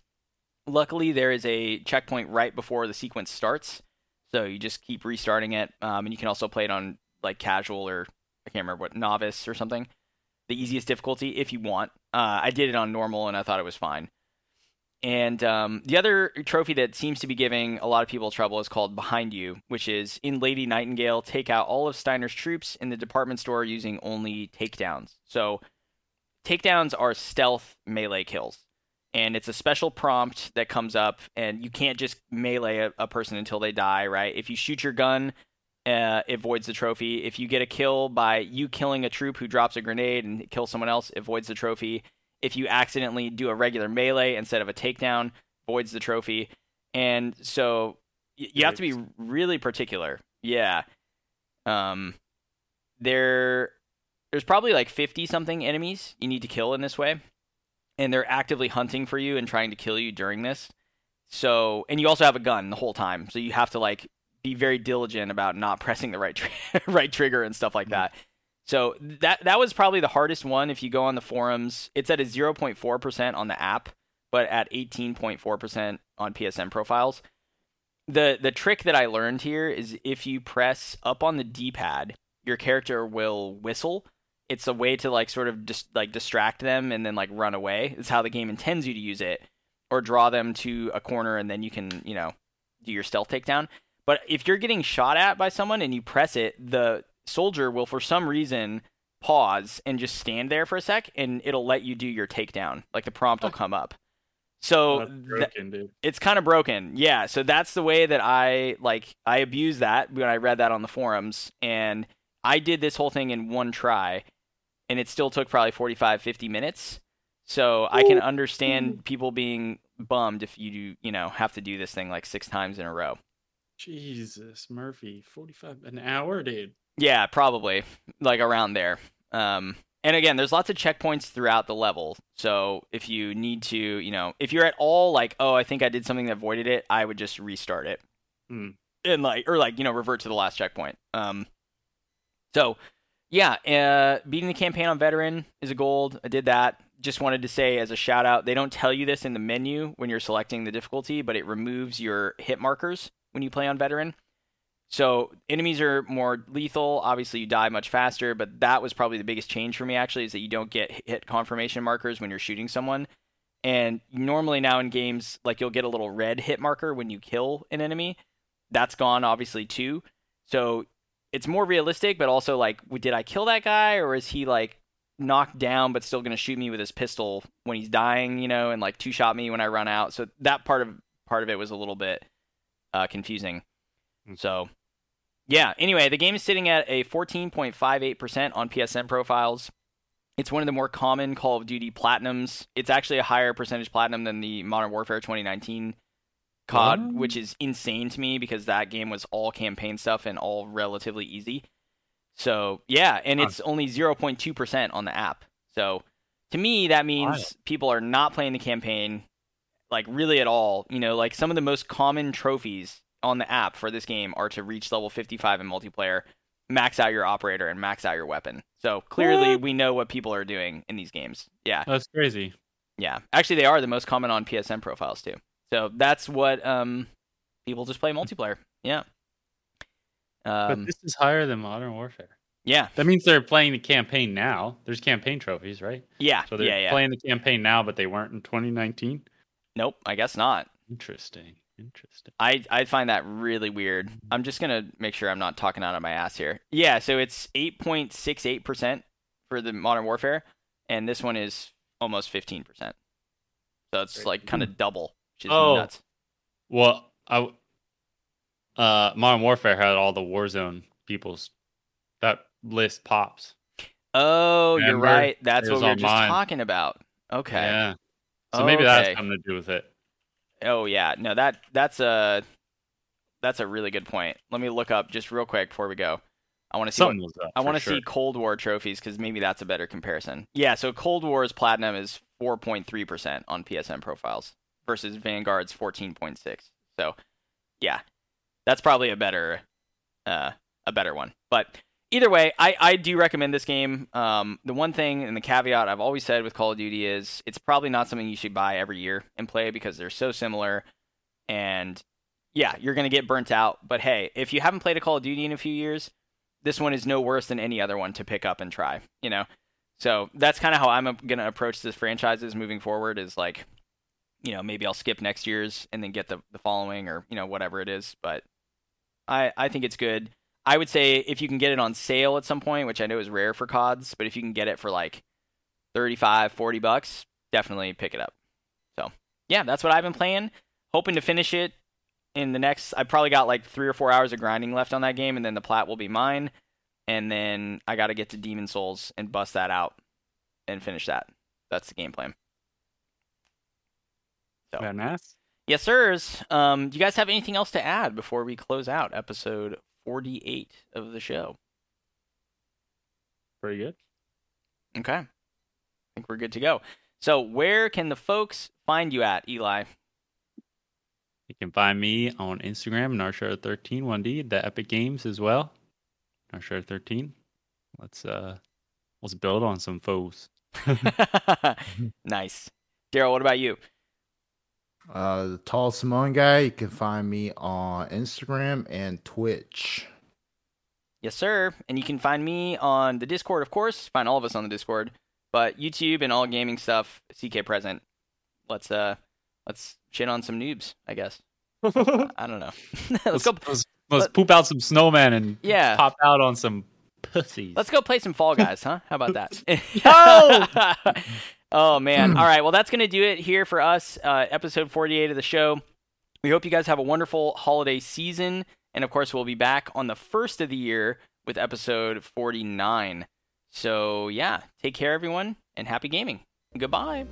Luckily, there is a checkpoint right before the sequence starts. So you just keep restarting it. Um, and you can also play it on like casual or I can't remember what, novice or something. the easiest difficulty if you want. Uh, I did it on normal and I thought it was fine. And um, the other trophy that seems to be giving a lot of people trouble is called Behind You, which is in Lady Nightingale, take out all of Steiner's troops in the department store using only takedowns. So, takedowns are stealth melee kills. And it's a special prompt that comes up, and you can't just melee a, a person until they die, right? If you shoot your gun, uh, it voids the trophy. If you get a kill by you killing a troop who drops a grenade and kills someone else, it voids the trophy if you accidentally do a regular melee instead of a takedown, voids the trophy. And so y- you have to be really particular. Yeah. Um, there, there's probably like 50 something enemies you need to kill in this way. And they're actively hunting for you and trying to kill you during this. So, and you also have a gun the whole time. So you have to like be very diligent about not (laughs) pressing the right, tri- (laughs) right trigger and stuff like that. So that that was probably the hardest one. If you go on the forums, it's at a 0.4% on the app, but at 18.4% on PSNProfiles. The the trick that I learned here is if you press up on the D-pad, your character will whistle. It's a way to like sort of just like distract them and then like run away. It's how the game intends you to use it, or draw them to a corner and then you can you know do your stealth takedown. But if you're getting shot at by someone and you press it, the soldier will for some reason pause and just stand there for a sec and it'll let you do your takedown. Like the prompt will oh. come up. So That's broken, dude. it's kind of broken. Yeah so that's the way that i like i abused that when i read that on the forums and i did this whole thing in one try and it still took probably 45 50 minutes. So i can understand mm. people being bummed if you do you know have to do this thing like six times in a row. Jesus, Murphy, forty-five an hour, dude. Yeah, probably like around there. Um, and again, there's lots of checkpoints throughout the level. So if you need to, you know, if you're at all like, oh, I think I did something that voided it, I would just restart it. Hmm. And like, or like, you know, revert to the last checkpoint. Um, so yeah, uh, beating the campaign on veteran is a gold. I did that. Just wanted to say as a shout out, they don't tell you this in the menu when you're selecting the difficulty, but it removes your hit markers when you play on veteran. So enemies are more lethal. Obviously, you die much faster, but that was probably the biggest change for me. Actually, is that you don't get hit confirmation markers when you're shooting someone. And normally now in games, like you'll get a little red hit marker when you kill an enemy. That's gone obviously too. So it's more realistic, but also like, did I kill that guy or is he like knocked down but still gonna shoot me with his pistol when he's dying? You know, and like two shot me when I run out. So that part of part of it was a little bit uh, confusing. So, yeah. Anyway, the game is sitting at a 14.58% on PSNProfiles. It's one of the more common Call of Duty platinums. It's actually a higher percentage platinum than the Modern Warfare 2019 COD, What? which is insane to me because that game was all campaign stuff and all relatively easy. So, yeah, and it's only 0.2% on the app. So, to me, that means Wild. people are not playing the campaign like really at all. You know, like some of the most common trophies on the app for this game are to reach level 55 in multiplayer, max out your operator, and max out your weapon. So clearly, What? we know what people are doing in these games. Yeah, That's crazy. yeah. Actually, they are the most common on PSNProfiles too. So that's what um people just play multiplayer. Yeah. But Um, this is higher than Modern Warfare. yeah, That means they're playing the campaign now. There's campaign trophies, right? yeah, So they're yeah, yeah. playing the campaign now, but they weren't in 2019. Nope, I guess not. Interesting. Interesting. I I find that really weird. I'm just gonna make sure I'm not talking out of my ass here. Yeah, so it's 8.68 percent for the Modern Warfare, and this one is almost 15 percent. So it's Great. like kind of double, which is Oh. nuts. Well, I uh, Modern Warfare had all the Warzone people's that list pops. Oh, you're right. That's what we were just mine. talking about. Okay. Yeah. So maybe that Okay. has something to do with it. Oh yeah, no that that's a that's a really good point. Let me look up just real quick before we go. I want to see what, Something was up. I want to sure. see Cold War trophies because maybe that's a better comparison. Yeah, so Cold War's platinum is 4.3% on PSNProfiles versus Vanguard's 14.6. So, yeah, that's probably a better, uh, a better one. But either way, I, I do recommend this game. Um, the one thing and the caveat I've always said with Call of Duty is it's probably not something you should buy every year and play because they're so similar. And yeah, you're gonna get burnt out. But hey, if you haven't played a Call of Duty in a few years, this one is no worse than any other one to pick up and try. You know, So that's kind of how I'm going to approach this franchises moving forward. Is like, you know, maybe I'll skip next year's and then get the the following, or you know, whatever it is. But I I think it's good. I would say if you can get it on sale at some point, which I know is rare for CODs, but if you can get it for like 35, 40 bucks, definitely pick it up. So, yeah, that's what I've been playing. Hoping to finish it in the next. I probably got like three or four hours of grinding left on that game, and then the plat will be mine. And then I got to get to Demon Souls and bust that out and finish that. That's the game plan. So. Nice. Yes, sirs. Um, do you guys have anything else to add before we close out episode 48 of the show. Pretty good. Okay. I think we're good to go. So, where can the folks find you at, Eli? You can find me on Instagram, Narshare13, 1D, the Epic Games as well. Narshare13. Let's uh let's build on some foes. (laughs) (laughs) nice. Daryl, what about you? Uh, the tall Samoan guy. You can find me on Instagram and Twitch. Yes, sir. And you can find me on the Discord, of course. Find all of us on the Discord, but YouTube and all gaming stuff. CK present. Let's uh, let's shit on some noobs. I guess. (laughs) I don't know. (laughs) let's, let's, go. Let's, let's poop out some snowman and yeah, pop out on some pussies. Let's go play some Fall Guys, huh? How about that? (laughs) oh! Man! (clears throat) All right, well that's gonna do it here for us. Uh, episode 48 of the show. We hope you guys have a wonderful holiday season, and of course we'll be back on the first of the year with episode 49. So yeah, take care everyone, and happy gaming. Goodbye.